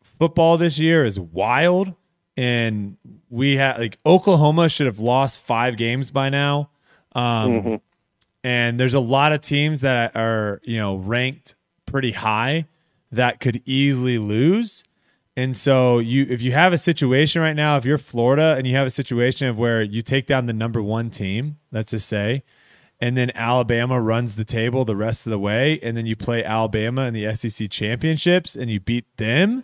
football this year is wild, and we have like Oklahoma should have lost five games by now. Um, Mhm. And there's a lot of teams that are you know ranked pretty high that could easily lose. And so you if you have a situation right now if you're florida and you have a situation of where you take down the number one team let's just say and then alabama runs the table the rest of the way and then you play alabama in the sec championships and you beat them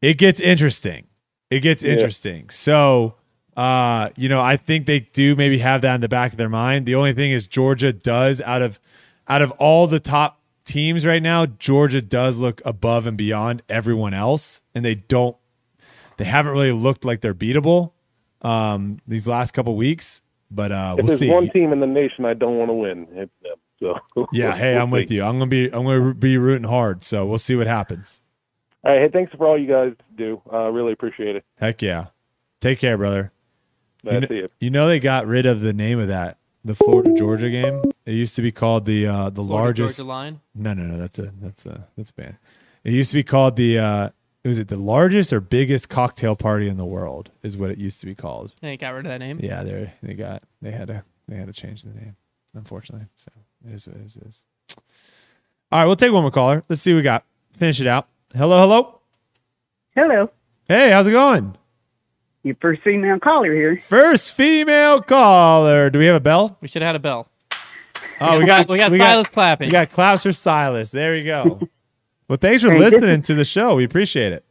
it gets interesting. It gets Yeah. interesting. So uh, you know, I think they do maybe have that in the back of their mind. The only thing is Georgia does out of out of all the top teams right now, Georgia does look above and beyond everyone else, and they don't they haven't really looked like they're beatable um these last couple weeks. But uh if we'll there's see. one team in the nation I don't want to win, it's them. So yeah, *laughs* hey, I'm with you. I'm gonna be I'm gonna be rooting hard, so we'll see what happens. All right, hey, thanks for all you guys do. Uh, really appreciate it. Heck yeah. Take care, brother. You Bye, know, see you. you know they got rid of the name of that, the Florida Georgia game. It used to be called the uh, the Florida largest. Georgia line? No, no, no. That's a that's a that's a band. It used to be called the. Uh, was it the largest or biggest cocktail party in the world? Is what it used to be called. They got rid of that name. Yeah, they they got they had to they had to change the name, unfortunately. So it is what it is. All right, we'll take one more caller. Let's see what we got. Finish it out. Hello, hello. Hello. Hey, how's it going? Your first female caller here. First female caller. Do we have a bell? We should have had a bell. Oh, we got we got Silas clapping. We got claps for Silas. There we go. *laughs* well, thanks for Hey, listening is- to the show. We appreciate it.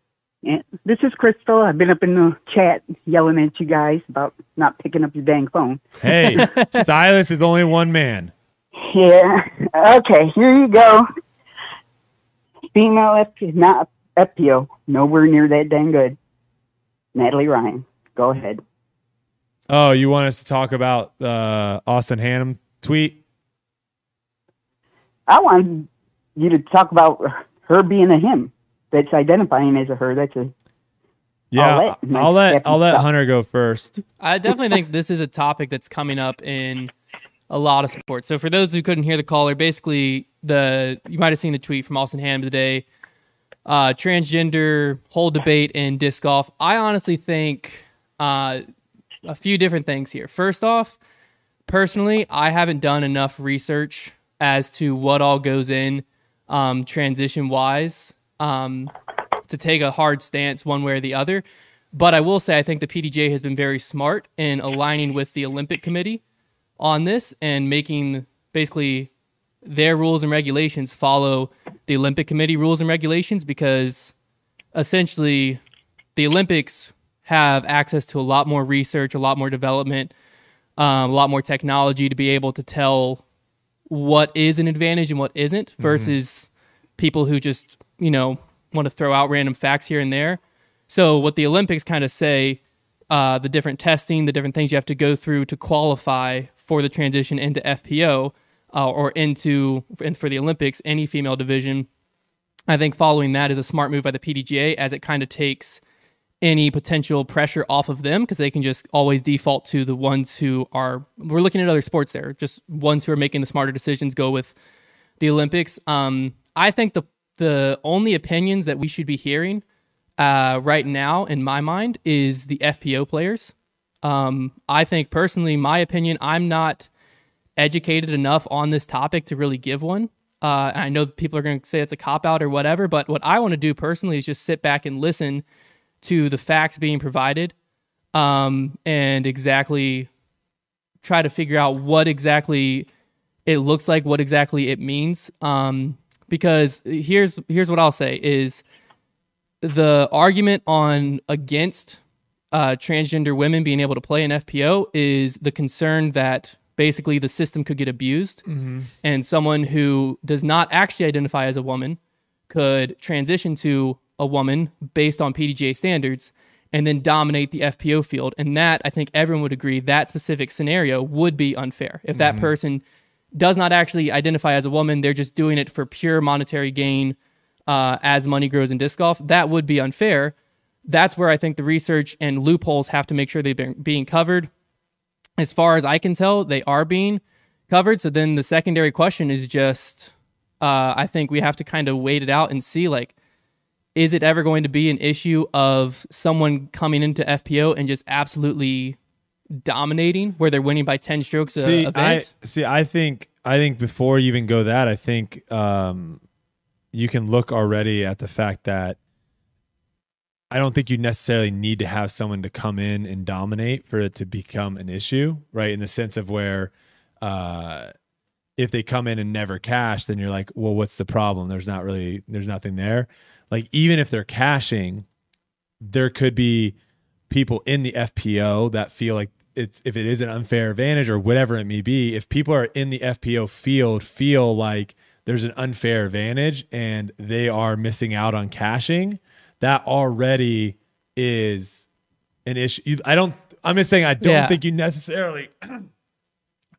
Yeah, This is Crystal. I've been up in the chat yelling at you guys about not picking up your dang phone. Hey, *laughs* Silas is only one man. Yeah. Okay, here you go. Female FP, not FPO. Nowhere near that dang good. Natalie Ryan. Go ahead. Oh, you want us to talk about uh, Austin Hannum tweet? I want you to talk about her being a him. That's identifying as a her. That's a Yeah, let- I'll let I'll let. Hunter go first. I definitely think this is a topic that's coming up in a lot of sports. So for those who couldn't hear the caller, basically the you might have seen the tweet from Austin Hannum today. Uh, transgender whole debate in disc golf. I honestly think uh, a few different things here. First off, personally, I haven't done enough research as to what all goes in um, transition wise um, to take a hard stance one way or the other. But I will say, I think the PDGA has been very smart in aligning with the Olympic Committee on this and making basically their rules and regulations follow the Olympic Committee rules and regulations because essentially the Olympics have access to a lot more research, a lot more development, um, a lot more technology to be able to tell what is an advantage and what isn't versus people who just, you know, want to throw out random facts here and there. So, what the Olympics kind of say, uh, the different testing, the different things you have to go through to qualify for the transition into FPO uh, or into, and for the Olympics, any female division. I think following that is a smart move by the PDGA as it kind of takes any potential pressure off of them because they can just always default to the ones who are we're looking at other sports there just ones who are making the smarter decisions go with the olympics um i think the the only opinions that we should be hearing uh right now in my mind is the fpo players um i think personally my opinion i'm not educated enough on this topic to really give one uh, I know people are going to say it's a cop out or whatever, but what I want to do personally is just sit back and listen to the facts being provided um, and exactly try to figure out what exactly it looks like, what exactly it means. Um, because here's here's what I'll say is the argument on against uh, transgender women being able to play in FPO is the concern that basically the system could get abused Mhm. and someone who does not actually identify as a woman could transition to a woman based on PDGA standards and then dominate the FPO field. And that, I think everyone would agree, that specific scenario would be unfair. If that Mhm. person does not actually identify as a woman, they're just doing it for pure monetary gain uh, as money grows in disc golf, that would be unfair. That's where I think the research and loopholes have to make sure they're being covered as far as I can tell, they are being covered. So then the secondary question is just, uh, I think we have to kind of wait it out and see, like, is it ever going to be an issue of someone coming into FPO and just absolutely dominating, where they're winning by ten strokes a see, event? I see. I think I think before you even go that, I think um, you can look already at the fact that I don't think you necessarily need to have someone to come in and dominate for it to become an issue, right? In the sense of where uh, if they come in and never cash, then you're like, well, what's the problem? There's not really, there's nothing there. Like even if they're cashing, there could be people in the FPO that feel like it's if it is an unfair advantage or whatever it may be, if people are in the FPO field feel like there's an unfair advantage and they are missing out on cashing, that already is an issue. I don't I'm just saying I don't Yeah. think you necessarily *clears throat* I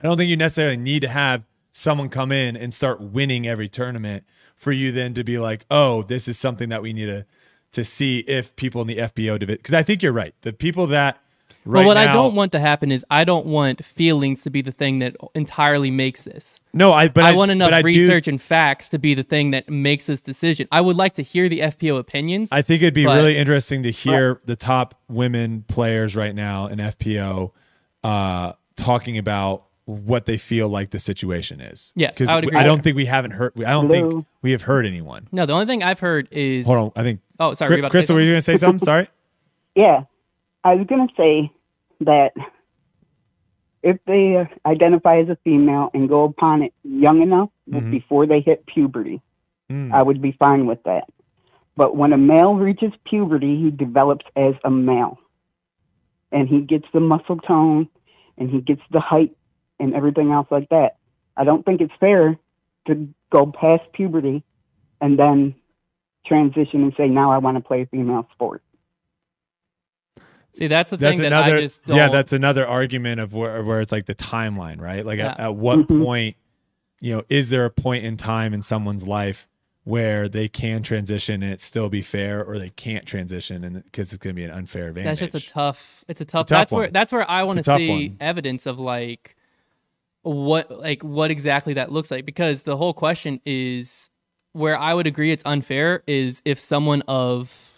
don't think you necessarily need to have someone come in and start winning every tournament for you then to be like, oh, this is something that we need to to see if people in the FPO division. Because I think you're right. The people that right well, what I don't want to happen is I don't want feelings to be the thing that entirely makes this. No, I but I, I- want enough but I do- research and facts to be the thing that makes this decision. I would like to hear the FPO opinions. I think it'd be but- really interesting to hear the top women players right now in FPO uh, talking about what they feel like the situation is. Yes, because I would agree I don't think we haven't heard. I don't Hello? think we have heard anyone. No, the only thing I've heard is. Hold on, I think. Oh, sorry, Chri- about Crystal, were you going to say something? Sorry. *laughs* Yeah, I was gonna say that if they identify as a female and go upon it young enough Mhm. before they hit puberty, Mm. I would be fine with that. But when a male reaches puberty, he develops as a male, and he gets the muscle tone, and he gets the height and everything else like that. I don't think it's fair to go past puberty and then transition and say, now I want to play a female sport. See, that's the thing that I just don't. yeah, that's another argument of where where it's like the timeline, right? Like at, Yeah. at what Mhm. point, you know, is there a point in time in someone's life where they can transition and it still be fair, or they can't transition and because it's going to be an unfair advantage? That's just a tough. It's a tough. tough that's where that's where I want to It's a tough see one. evidence of like what like what exactly that looks like because the whole question is where I would agree it's unfair is if someone of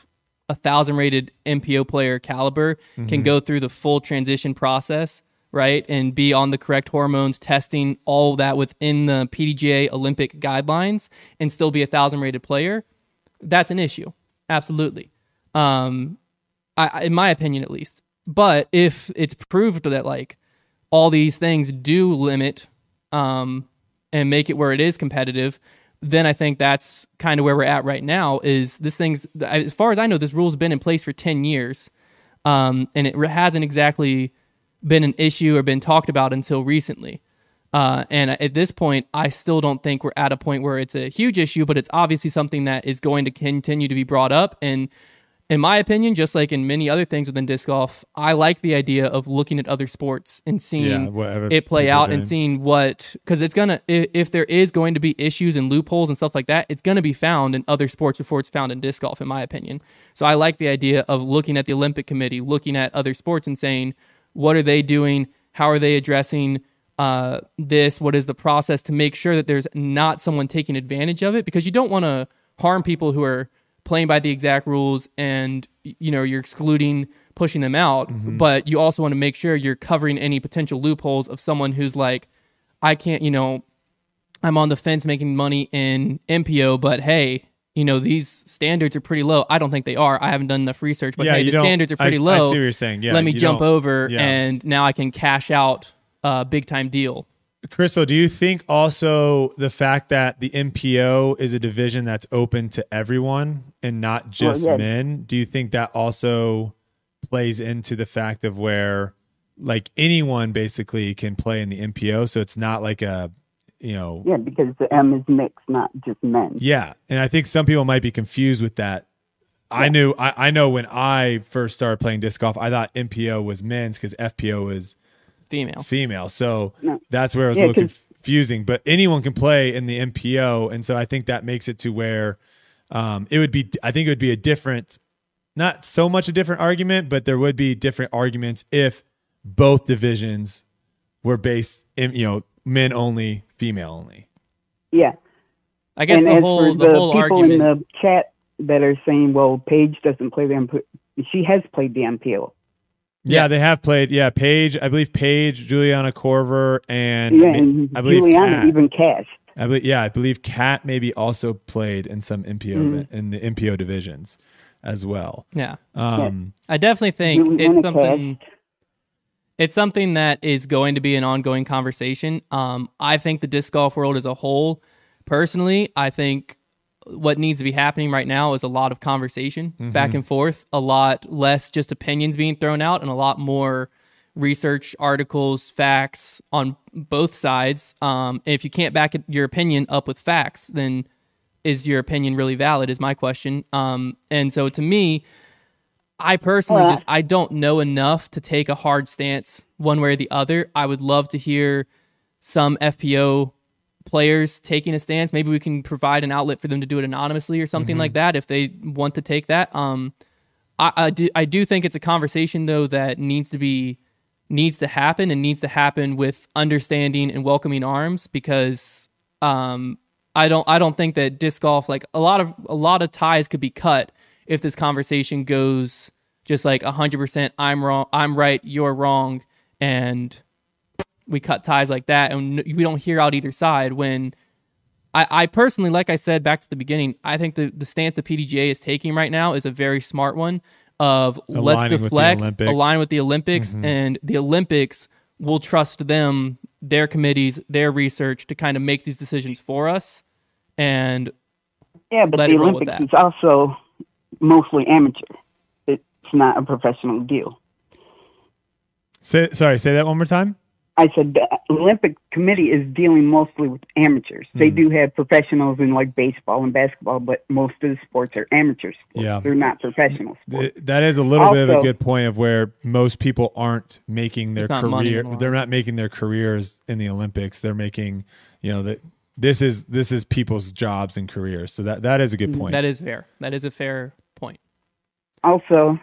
a thousand rated MPO player caliber can Mhm. go through the full transition process right and be on the correct hormones testing all that within the PDGA Olympic guidelines and still be a thousand rated player that's an issue. Absolutely. Um I- in my opinion at least. But if it's proved that like all these things do limit um and make it where it is competitive then i think that's kind of where we're at right now is this thing's as far as i know this rule's been in place for 10 years um and it hasn't exactly been an issue or been talked about until recently uh, and at this point, I still don't think we're at a point where it's a huge issue, but it's obviously something that is going to continue to be brought up. And in my opinion, just like in many other things within disc golf, I like the idea of looking at other sports and seeing Yeah, it play out and seeing what, because it's gonna, if, if there is going to be issues and loopholes and stuff like that, it's gonna be found in other sports before it's found in disc golf, in my opinion. So I like the idea of looking at the Olympic Committee, looking at other sports and saying, what are they doing? How are they addressing uh, this? What is the process to make sure that there's not someone taking advantage of it? Because you don't want to harm people who are playing by the exact rules and you know you're excluding pushing them out Mm-hmm. but you also want to make sure you're covering any potential loopholes of someone who's like i can't you know i'm on the fence making money in mpo but hey you know these standards are pretty low i don't think they are i haven't done enough research but Yeah, hey the standards are I- pretty I low see what you're saying. Yeah, let me jump over yeah. and now i can cash out a big time deal Crystal, do you think also the fact that the MPO is a division that's open to everyone and not just yeah. men, do you think that also plays into the fact of where like anyone basically can play in the MPO? So it's not like a, you know, Yeah, because the M is mixed, not just men. yeah, and I think some people might be confused with that. I knew I, I know when I first started playing disc golf, I thought MPO was men's because FPO was female. Female, so No. that's where it was Yeah, a little 'cause- confusing. But anyone can play in the MPO, and so I think that makes it to where um, it would be. I think it would be a different, not so much a different argument, but there would be different arguments if both divisions were based in you know men only, female only. Yeah. I guess and the as whole for the, whole people argument in the chat that are saying, "Well, Paige doesn't play the MP," she has played the MPO. Yeah, they have played. Yeah, Paige, I believe Paige, Juliana Korver, and yeah, and I believe Juliana Kat. even cashed. I believe, yeah, I believe Cat maybe also played in some MPO Mhm. in the MPO divisions as well. Yeah. Um, I definitely think Julie it's Winnicott. something. It's something that is going to be an ongoing conversation. Um, I think the disc golf world as a whole, personally, I think what needs to be happening right now is a lot of conversation back Mhm. and forth, a lot less just opinions being thrown out, and a lot more research, articles, facts on both sides. Um, if you can't back your opinion up with facts, then is your opinion really valid? Is my question. Um, and so to me, I personally Well, just I don't know enough to take a hard stance one way or the other. I would love to hear some FPO players taking a stance. Maybe we can provide an outlet for them to do it anonymously or something Mhm. like that if they want to take that. Um, I, I do I do think it's a conversation though that needs to be needs to happen and needs to happen with understanding and welcoming arms because um, I don't I don't think that disc golf like a lot of a lot of ties could be cut if this conversation goes just like 100% I'm wrong I'm right you're wrong and we cut ties like that and we don't hear out either side when I, I personally like I said back to the beginning I think the, the stance the PDGA is taking right now is a very smart one of let's Aligning with deflect align with the Olympics Mhm. and the Olympics will trust them their committees their research to kind of make these decisions for us and Yeah, but let the it Olympics is also mostly amateur. It's not a professional deal. say, sorry, say that one more time. I said the Olympic Committee is dealing mostly with amateurs. They Mhm. do have professionals in like baseball and basketball, but most of the sports are amateurs. sports. Yeah. They're not professional. Th- That is a little bit of a good point of where most people aren't making their It's not money career. They're not making their careers in the Olympics. They're making, you know, that this is this is people's jobs and careers. So that that is a good point. That is fair. That is a fair point. Also,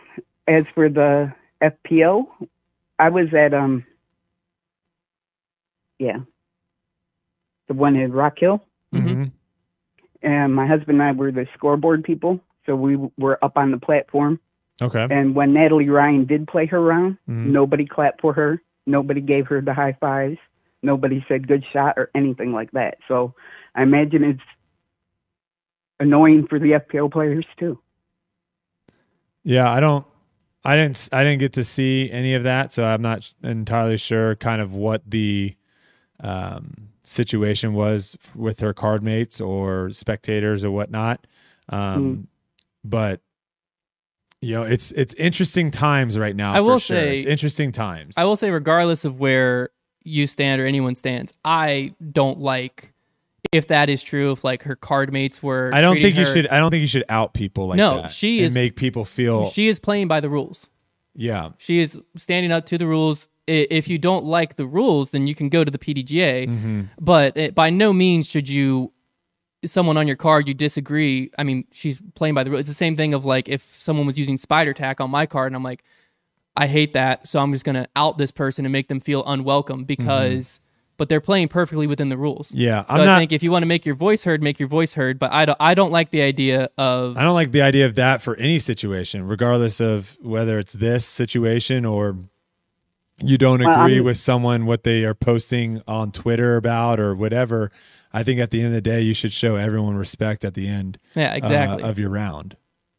as for the FPO, I was at um yeah. The one in Rock Hill. Mhm. And my husband and I were the scoreboard people, so we were up on the platform. Okay. And when Natalie Ryan did play her round, Mhm. nobody clapped for her. Nobody gave her the high fives. Nobody said good shot or anything like that. So I imagine it's annoying for the FPO players too. Yeah, I don't. I didn't. I didn't get to see any of that, so I'm not entirely sure kind of what the um, situation was with her card mates or spectators or whatnot. Um, But you know, it's it's interesting times right now. I for will sure. say- it's interesting times. I will say, regardless of where you stand or anyone stands, I don't like if that is true. If like her card mates were, I don't think treating you should. I don't think you should out people like no, that. she and is make people feel. she is playing by the rules. yeah. She is standing up to the rules. If you don't like the rules, then you can go to the PDGA. Mhm. But it, by no means should you, someone on your card you disagree. I mean, she's playing by the rules. It's the same thing of like if someone was using spider tack on my card, and I'm like, I hate that, so I'm just gonna out this person and make them feel unwelcome because. But they're playing perfectly within the rules. Mm-hmm. Yeah, so I not- think if you want to make your voice heard, make your voice heard. But I don't. I don't like the idea of I don't like the idea of that for any situation, regardless of whether it's this situation or you don't agree I'm- with someone what they are posting on Twitter about or whatever. I think at the end of the day, you should show everyone respect at the end. Yeah, uh, exactly. of your round.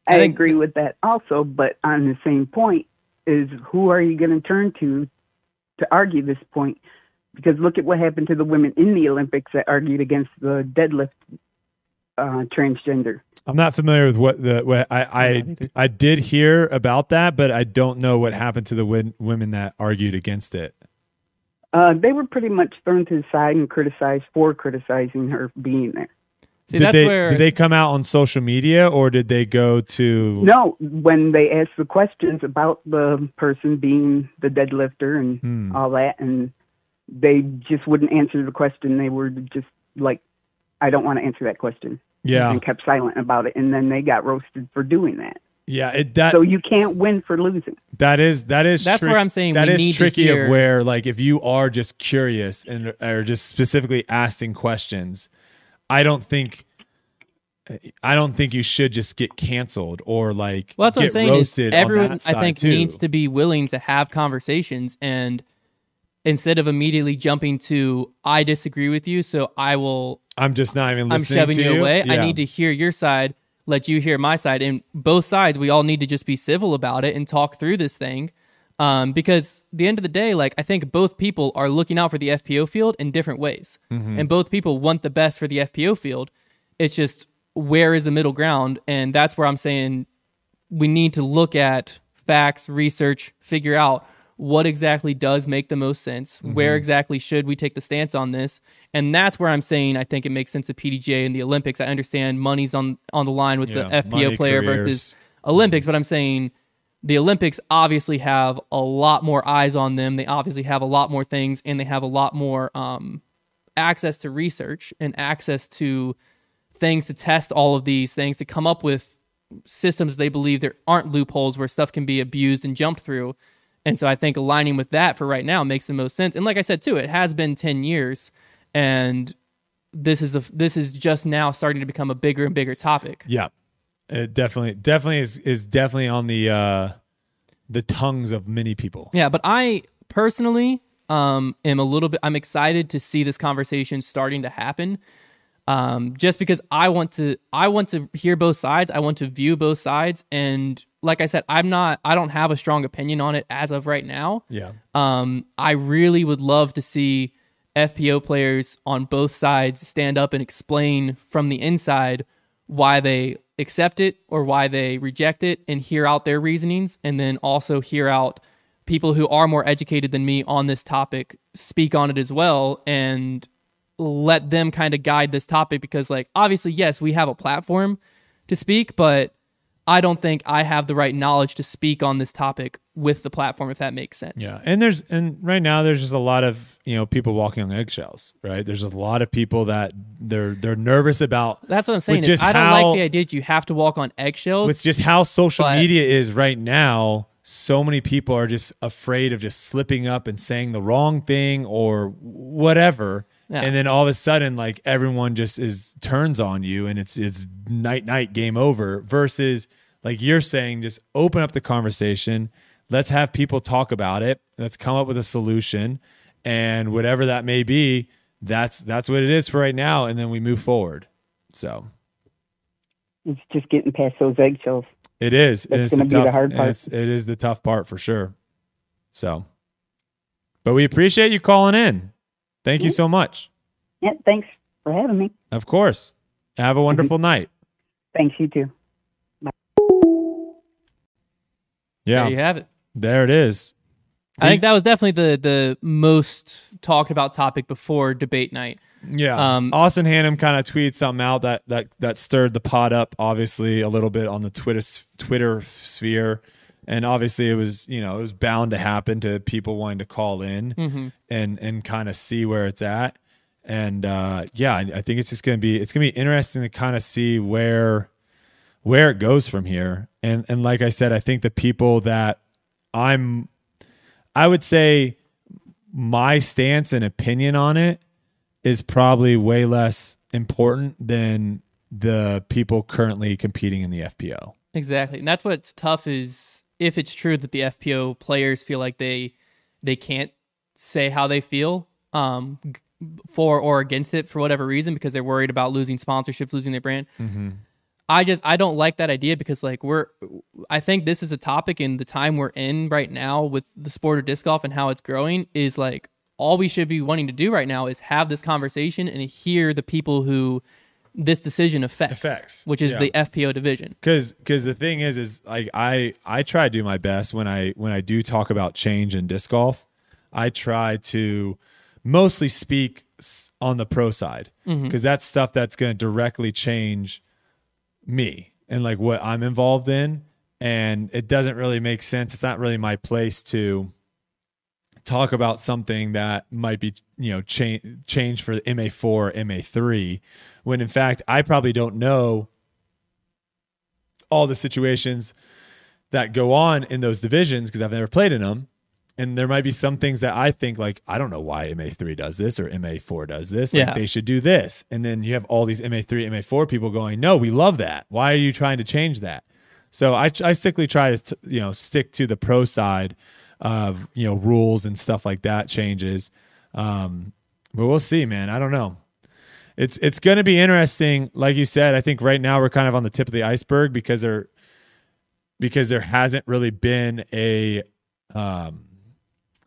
I, I think- agree with that also, but on the same point is who are you going to turn to to argue this point? Because look at what happened to the women in the Olympics that argued against the deadlift uh, transgender. I'm not familiar with what the what I I, I did hear about that, but I don't know what happened to the win, women that argued against it. Uh, they were pretty much thrown to the side and criticized for criticizing her being there. See, did that's they where did they come out on social media or did they go to No, when they asked the questions about the person being the deadlifter and Hmm. all that, and they just wouldn't answer the question. They were just like, "I don't want to answer that question." Yeah. and kept silent about it, and then they got roasted for doing that. Yeah, it, that so you can't win for losing. That is that is That's trick- where I'm saying that we is need to tricky hear- of where like if you are just curious and or just specifically asking questions, I don't think I don't think you should just get canceled or like Well, that's what I'm get saying. Is roasted on everyone, that I side, think, too. needs to be willing to have conversations, and instead of immediately jumping to "I disagree with you," so I will, I'm just not even I'm listening shoving to you away. I need to hear your side, let you hear my side, and both sides. We all need to just be civil about it and talk through this thing, um, because at the end of the day, like I think both people are looking out for the FPO field in different ways, Mhm. and both people want the best for the FPO field. It's just where is the middle ground, and that's where I'm saying we need to look at facts, research, figure out what exactly does make the most sense. Where Mhm. exactly should we take the stance on this? And that's where I'm saying I think it makes sense the PDGA and the Olympics. I understand money's on on the line with Yeah, the FPO player careers. versus Olympics, but I'm saying the Olympics obviously have a lot more eyes on them. They obviously have a lot more things, and they have a lot more um, access to research and access to things to test all of these things to come up with systems they believe there aren't loopholes where stuff can be abused and jumped through. And so I think aligning with that for right now makes the most sense. And like I said too, it has been 10 years and this is the this is just now starting to become a bigger and bigger topic. Yeah. It definitely definitely is is definitely on the uh the tongues of many people. Yeah, but I personally um, am a little bit. I'm excited to see this conversation starting to happen, um, just because I want to. I want to hear both sides. I want to view both sides, and like I said, I'm not. I don't have a strong opinion on it as of right now. Yeah. Um, I really would love to see FPO players on both sides stand up and explain from the inside why they accept it or why they reject it and hear out their reasonings and then also hear out people who are more educated than me on this topic speak on it as well and let them kind of guide this topic because like obviously yes we have a platform to speak but i don't think i have the right knowledge to speak on this topic with the platform if that makes sense Yeah, and there's and right now there's just a lot of you know people walking on eggshells, right? There's a lot of people that they're they're nervous about. that's what i'm saying just i don't how- like the idea that you have to walk on eggshells with just how social but- media is right now. So many people are just afraid of just slipping up and saying the wrong thing or whatever, Yeah. and then all of a sudden, like everyone just is turns on you, and it's it's night night game over. Versus like you're saying, just open up the conversation. Let's have people talk about it. Let's come up with a solution, and whatever that may be, that's that's what it is for right now, and then we move forward. So. It's just getting past those eggshells. It is. That's it's gonna the be the hard part. It's, it is the tough part for sure. So, but we appreciate you calling in. Thank you so much. Yeah, thanks for having me. Of course. Have a wonderful night. Thanks, you too. Yeah. there you have it There it is. i think that was definitely the the most talked about topic before debate night Yeah. Um, Austin Hannum kind of tweeted something out that that that stirred the pot up obviously a little bit on the Twitter Twitter sphere. And obviously it was, you know, it was bound to happen to people wanting to call in Mhm. and and kind of see where it's at. And uh yeah, I, I think it's just going to be it's going to be interesting to kind of see where where it goes from here. And and like I said, I think the people that I'm I would say my stance and opinion on it is probably way less important than the people currently competing in the FPO. Exactly. And that's what's tough is if it's true that the FPO players feel like they they can't say how they feel um for or against it for whatever reason because they're worried about losing sponsorships, losing their brand. Mm-hmm. I just I don't like that idea because like we're I think this is a topic in the time we're in right now with the sport of disc golf and how it's growing is like all we should be wanting to do right now is have this conversation and hear the people who this decision affects, Affects, which is yeah. the FPO division. Cause, cause the thing is, is like I, I try to do my best when I, when I do talk about change in disc golf. I try to mostly speak on the pro side mm-hmm. because that's stuff that's going to directly change me and like what I'm involved in. And it doesn't really make sense. It's not really my place to talk about something that might be, you know, change change for MA4 MA3 when in fact I probably don't know all the situations that go on in those divisions because I've never played in them. And there might be some things that I think like I don't know why MA3 does this or MA4 does this. Like Yeah. they should do this. And then you have all these MA3, MA4 people going, "No, we love that. Why are you trying to change that?" So I I strictly try to you know stick to the pro side of you know rules and stuff like that changes. Um, but we'll see, man. I don't know. It's it's going to be interesting. Like you said, I think right now we're kind of on the tip of the iceberg because there because there hasn't really been a um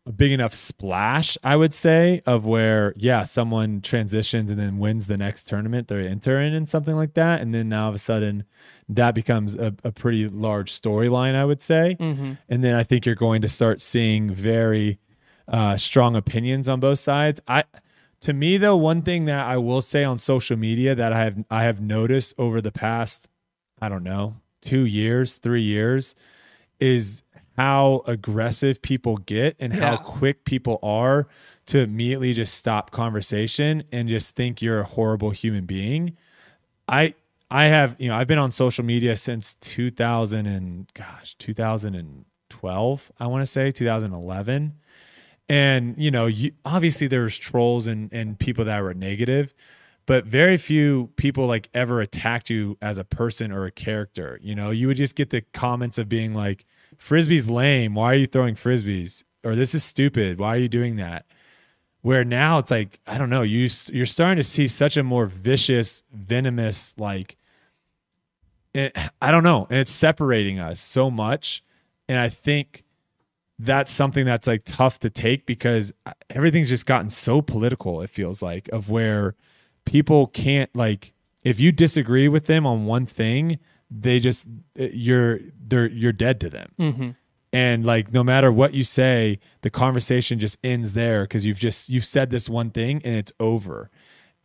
a big enough splash, I would say, of where yeah, someone transitions and then wins the next tournament they're entering and something like that, and then now all of a sudden that becomes a, a pretty large storyline, I would say. Mhm. And then I think you're going to start seeing very uh, strong opinions on both sides. I to me though, one thing that I will say on social media that I have I have noticed over the past, I don't know, two years, three years, is how aggressive people get and how quick people are to immediately just stop conversation and just think you're a horrible human being. I I have, you know, I've been on social media since 2000 and gosh, 2012, I want to say 2011. And, you know, you, obviously there's trolls and and people that were negative, but very few people like ever attacked you as a person or a character. You know, you would just get the comments of being like, "Frisbee's lame. Why are you throwing frisbees?" or "This is stupid. Why are you doing that?" Where now it's like, I don't know, You you're starting to see such a more vicious, venomous like it, I don't know, and it's separating us so much, and I think that's something that's like tough to take because uh, everything's just gotten so political it feels like of where people can't like if you disagree with them on one thing they just you're they're you're dead to them Mhm. and like no matter what you say the conversation just ends there because you've just you've said this one thing and it's over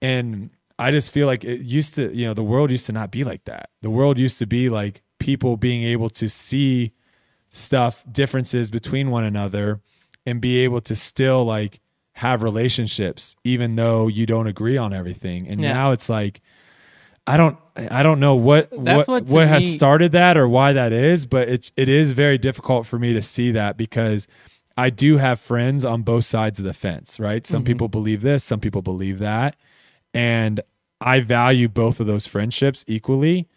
and i just feel like it used to you know the world used to not be like that the world used to be like people being able to see stuff differences between one another and be able to still like have relationships even though you don't agree on everything and Yeah. now it's like I don't I don't know what That's what what what has me- started that or why that is, but it it is very difficult for me to see that because I do have friends on both sides of the fence, right? Some Mhm. people believe this, some people believe that, and I value both of those friendships equally.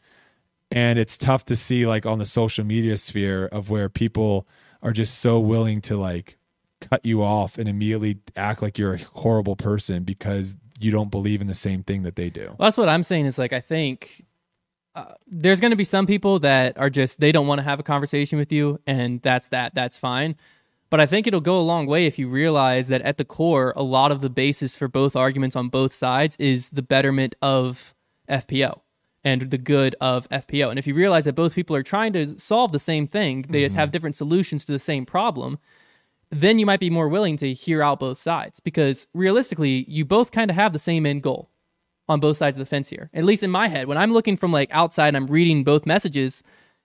And it's tough to see like on the social media sphere of where people are just so willing to like cut you off and immediately act like you're a horrible person because you don't believe in the same thing that they do. Well, that's what I'm saying is like I think uh, there's going to be some people that are just they don't want to have a conversation with you, and that's that. That's fine. But I think it'll go a long way if you realize that at the core, a lot of the basis for both arguments on both sides is the betterment of FPO and the good of FPO. And if you realize that both people are trying to solve the same thing, they just have different solutions to the same problem, then you might be more willing to hear out both sides because realistically, you both kind of have the same end goal on both sides of the fence here. At least in my head, when I'm looking from like outside, I'm reading both messages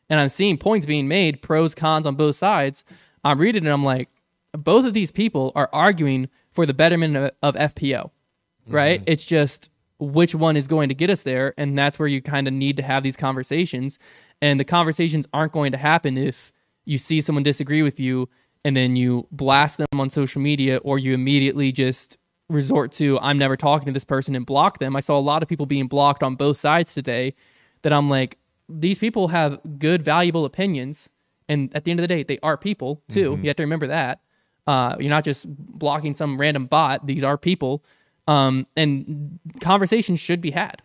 and I'm seeing points being made, pros, cons on both sides. I'm reading it and I'm like, both of these people are arguing for the betterment of, of FPO, mm-hmm. right? It's just which one is going to get us there. And that's where you kind of need to have these conversations. And the conversations aren't going to happen if you see someone disagree with you and then you blast them on social media or you immediately just resort to I'm never talking to this person and block them. I saw a lot of people being blocked on both sides today that I'm like these people have good valuable opinions and at the end of the day they are people too. Mm-hmm. You have to remember that. Uh, you're not just blocking some random bot. These are people. Um, and conversations should be had.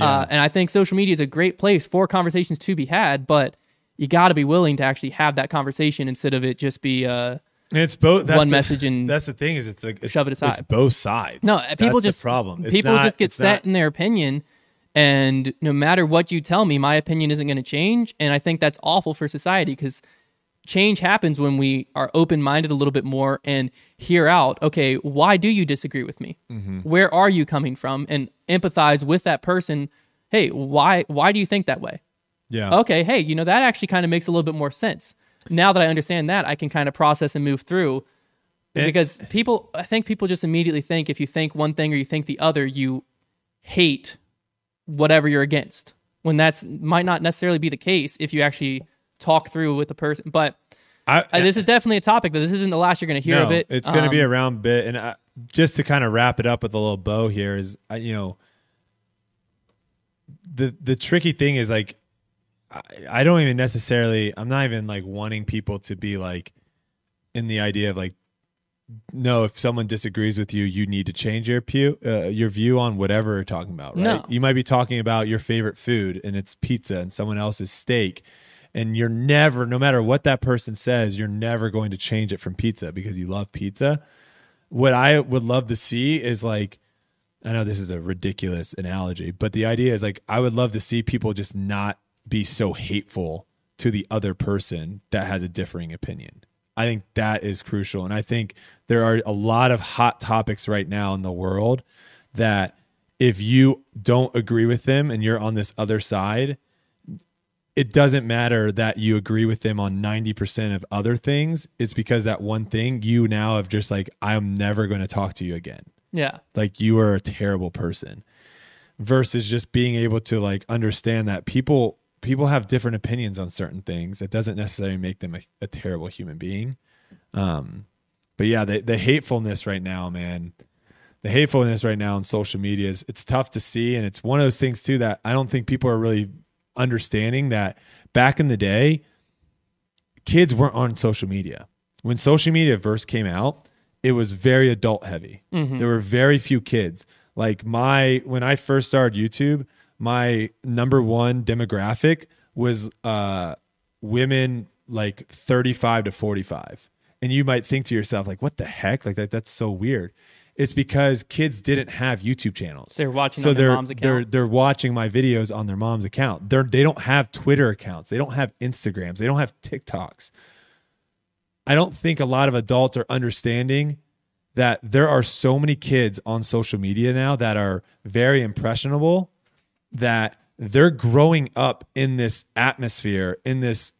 Uh, and I think social media is a great place for conversations to be had, but you got to be willing to actually have that conversation instead of it just be uh, It's both that's one the- message and that's the thing is it's like it's, shove it aside. It's both sides. No, people That's just problem. It's people not- just get set not- in their opinion, and no matter what you tell me, my opinion isn't going to change. And I think that's awful for society because change happens when we are open minded a little bit more and hear out. Okay, why do you disagree with me? Mhm. Where are you coming from? And empathize with that person. Hey, why why do you think that way? Yeah. Okay, hey, you know that actually kind of makes a little bit more sense. Now that I understand that, I can kind of process and move through And- because people i think people just immediately think if you think one thing or you think the other you hate whatever you're against when that's might not necessarily be the case if you actually talk through with the person but I, uh, this is definitely a topic that this isn't the last you're going to hear no, of it It's going to be Um, around bit, and I, just to kind of wrap it up with a little bow here is, I, you know, the the tricky thing is like, I, I don't even necessarily. I'm not even like wanting people to be like, in the idea of like, no, if someone disagrees with you, you need to change your pew, uh, your view on whatever you're talking about. Right? No. You might be talking about your favorite food, and it's pizza, and someone else's steak. And you're never, no matter what that person says, you're never going to change it from pizza because you love pizza. What I would love to see is like, I know this is a ridiculous analogy, but the idea is like, I would love to see people just not be so hateful to the other person that has a differing opinion. I think that is crucial. And I think there are a lot of hot topics right now in the world that if you don't agree with them and you're on this other side, it doesn't matter that you agree with them on 90% of other things. It's because that one thing you now have just like, I'm never going to talk to you again. Yeah. Like you are a terrible person versus just being able to like understand that people people have different opinions on certain things. It doesn't necessarily make them a, a terrible human being. Um, but yeah, the, the hatefulness right now, man, the hatefulness right now on social media is it's tough to see. And it's one of those things too, that I don't think people are really understanding that back in the day, kids weren't on social media. When social media first came out, it was very adult heavy. Mhm. There were very few kids. Like my when I first started YouTube, my number one demographic was uh women like 35 to 45. And you might think to yourself like what the heck? Like that that's so weird. It's because kids didn't have YouTube channels. They're watching so on they're, mom's They're they're watching my videos on their mom's account. They're they don't have Twitter accounts. They don't have Instagrams. They don't have TikToks. I don't think a lot of adults are understanding that there are so many kids on social media now that are very impressionable that they're growing up in this atmosphere in this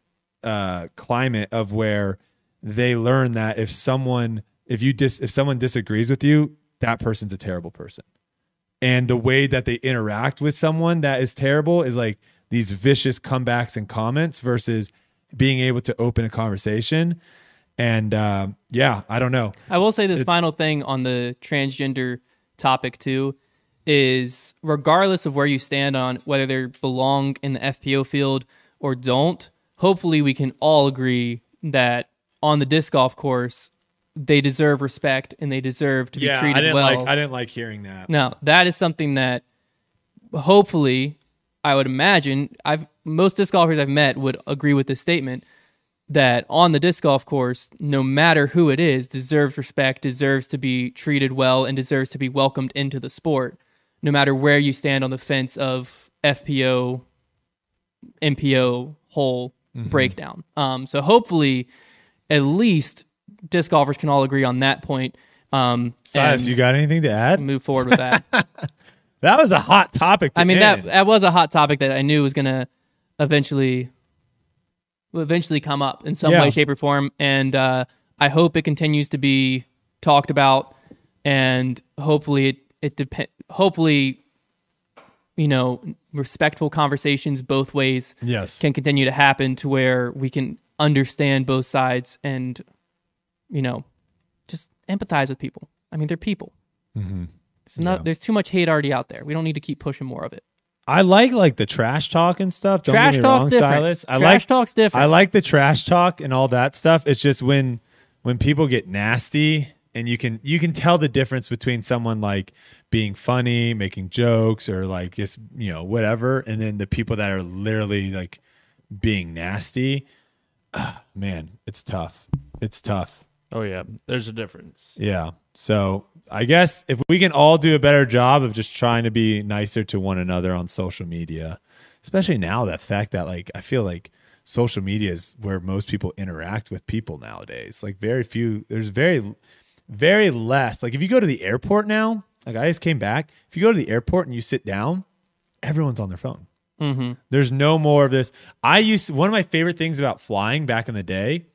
uh, climate of where they learn that if someone if you dis if someone disagrees with you that person's a terrible person. And the way that they interact with someone that is terrible is like these vicious comebacks and comments versus being able to open a conversation. And uh, yeah i don't know. I will say this It's- final thing on the transgender topic too is regardless of where you stand on whether they belong in the FPO field or don't, hopefully we can all agree that on the disc golf course they deserve respect and they deserve to be treated i didn't well. like i didn't like hearing that No, that is something that hopefully I would imagine I've most disc golfers I've met would agree with this statement that on the disc golf course, no matter who it is, deserves respect, deserves to be treated well, and deserves to be welcomed into the sport, no matter where you stand on the fence of FPO, MPO whole Mhm. breakdown. Um, so hopefully, at least disc golfers can all agree on that point. Um, Silas, and you got anything to add? Move forward with that. *laughs* that was a hot topic. To I mean end. that that was a hot topic that I knew was gonna eventually eventually come up in some Yeah. way, shape, or form, and uh, I hope it continues to be talked about, and hopefully it it depend. Hopefully, you know, respectful conversations both ways. Yes. can continue to happen to where we can understand both sides and, you know, just empathize with people. I mean, they're people. Mhm. It's not, There's too much hate already out there. We don't need to keep pushing more of it. I like like the trash talk and stuff. Don't Trash get me talk's wrong, different. Silas. I Trash like talk's different. I like the trash talk and all that stuff. It's just when when people get nasty and you can you can tell the difference between someone like being funny, making jokes, or like just you know whatever, and then the people that are literally like being nasty. Ah, man, it's tough. It's tough. Oh yeah, there's a difference. Yeah. So I guess if we can all do a better job of just trying to be nicer to one another on social media, especially now that fact that like I feel like social media is where most people interact with people nowadays. Like very few there's very very less. Like if you go to the airport now, like I just came back, if you go to the airport and you sit down, everyone's on their phone. Mm-hmm. There's no more of this. I used one of my favorite things about flying back in the day,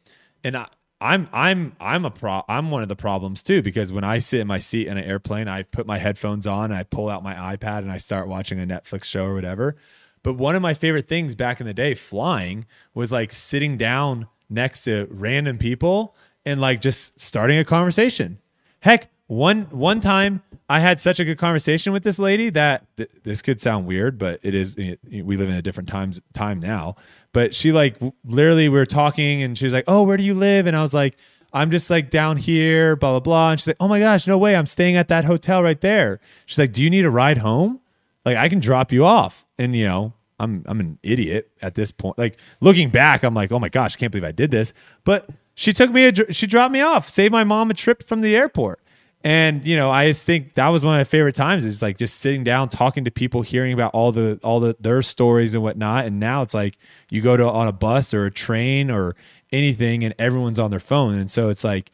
and I, I'm I'm I'm a pro. I'm one of the problems too because when I sit in my seat in an airplane, I put my headphones on, I pull out my iPad, and I start watching a Netflix show or whatever. But one of my favorite things back in the day, flying, was like sitting down next to random people and like just starting a conversation. Heck, one one time I had such a good conversation with this lady that th- this could sound weird, but it is. we live in a different times time now. But she like literally we were talking, and she was like, "Oh, where do you live?" And I was like, "I'm just like down here, blah blah blah." And she's like, "Oh my gosh, no way! I'm staying at that hotel right there." She's like, "Do you need a ride home? Like I can drop you off." And you know, I'm I'm an idiot at this point. Like looking back, I'm like, "Oh my gosh, I can't believe I did this." But she took me, a, she dropped me off, saved my mom a trip from the airport. And you know, I just think that was one of my favorite times is like just sitting down, talking to people, hearing about all the all the their stories and whatnot. And now it's like you go to on a bus or a train or anything, and everyone's on their phone. And so it's like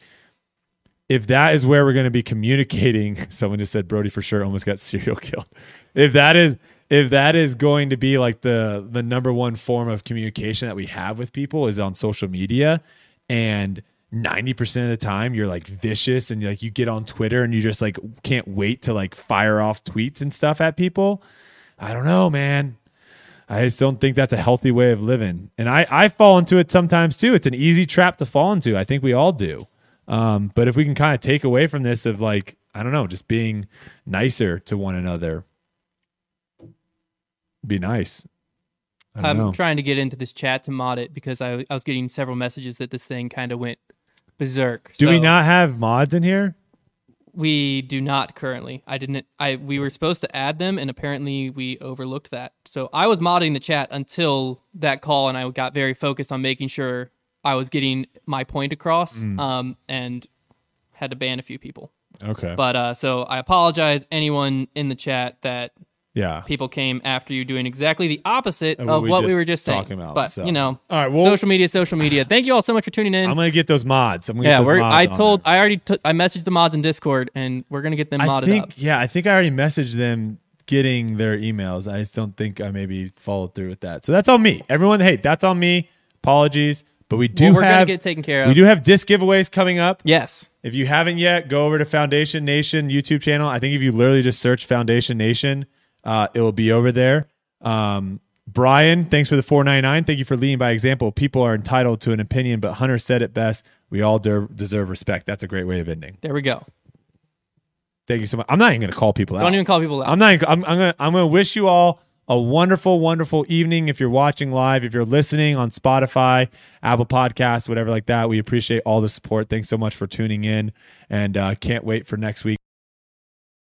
if that is where we're going to be communicating, *laughs* someone just said Brodie for sure almost got *laughs* serial killed. If that is if that is going to be like the the number one form of communication that we have with people is on social media and 90% of the time you're like vicious and like you get on Twitter and you just like can't wait to like fire off tweets and stuff at people. I don't know, man. I just don't think that's a healthy way of living. And I, I fall into it sometimes too. It's an easy trap to fall into. I think we all do. Um, but if we can kind of take away from this of like, I don't know, just being nicer to one another, be nice. I'm know. trying to get into this chat to mod it because I, I was getting several messages that this thing kind of went berserk. do we not have mods in here? We do not currently. I didn't. I we were supposed to add them, and apparently we overlooked that. So I was modding the chat until that call, and I got very focused on making sure I was getting my point across. Mm. Um, and had to ban a few people. Okay. But uh, so I apologize anyone in the chat that Yeah. people came after you doing exactly the opposite Of what what, we we, just were just saying. talking about, But so. you know, All right, well- social media, social media. Thank you all so much for tuning in. I'm gonna get those mods. I'm gonna yeah, get those we're, mods I told I already took I messaged the mods in Discord, and we're gonna get them I modded think, up. yeah, I think I already messaged them getting their emails. I just don't think I maybe followed through with that. So that's on me. Everyone, hey, that's on me. Apologies, but we do Well, we're gonna get taken care of. We do have disc giveaways coming up. Yes. If you haven't yet, go over to Foundation Nation YouTube channel. I think if you literally just search Foundation Nation, uh, it will be over there. Um, Brian, thanks for the 499. Thank you for leading by example. People are entitled to an opinion, but Hunter said it best. We all de- deserve respect. That's a great way of ending. There we go. Thank you so much. I'm not even going to call people out. Don't even call people out. I'm not. even- I'm. I'm gonna. I'm gonna wish you all a wonderful, wonderful evening. If you're watching live, if you're listening on Spotify, Apple Podcasts, whatever like that, we appreciate all the support. Thanks so much for tuning in, and uh, can't wait for next week.